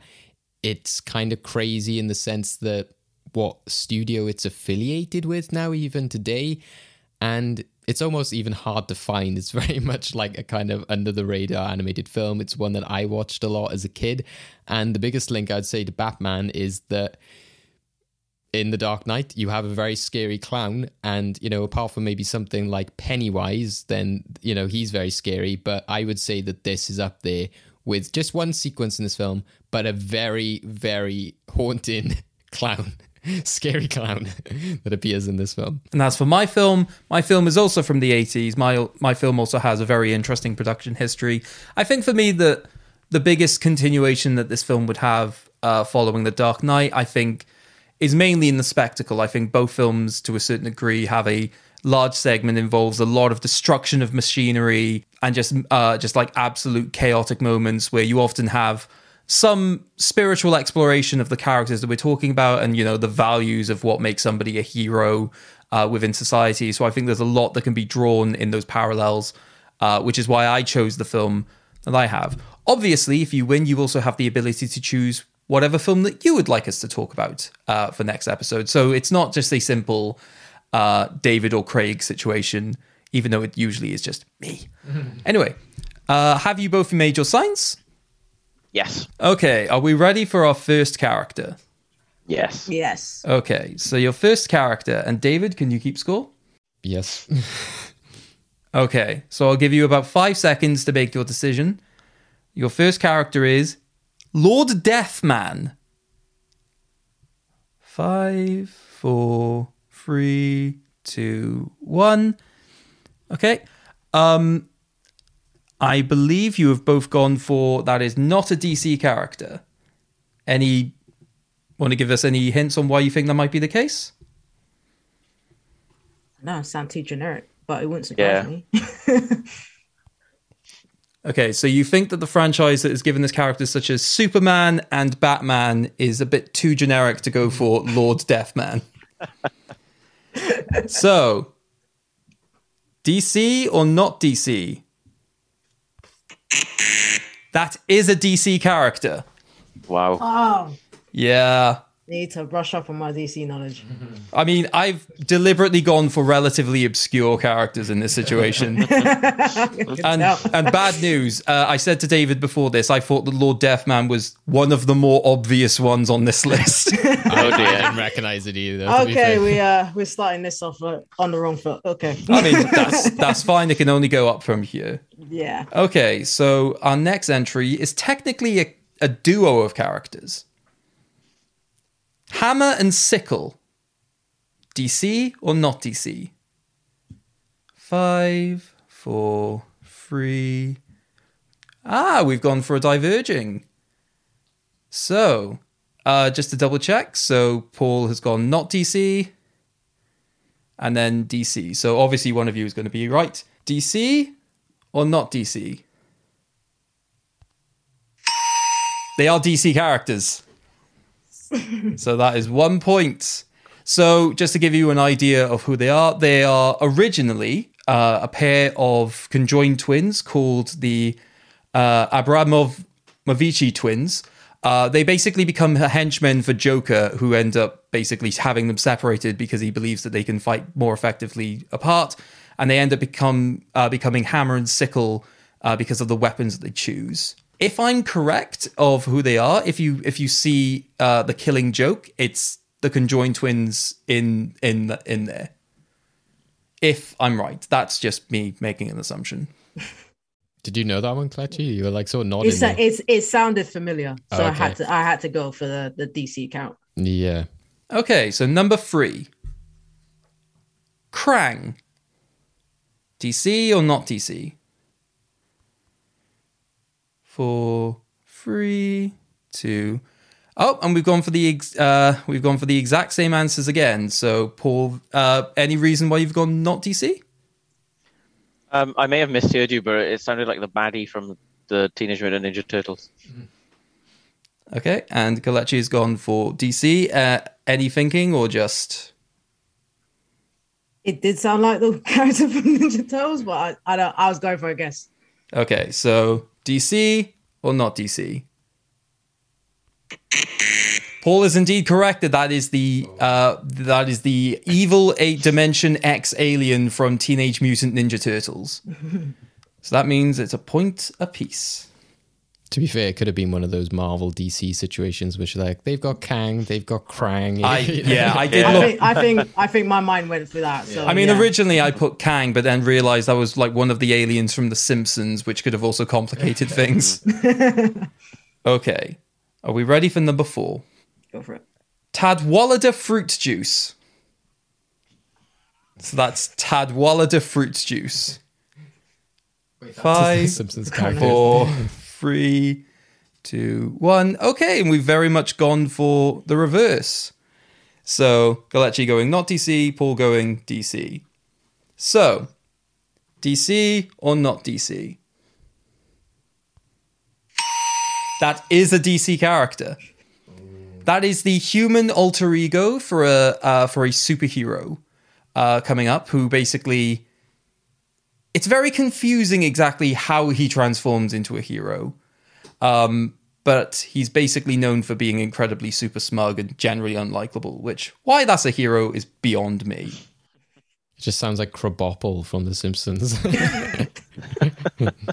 S1: It's kind of crazy in the sense that what studio it's affiliated with now, even today, and it's almost even hard to find. It's (laughs) very much like a kind of under the radar animated film. It's one that I watched a lot as a kid, and the biggest link I'd say to Batman is that in The Dark Knight, you have a very scary clown, and you know, apart from maybe something like Pennywise, then you know he's very scary. But I would say that this is up there with just one sequence in this film, but a very, very haunting (laughs) clown, (laughs) scary clown (laughs) that appears in this film.
S2: And as for my film, my film is also from the 80s. My my film also has a very interesting production history. I think for me the the biggest continuation that this film would have uh, following The Dark Knight, I think, is mainly in the spectacle. I think both films, to a certain degree, have a large segment involves a lot of destruction of machinery and just uh, just like absolute chaotic moments where you often have some spiritual exploration of the characters that we're talking about and you know the values of what makes somebody a hero uh, within society. So I think there's a lot that can be drawn in those parallels, uh, which is why I chose the film that I have. Obviously, if you win, you also have the ability to choose whatever film that you would like us to talk about uh, for next episode. So it's not just a simple uh, David or Craig situation, even though it usually is just me. (laughs) Anyway, uh, have you both made your signs?
S9: Yes.
S2: Okay, are we ready for our first character?
S9: Yes.
S8: Yes.
S2: Okay, so your first character, and David, can you keep score?
S1: Yes. (laughs)
S2: Okay, so I'll give you about five seconds to make your decision. Your first character is Lord Deathman. Five, four, three, two, one. Okay. Um, I believe you have both gone for that is not a DC character. Any want to give us any hints on why you think that might be the case?
S8: No, sound too generic, but it wouldn't surprise
S9: Yeah.
S8: me. (laughs)
S2: Okay, so you think that the franchise that has given this characters such as Superman and Batman is a bit too generic to go for Lord Deathman. (laughs) so, DC or not DC? That is a DC character.
S9: Wow.
S8: oh,
S2: Yeah.
S8: Need to brush up on my DC knowledge.
S2: I mean, I've deliberately gone for relatively obscure characters in this situation. (laughs) and, and bad news. Uh, I said to David before this, I thought that Lord Deathman was one of the more obvious ones on this list. (laughs)
S9: Oh
S1: I
S9: dear.
S1: didn't recognize it either.
S8: Okay, we uh we're starting this off uh, on the wrong foot. Okay.
S2: I mean, that's that's fine. It can only go up from here.
S8: yeah.
S2: Okay, so our next entry is technically a, a duo of characters. Hammer and Sickle. DC or not DC? Five, four, three. Ah, we've gone for a diverging. So, uh, just to double check, so Paul has gone not DC, and then DC. So obviously one of you is going to be right. DC or not DC? They are DC characters. So that is one point. So just to give you an idea of who they are, they are originally uh, a pair of conjoined twins called the uh, Abramov Mavici twins. Uh, they basically become henchmen for Joker, who end up basically having them separated because he believes that they can fight more effectively apart, and they end up become uh, becoming Hammer and Sickle uh, because of the weapons that they choose. If I'm correct of who they are, if you if you see uh, the Killing Joke, it's the conjoined twins in in the, in there. If I'm right, that's just me making an assumption.
S1: Did you know that one, Kelechi? You were like sort of nodding.
S8: It's, it's it sounded familiar, so I
S1: Okay.
S8: had to I had to go for the the DC count.
S1: yeah.
S2: Okay, so number three. Krang. DC or not DC? Four, three, two. Oh, and we've gone for the ex- uh, we've gone for the exact same answers again. So, Paul, uh, any reason why you've gone not DC?
S9: Um, I may have misheard you, but it sounded like the baddie from the Teenage Mutant Ninja Turtles.
S2: Okay, and Kelechi has gone for DC. Uh, any thinking or just
S8: It did sound like the (laughs) character from Ninja Turtles, but I, I don't. I was going for a guess.
S2: okay? So DC or not DC? Paul is indeed correct that that is the uh, that is the evil eight dimension X alien from Teenage Mutant Ninja Turtles. (laughs) so that means it's a point apiece.
S1: To be fair, it could have been one of those Marvel DC situations, which like they've got Kang, they've got Krang.
S2: I (laughs) yeah, I did
S8: I
S2: look.
S8: think, I think I think my mind went for that. So
S2: I mean,
S8: yeah.
S2: originally I put Kang, but then realized that was like one of the aliens from The Simpsons, which could have also complicated (laughs) things. (laughs) okay, are we ready for number four?
S8: go for it.
S2: Tadwallader fruit juice. So that's Tadwallader fruit juice. Wait, that's Five,
S1: Simpsons character.
S2: four, three, two, one. Okay, and we've very much gone for the reverse. So Kelechi going not DC, Paul going DC. So DC or not DC? That is a DC character. That is the human alter ego for a uh, for a superhero uh, coming up, who basically it's very confusing exactly how he transforms into a hero. Um, but he's basically known for being incredibly super smug and generally unlikable, which why that's a hero is beyond me.
S1: It just sounds like Krabappel from The Simpsons.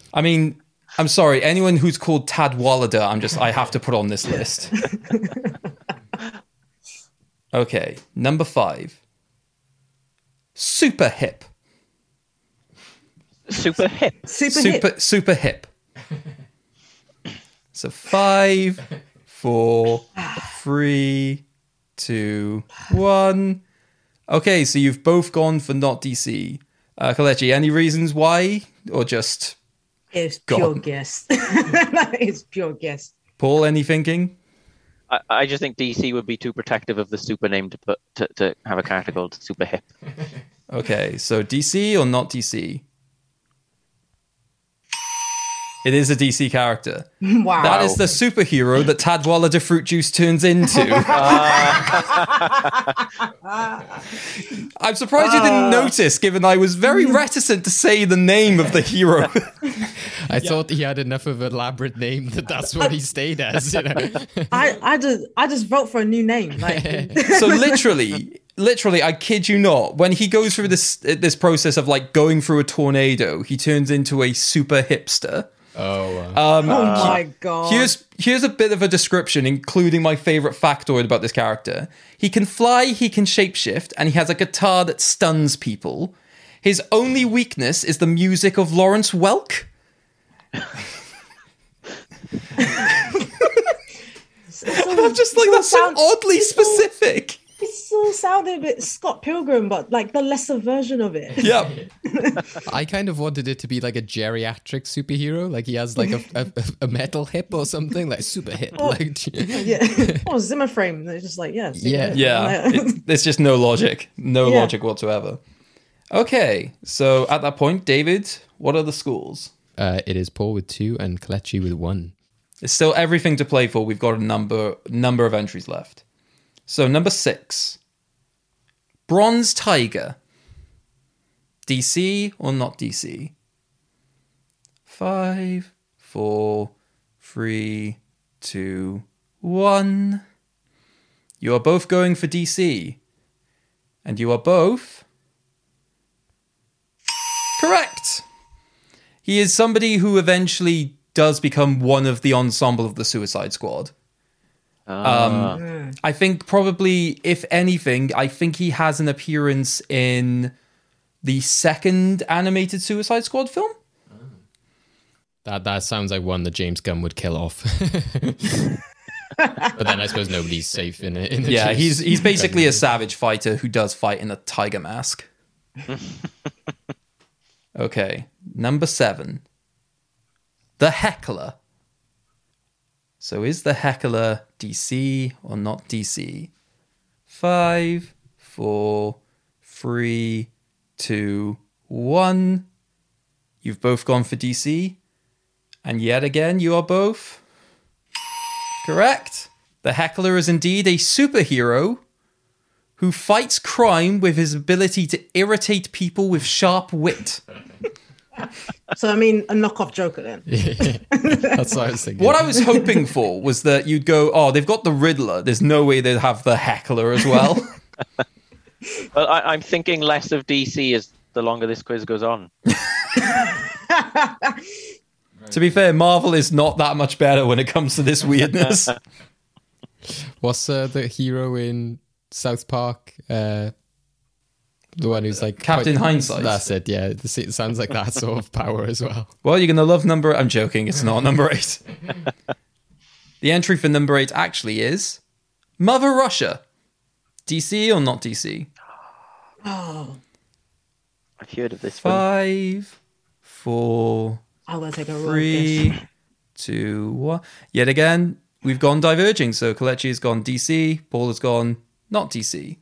S1: (laughs)
S2: I mean, I'm sorry, anyone who's called Tad Wallader, I'm just I have to put on this list. (laughs) okay, number five. Super hip.
S9: Super hip.
S8: Super,
S2: super
S8: hit.
S2: super hip. So five, four, three, two, one. Okay, so you've both gone for not DC. Uh, Kelechi, any reasons why, or just
S8: It's
S2: Go
S8: pure guess. (laughs) it's pure guess.
S2: Paul? Any thinking?
S9: I, I just think DC would be too protective of the super name to put to, to have a character called Super Hip.
S2: Okay, so DC or not DC? It is a DC character. (laughs)
S8: Wow.
S2: That is the superhero that Tadwallader Fruit Juice turns into. (laughs) Uh, I'm surprised you didn't uh. notice, given I was very (laughs) reticent to say the name of the hero.
S1: I thought he had enough of an elaborate name that that's what he stayed as. You know?
S8: I, I just I just vote for a new name. Like
S2: so literally, literally, I kid you not, when he goes through this this process of like going through a tornado, he turns into a super hipster.
S1: Oh, wow.
S2: Um,
S8: oh my god.
S2: Here's here's a bit of a description, including my favorite factoid about this character. He can fly, he can shapeshift, and he has a guitar that stuns people. His only weakness is the music of Lawrence Welk. (laughs) (laughs) I'm just like that's so oddly specific.
S8: It still sounded a bit Scott Pilgrim, but like the lesser version of it.
S2: Yeah, (laughs)
S1: I kind of wanted it to be like a geriatric superhero. Like he has like a, a, a metal hip or something, like super hip. Like, (laughs)
S8: Yeah. oh, Zimmer frame. They're just like, yeah. stick
S1: Yeah.
S2: yeah.
S8: Like-
S2: It- there's just no logic, no
S8: Yeah.
S2: logic whatsoever. Okay, so at that point, David, what are the schools?
S1: uh, it is Paul with two and Kelechi with one.
S2: There's still everything to play for. We've got a number number of entries left. So number six, Bronze Tiger. DC or not DC? Five, four, three, two, one. You are both going for DC, and you are both correct. He is somebody who eventually does become one of the ensemble of the Suicide Squad. Um, I think probably, if anything, I think he has an appearance in the second animated Suicide Squad film. Oh.
S1: That that sounds like one that James Gunn would kill off. (laughs) but then I suppose nobody's safe in it. In the
S2: Yeah, he's he's (laughs) basically a savage fighter who does fight in a tiger mask. (laughs) okay, number seven, the heckler. So is the heckler DC or not DC? Five, four, three, two, one. You've both gone for DC. And yet again, you are both correct. The heckler is indeed a superhero who fights crime with his ability to irritate people with sharp wit. (laughs)
S8: So I mean, a knockoff Joker then. (laughs)
S1: That's what I was thinking.
S2: What I was hoping for was that you'd go, oh, they've got the Riddler. There's no way they'd have the heckler as well. (laughs)
S9: Well, I, I'm thinking less of DC as the longer this quiz goes on.
S2: to be fair, Marvel is not that much better when it comes to this weirdness. (laughs)
S1: What's uh, the hero in South Park? Uh, the one who's like
S2: Captain
S1: quite-
S2: Hindsight.
S1: That's it. Yeah, it sounds like that sort of (laughs) power as well.
S2: well, you're going to love number. I'm joking. It's not number eight. (laughs) the entry for number eight actually is Mother Russia. DC or not DC?
S8: Oh, (gasps)
S9: I've heard of this one.
S2: Five, four,
S8: I'm gonna take a
S2: three, two, one. Yet again, we've gone diverging. So Kelechi has gone DC, Paul has gone not DC.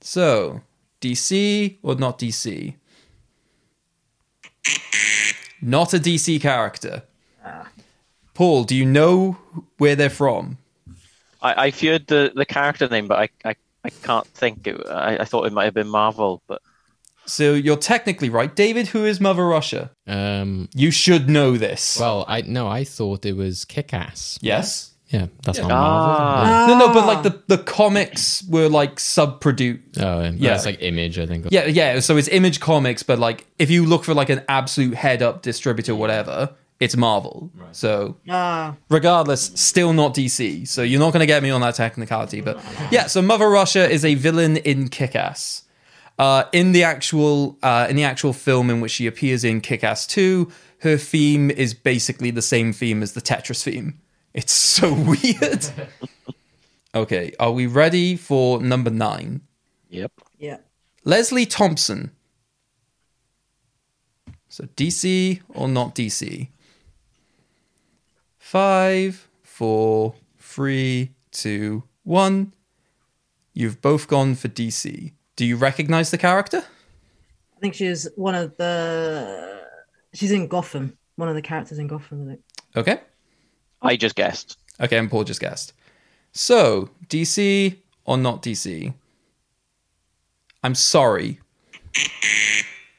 S2: So, DC or not DC? Not a DC character. Paul, do you know where they're from?
S9: I, I've heard the, the character name, but I, I, I can't think. It, I, I thought it might have been Marvel, but
S2: So you're technically right. David, who is Mother Russia?
S1: Um,
S2: You should know this.
S1: well, I no, I thought it was Kick-Ass.
S2: yes.
S1: Yeah, that's not
S9: Ah.
S2: No, no, but like the, the comics were like sub-produced.
S1: Oh, yeah.
S2: Yeah.
S1: that's like Image, I think.
S2: Yeah, yeah. So it's Image Comics, but like if you look for like an absolute head up distributor, whatever, it's Marvel. So
S8: Ah,
S2: regardless, still not DC. So you're not going to get me on that technicality. But yeah, so Mother Russia is a villain in Kick Ass. Uh, in the actual uh, in the actual film in which she appears in Kick Ass 2, her theme is basically the same theme as the Tetris theme. It's so (laughs) weird. okay, are we ready for number nine?
S9: yep.
S8: yeah.
S2: Leslie Thompson. So DC or not DC? Five, four, three, two, one. You've both gone for DC. Do you recognize the character?
S8: I think she's one of the. She's in Gotham. One of the characters in Gotham. I think.
S2: Okay.
S9: I just guessed.
S2: Okay, and Paul just guessed. So, DC or not DC? I'm sorry.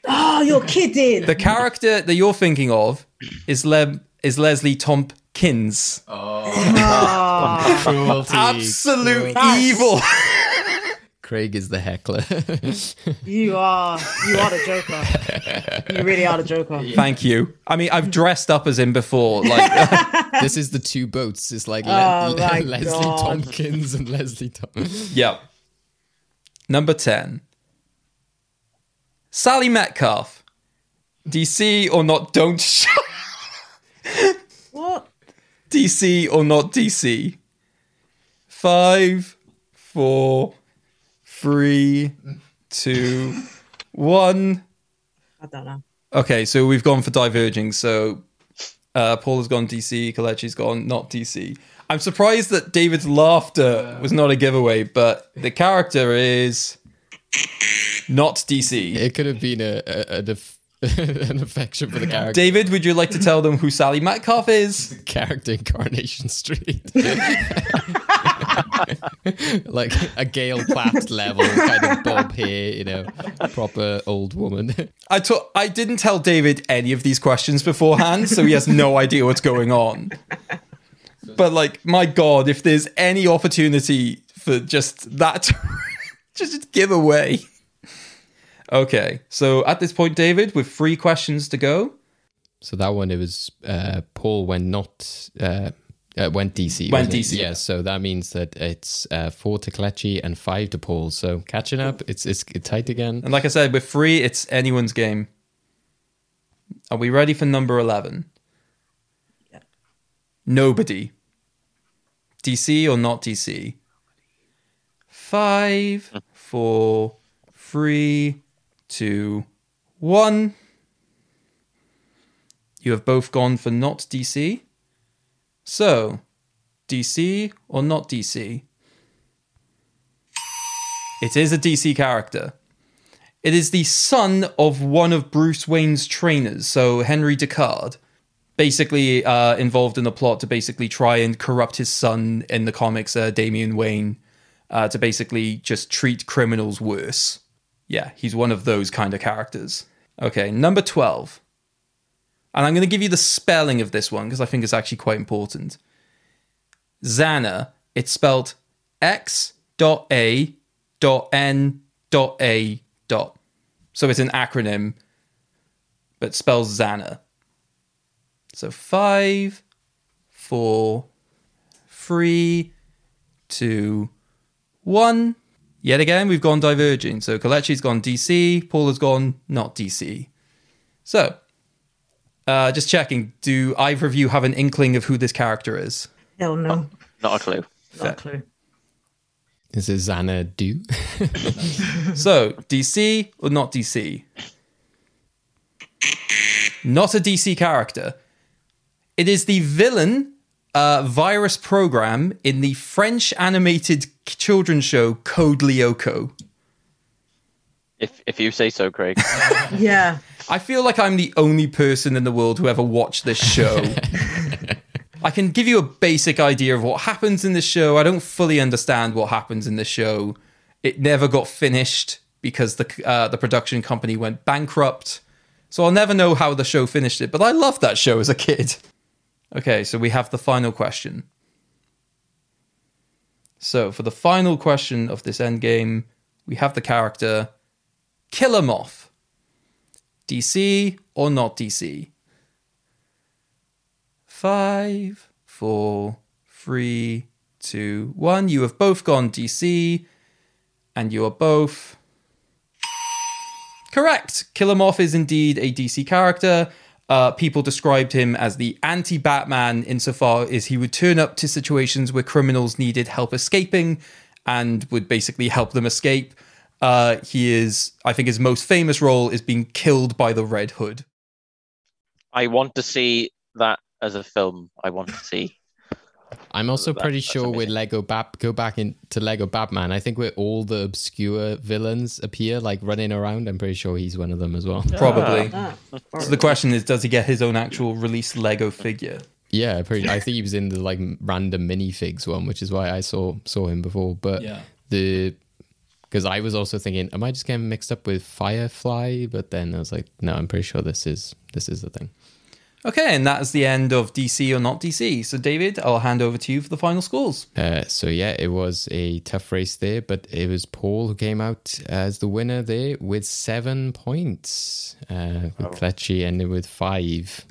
S8: Oh, you're kidding!
S2: The character that you're thinking of is Le- is Leslie Tompkins. Oh.
S8: Ah.
S1: Cruelty.
S2: Absolute
S8: That's-
S2: evil.
S1: Craig is the heckler. (laughs)
S8: you are. You are the Joker. You really are the Joker.
S2: Thank you. I mean, I've dressed up as him before. Like, (laughs) (laughs)
S1: this is the two boats. It's like
S8: Oh
S1: Le-
S8: my
S1: Leslie
S8: God.
S1: Tompkins and Leslie Tompkins.
S2: Yep. Number 10. Sally Metcalf. DC or not, don't sh-
S8: What?
S2: DC or not DC. Five, four, three, two, one.
S8: I don't know.
S2: Okay, so we've gone for diverging. So uh, Paul has gone DC, Kelechi's gone not DC. I'm surprised that David's laughter was not a giveaway, but the character is not DC.
S1: It could have been a, a, a def- (laughs) an affection for the character.
S2: David, would you like to tell them who Sally Metcalf is? (laughs)
S1: character in Coronation Street. (laughs) (laughs) like a Gail Platt level kind of bob here, you know, proper old woman. (laughs)
S2: I to- I didn't tell David any of these questions beforehand, so he has no idea what's going on. But like, my God, if there's any opportunity for just that, (laughs) just give away. Okay, so at this point, David, with three questions to go,
S1: So that one, it was uh, Paul when not uh, uh, went DC.
S2: Went
S1: wasn't it?
S2: DC,
S1: yeah.
S2: yeah.
S1: So that means that it's uh, four to Kelechi and five to Paul. So catching up, it's it's tight again.
S2: and like I said, with three, it's anyone's game. Are we ready for number eleven? Nobody. DC or not DC? Five, four, three, two, one. You have both gone for not DC. So, DC or not DC? It is a DC character. It is the son of one of Bruce Wayne's trainers, so Henry Ducard, basically uh, involved in the plot to basically try and corrupt his son in the comics, uh, Damian Wayne, uh, to basically just treat criminals worse. Yeah, he's one of those kind of characters. Okay, number 12. And I'm going to give you the spelling of this one because I think it's actually quite important. Xana, it's spelled X dot A dot N dot A dot. So it's an acronym, but spells Xana. So five, four, three, two, one. Yet again, we've gone diverging. So Kelechi's gone DC, Paul has gone not DC. So, uh, just checking, do either of you have an inkling of who this character is?
S8: Hell no.
S9: Not a clue.
S8: Not a clue.
S1: Is it Xanadu? (laughs)
S2: So, DC or not DC? Not a DC character. It is the villain uh, virus program in the French animated children's show Code Lyoko.
S9: If if you say so, Craig. (laughs)
S8: Yeah.
S2: I feel like I'm the only person in the world who ever watched this show. (laughs) I can give you a basic idea of what happens in the show. I don't fully understand what happens in the show. It never got finished because the uh, the production company went bankrupt. So I'll never know how the show finished it, but I loved that show as a kid. Okay, so we have the final question. So for the final question of this end game, we have the character Killer Moth. DC or not DC? Five, four, three, two, one. You have both gone DC, and you are both correct. Killer Moth is indeed a DC character. Uh, people described him as the anti Batman insofar as he would turn up to situations where criminals needed help escaping and would basically help them escape. Uh, he is, I think, his most famous role is being killed by the Red Hood.
S9: I want to see that as a film. I want to see.
S1: I'm also
S9: That-
S1: pretty
S9: that's
S1: sure with. Lego Bat, go back into Lego Batman. I think where all the obscure villains appear, like running around. I'm pretty sure he's one of them as well.
S2: Probably.
S8: Ah,
S2: So the question is, does he get his own actual released Lego figure?
S1: Yeah, pretty. I think he was in the like random minifigs one, which is why I saw saw him before. But
S2: Yeah.
S1: the because I was also thinking, am I just getting mixed up with Firefly? But then I was like, no, I'm pretty sure this is this is the thing.
S2: Okay, and that is the end of DC or not DC. So, David, I'll hand over to you for the final scores.
S1: Uh, so yeah, it was a tough race there, but it was Paul who came out as the winner there with seven points. Uh, with Kelechi ended with five.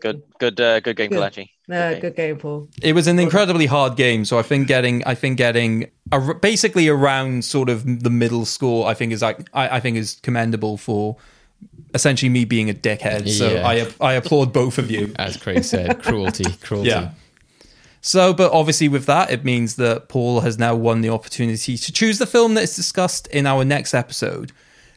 S9: Good, good, uh, good game,
S8: Good.
S9: Kelechi.
S8: No, good game, Paul.
S2: It was an incredibly hard game, so I think getting, I think getting a, basically around sort of the middle score, I think is like, I, I think is commendable for essentially me being a dickhead. So
S1: Yeah.
S2: I, I applaud both of you.
S1: As Craig said, (laughs) cruelty, cruelty.
S2: Yeah. So, but obviously, with that, it means that Paul has now won the opportunity to choose the film that is discussed in our next episode.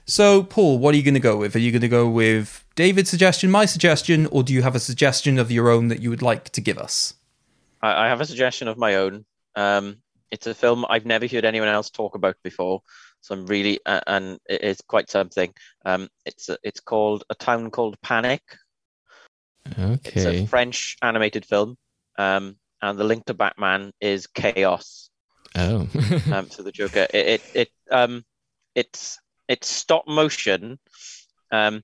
S2: So, Paul, what are you going to go with? Are you going to go with David's suggestion, my suggestion, or do you have a suggestion of your own that you would like to give us?
S9: I, I have a suggestion of my own. Um, it's a film I've never heard anyone else talk about before, so I'm really uh, and it- it's quite something. Um, it's a, it's called A Town Called Panic.
S1: Okay.
S9: It's a French animated film, um, and the link to Batman is chaos.
S1: Oh. (laughs)
S9: um, so the Joker. It it, it um it's it's stop motion, um,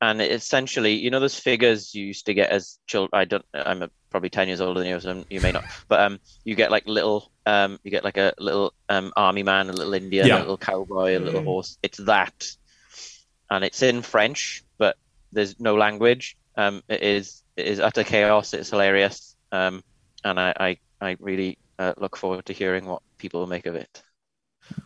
S9: and it essentially you know those figures you used to get as children. I don't. I'm a, probably ten years older than you, so you may not. But um, you get like little um, you get like a little um army man, a little Indian,
S2: Yeah.
S9: a little cowboy, a little horse. It's that, and it's in French, but there's no language. Um, it is it is utter chaos. It's hilarious. Um, and I I, I really uh, look forward to hearing what people make of it.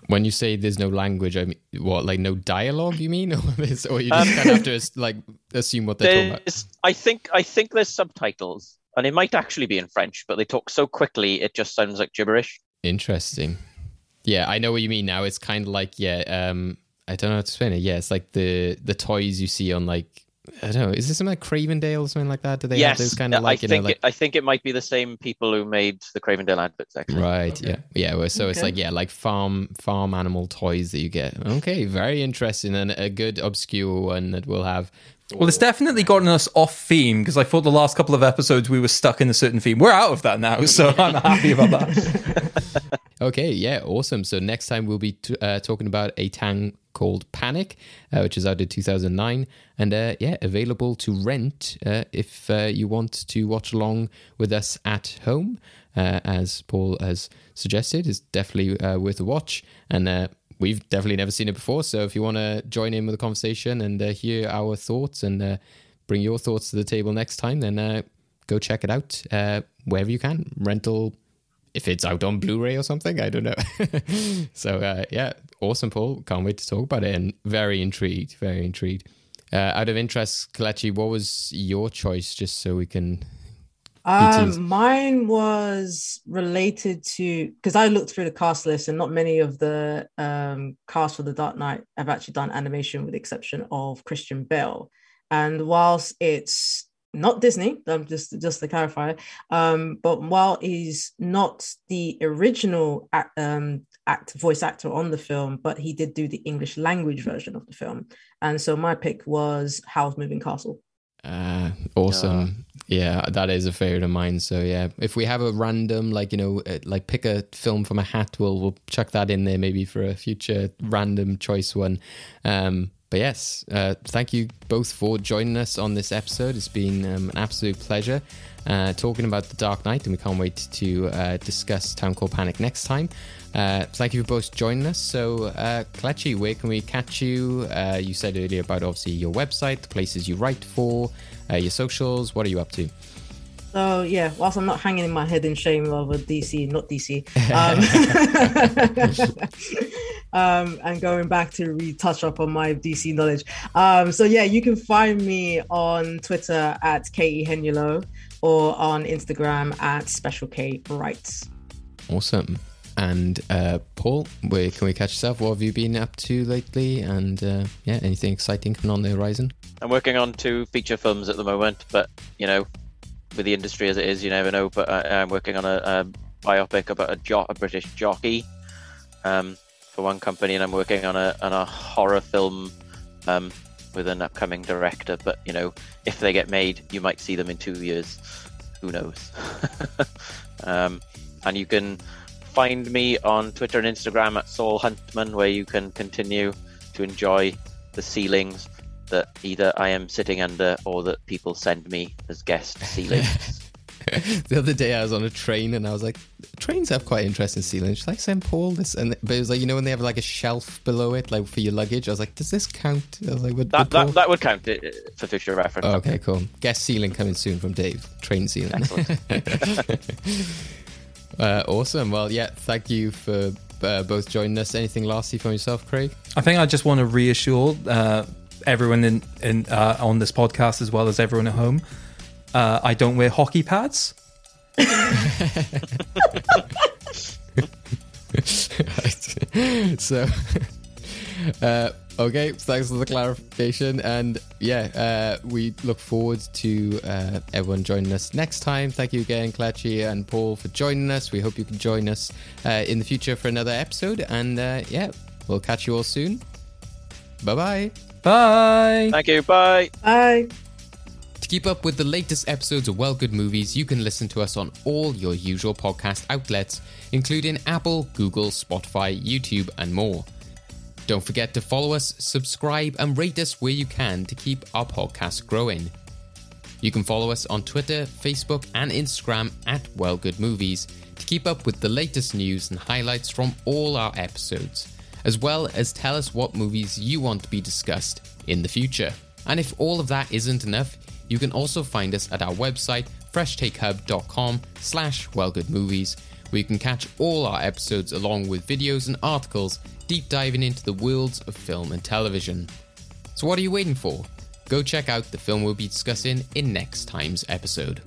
S1: When you say there's no language, I mean, what, like no dialogue, you mean? (laughs) Or, this, or you just
S9: Um,
S1: kind of have to like assume what they're talking about?
S9: I think I think there's subtitles, and it might actually be in French, but they talk so quickly it just sounds like gibberish.
S1: Interesting. Yeah, I know what you mean now. It's kind of like, yeah, um, I don't know how to explain it. Yeah, it's like the the toys you see on like I don't know. Is this something like Cravendale or something like that? Do they have
S9: yes,
S1: those kind of
S9: I
S1: like you know like
S9: it, I think it might be the same people who made the Cravendale adverts. Actually,
S1: Right. Yeah. Yeah. well, So it's like yeah, like farm farm animal toys that you get. Okay, very interesting and a good obscure one that we'll have.
S2: Well, it's definitely gotten us off theme because I thought the last couple of episodes we were stuck in a certain theme. We're out of that now, (laughs) so I'm happy about that. (laughs)
S1: Okay. Yeah. Awesome. So next time we'll be t- uh, talking about a Town called Panic, uh, which is out in 2009, and uh, yeah, available to rent uh, if uh, you want to watch along with us at home. Uh, as Paul has suggested, is definitely uh, worth a watch, and uh, we've definitely never seen it before. So if you want to join in with the conversation and uh, hear our thoughts and uh, bring your thoughts to the table next time, then uh, go check it out uh, wherever you can. Rental, if it's out on Blu-ray or something, I don't know. (laughs) so uh, yeah, awesome, Paul. Can't wait to talk about it, and very intrigued, very intrigued. Uh, out of interest, Kelechi, what was your choice? Just so we can. Teased.
S8: Um, mine was related to because I looked through the cast list, and not many of the um, cast for the Dark Knight have actually done animation, with the exception of Christian Bale. And whilst it's not Disney, um, just just to clarify, um, but while he's not the original act, um, act voice actor on the film, but he did do the English language version of the film. And so my pick was Howl's Moving Castle.
S1: Uh, awesome. Yeah, that is a favorite of mine. So yeah, if we have a random, like you know, uh, like pick a film from a hat, we'll we'll chuck that in there maybe for a future random choice one. Um, but yes, uh, thank you both for joining us on this episode. It's been um, an absolute pleasure uh, talking about the Dark Knight, and we can't wait to uh, discuss Town Call Panic next time. Uh, thank you for both joining us. So, uh, Kelechi, where can we catch you? Uh, you said earlier about obviously your website, the places you write for, uh, your socials. What are you up to?
S8: So yeah, whilst I'm not hanging in my head in shame over DC, not DC, (laughs) um, (laughs) um, and going back to retouch up on my DC knowledge. Um, so yeah, you can find me on Twitter at Katie Henulo or on Instagram at Special K Writes.
S1: Awesome. And uh, Paul, where can we catch yourself? What have you been up to lately? And uh, yeah, anything exciting coming on the horizon?
S9: I'm working on two feature films at the moment, but you know, with the industry as it is, you never know. But I, I'm working on a, a biopic about a, jo- a British jockey um, for one company, and I'm working on a on a horror film um, with an upcoming director. But you know, if they get made, you might see them in two years. Who knows? (laughs) um, and you can find me on Twitter and Instagram at Saul Huntman, where you can continue to enjoy the ceilings that either I am sitting under or that people send me as guest ceilings. (laughs)
S1: the other day I was on a train and I was like, trains have quite interesting ceilings. Should I send Paul this? And but it was like, you know, when they have like a shelf below it, like for your luggage. I was like, does this count? I was like, would,
S9: that,
S1: would Paul-
S9: that, that would count uh, for future reference.
S1: Oh, okay, cool. Guest ceiling coming soon from Dave. Train ceiling. (laughs) (laughs) uh, awesome. Well, yeah, thank you for uh, both joining us. Anything lastly from yourself, Craig?
S2: I think I just want to reassure uh, everyone in, in uh, on this podcast as well as everyone at home. Uh, I don't wear hockey pads. (laughs) (laughs) (laughs)
S1: So, uh, okay, thanks for the clarification. And yeah, uh, we look forward to uh, everyone joining us next time. Thank you again, Kelechi and Paul, for joining us. We hope you can join us uh, in the future for another episode. And uh, yeah, we'll catch you all soon. Bye bye.
S2: Bye.
S9: Thank you. Bye.
S8: Bye.
S1: To keep up with the latest episodes of Well Good Movies, you can listen to us on all your usual podcast outlets, including Apple, Google, Spotify, YouTube, and more. Don't forget to follow us, subscribe, and rate us where you can to keep our podcast growing. You can follow us on Twitter, Facebook, and Instagram at Well Good Movies to keep up with the latest news and highlights from all our episodes, as well as tell us what movies you want to be discussed in the future. And if all of that isn't enough, you can also find us at our website, freshtakehub.com slash wellgoodmovies, where you can catch all our episodes along with videos and articles deep diving into the worlds of film and television. So what are you waiting for? Go check out the film we'll be discussing in next time's episode.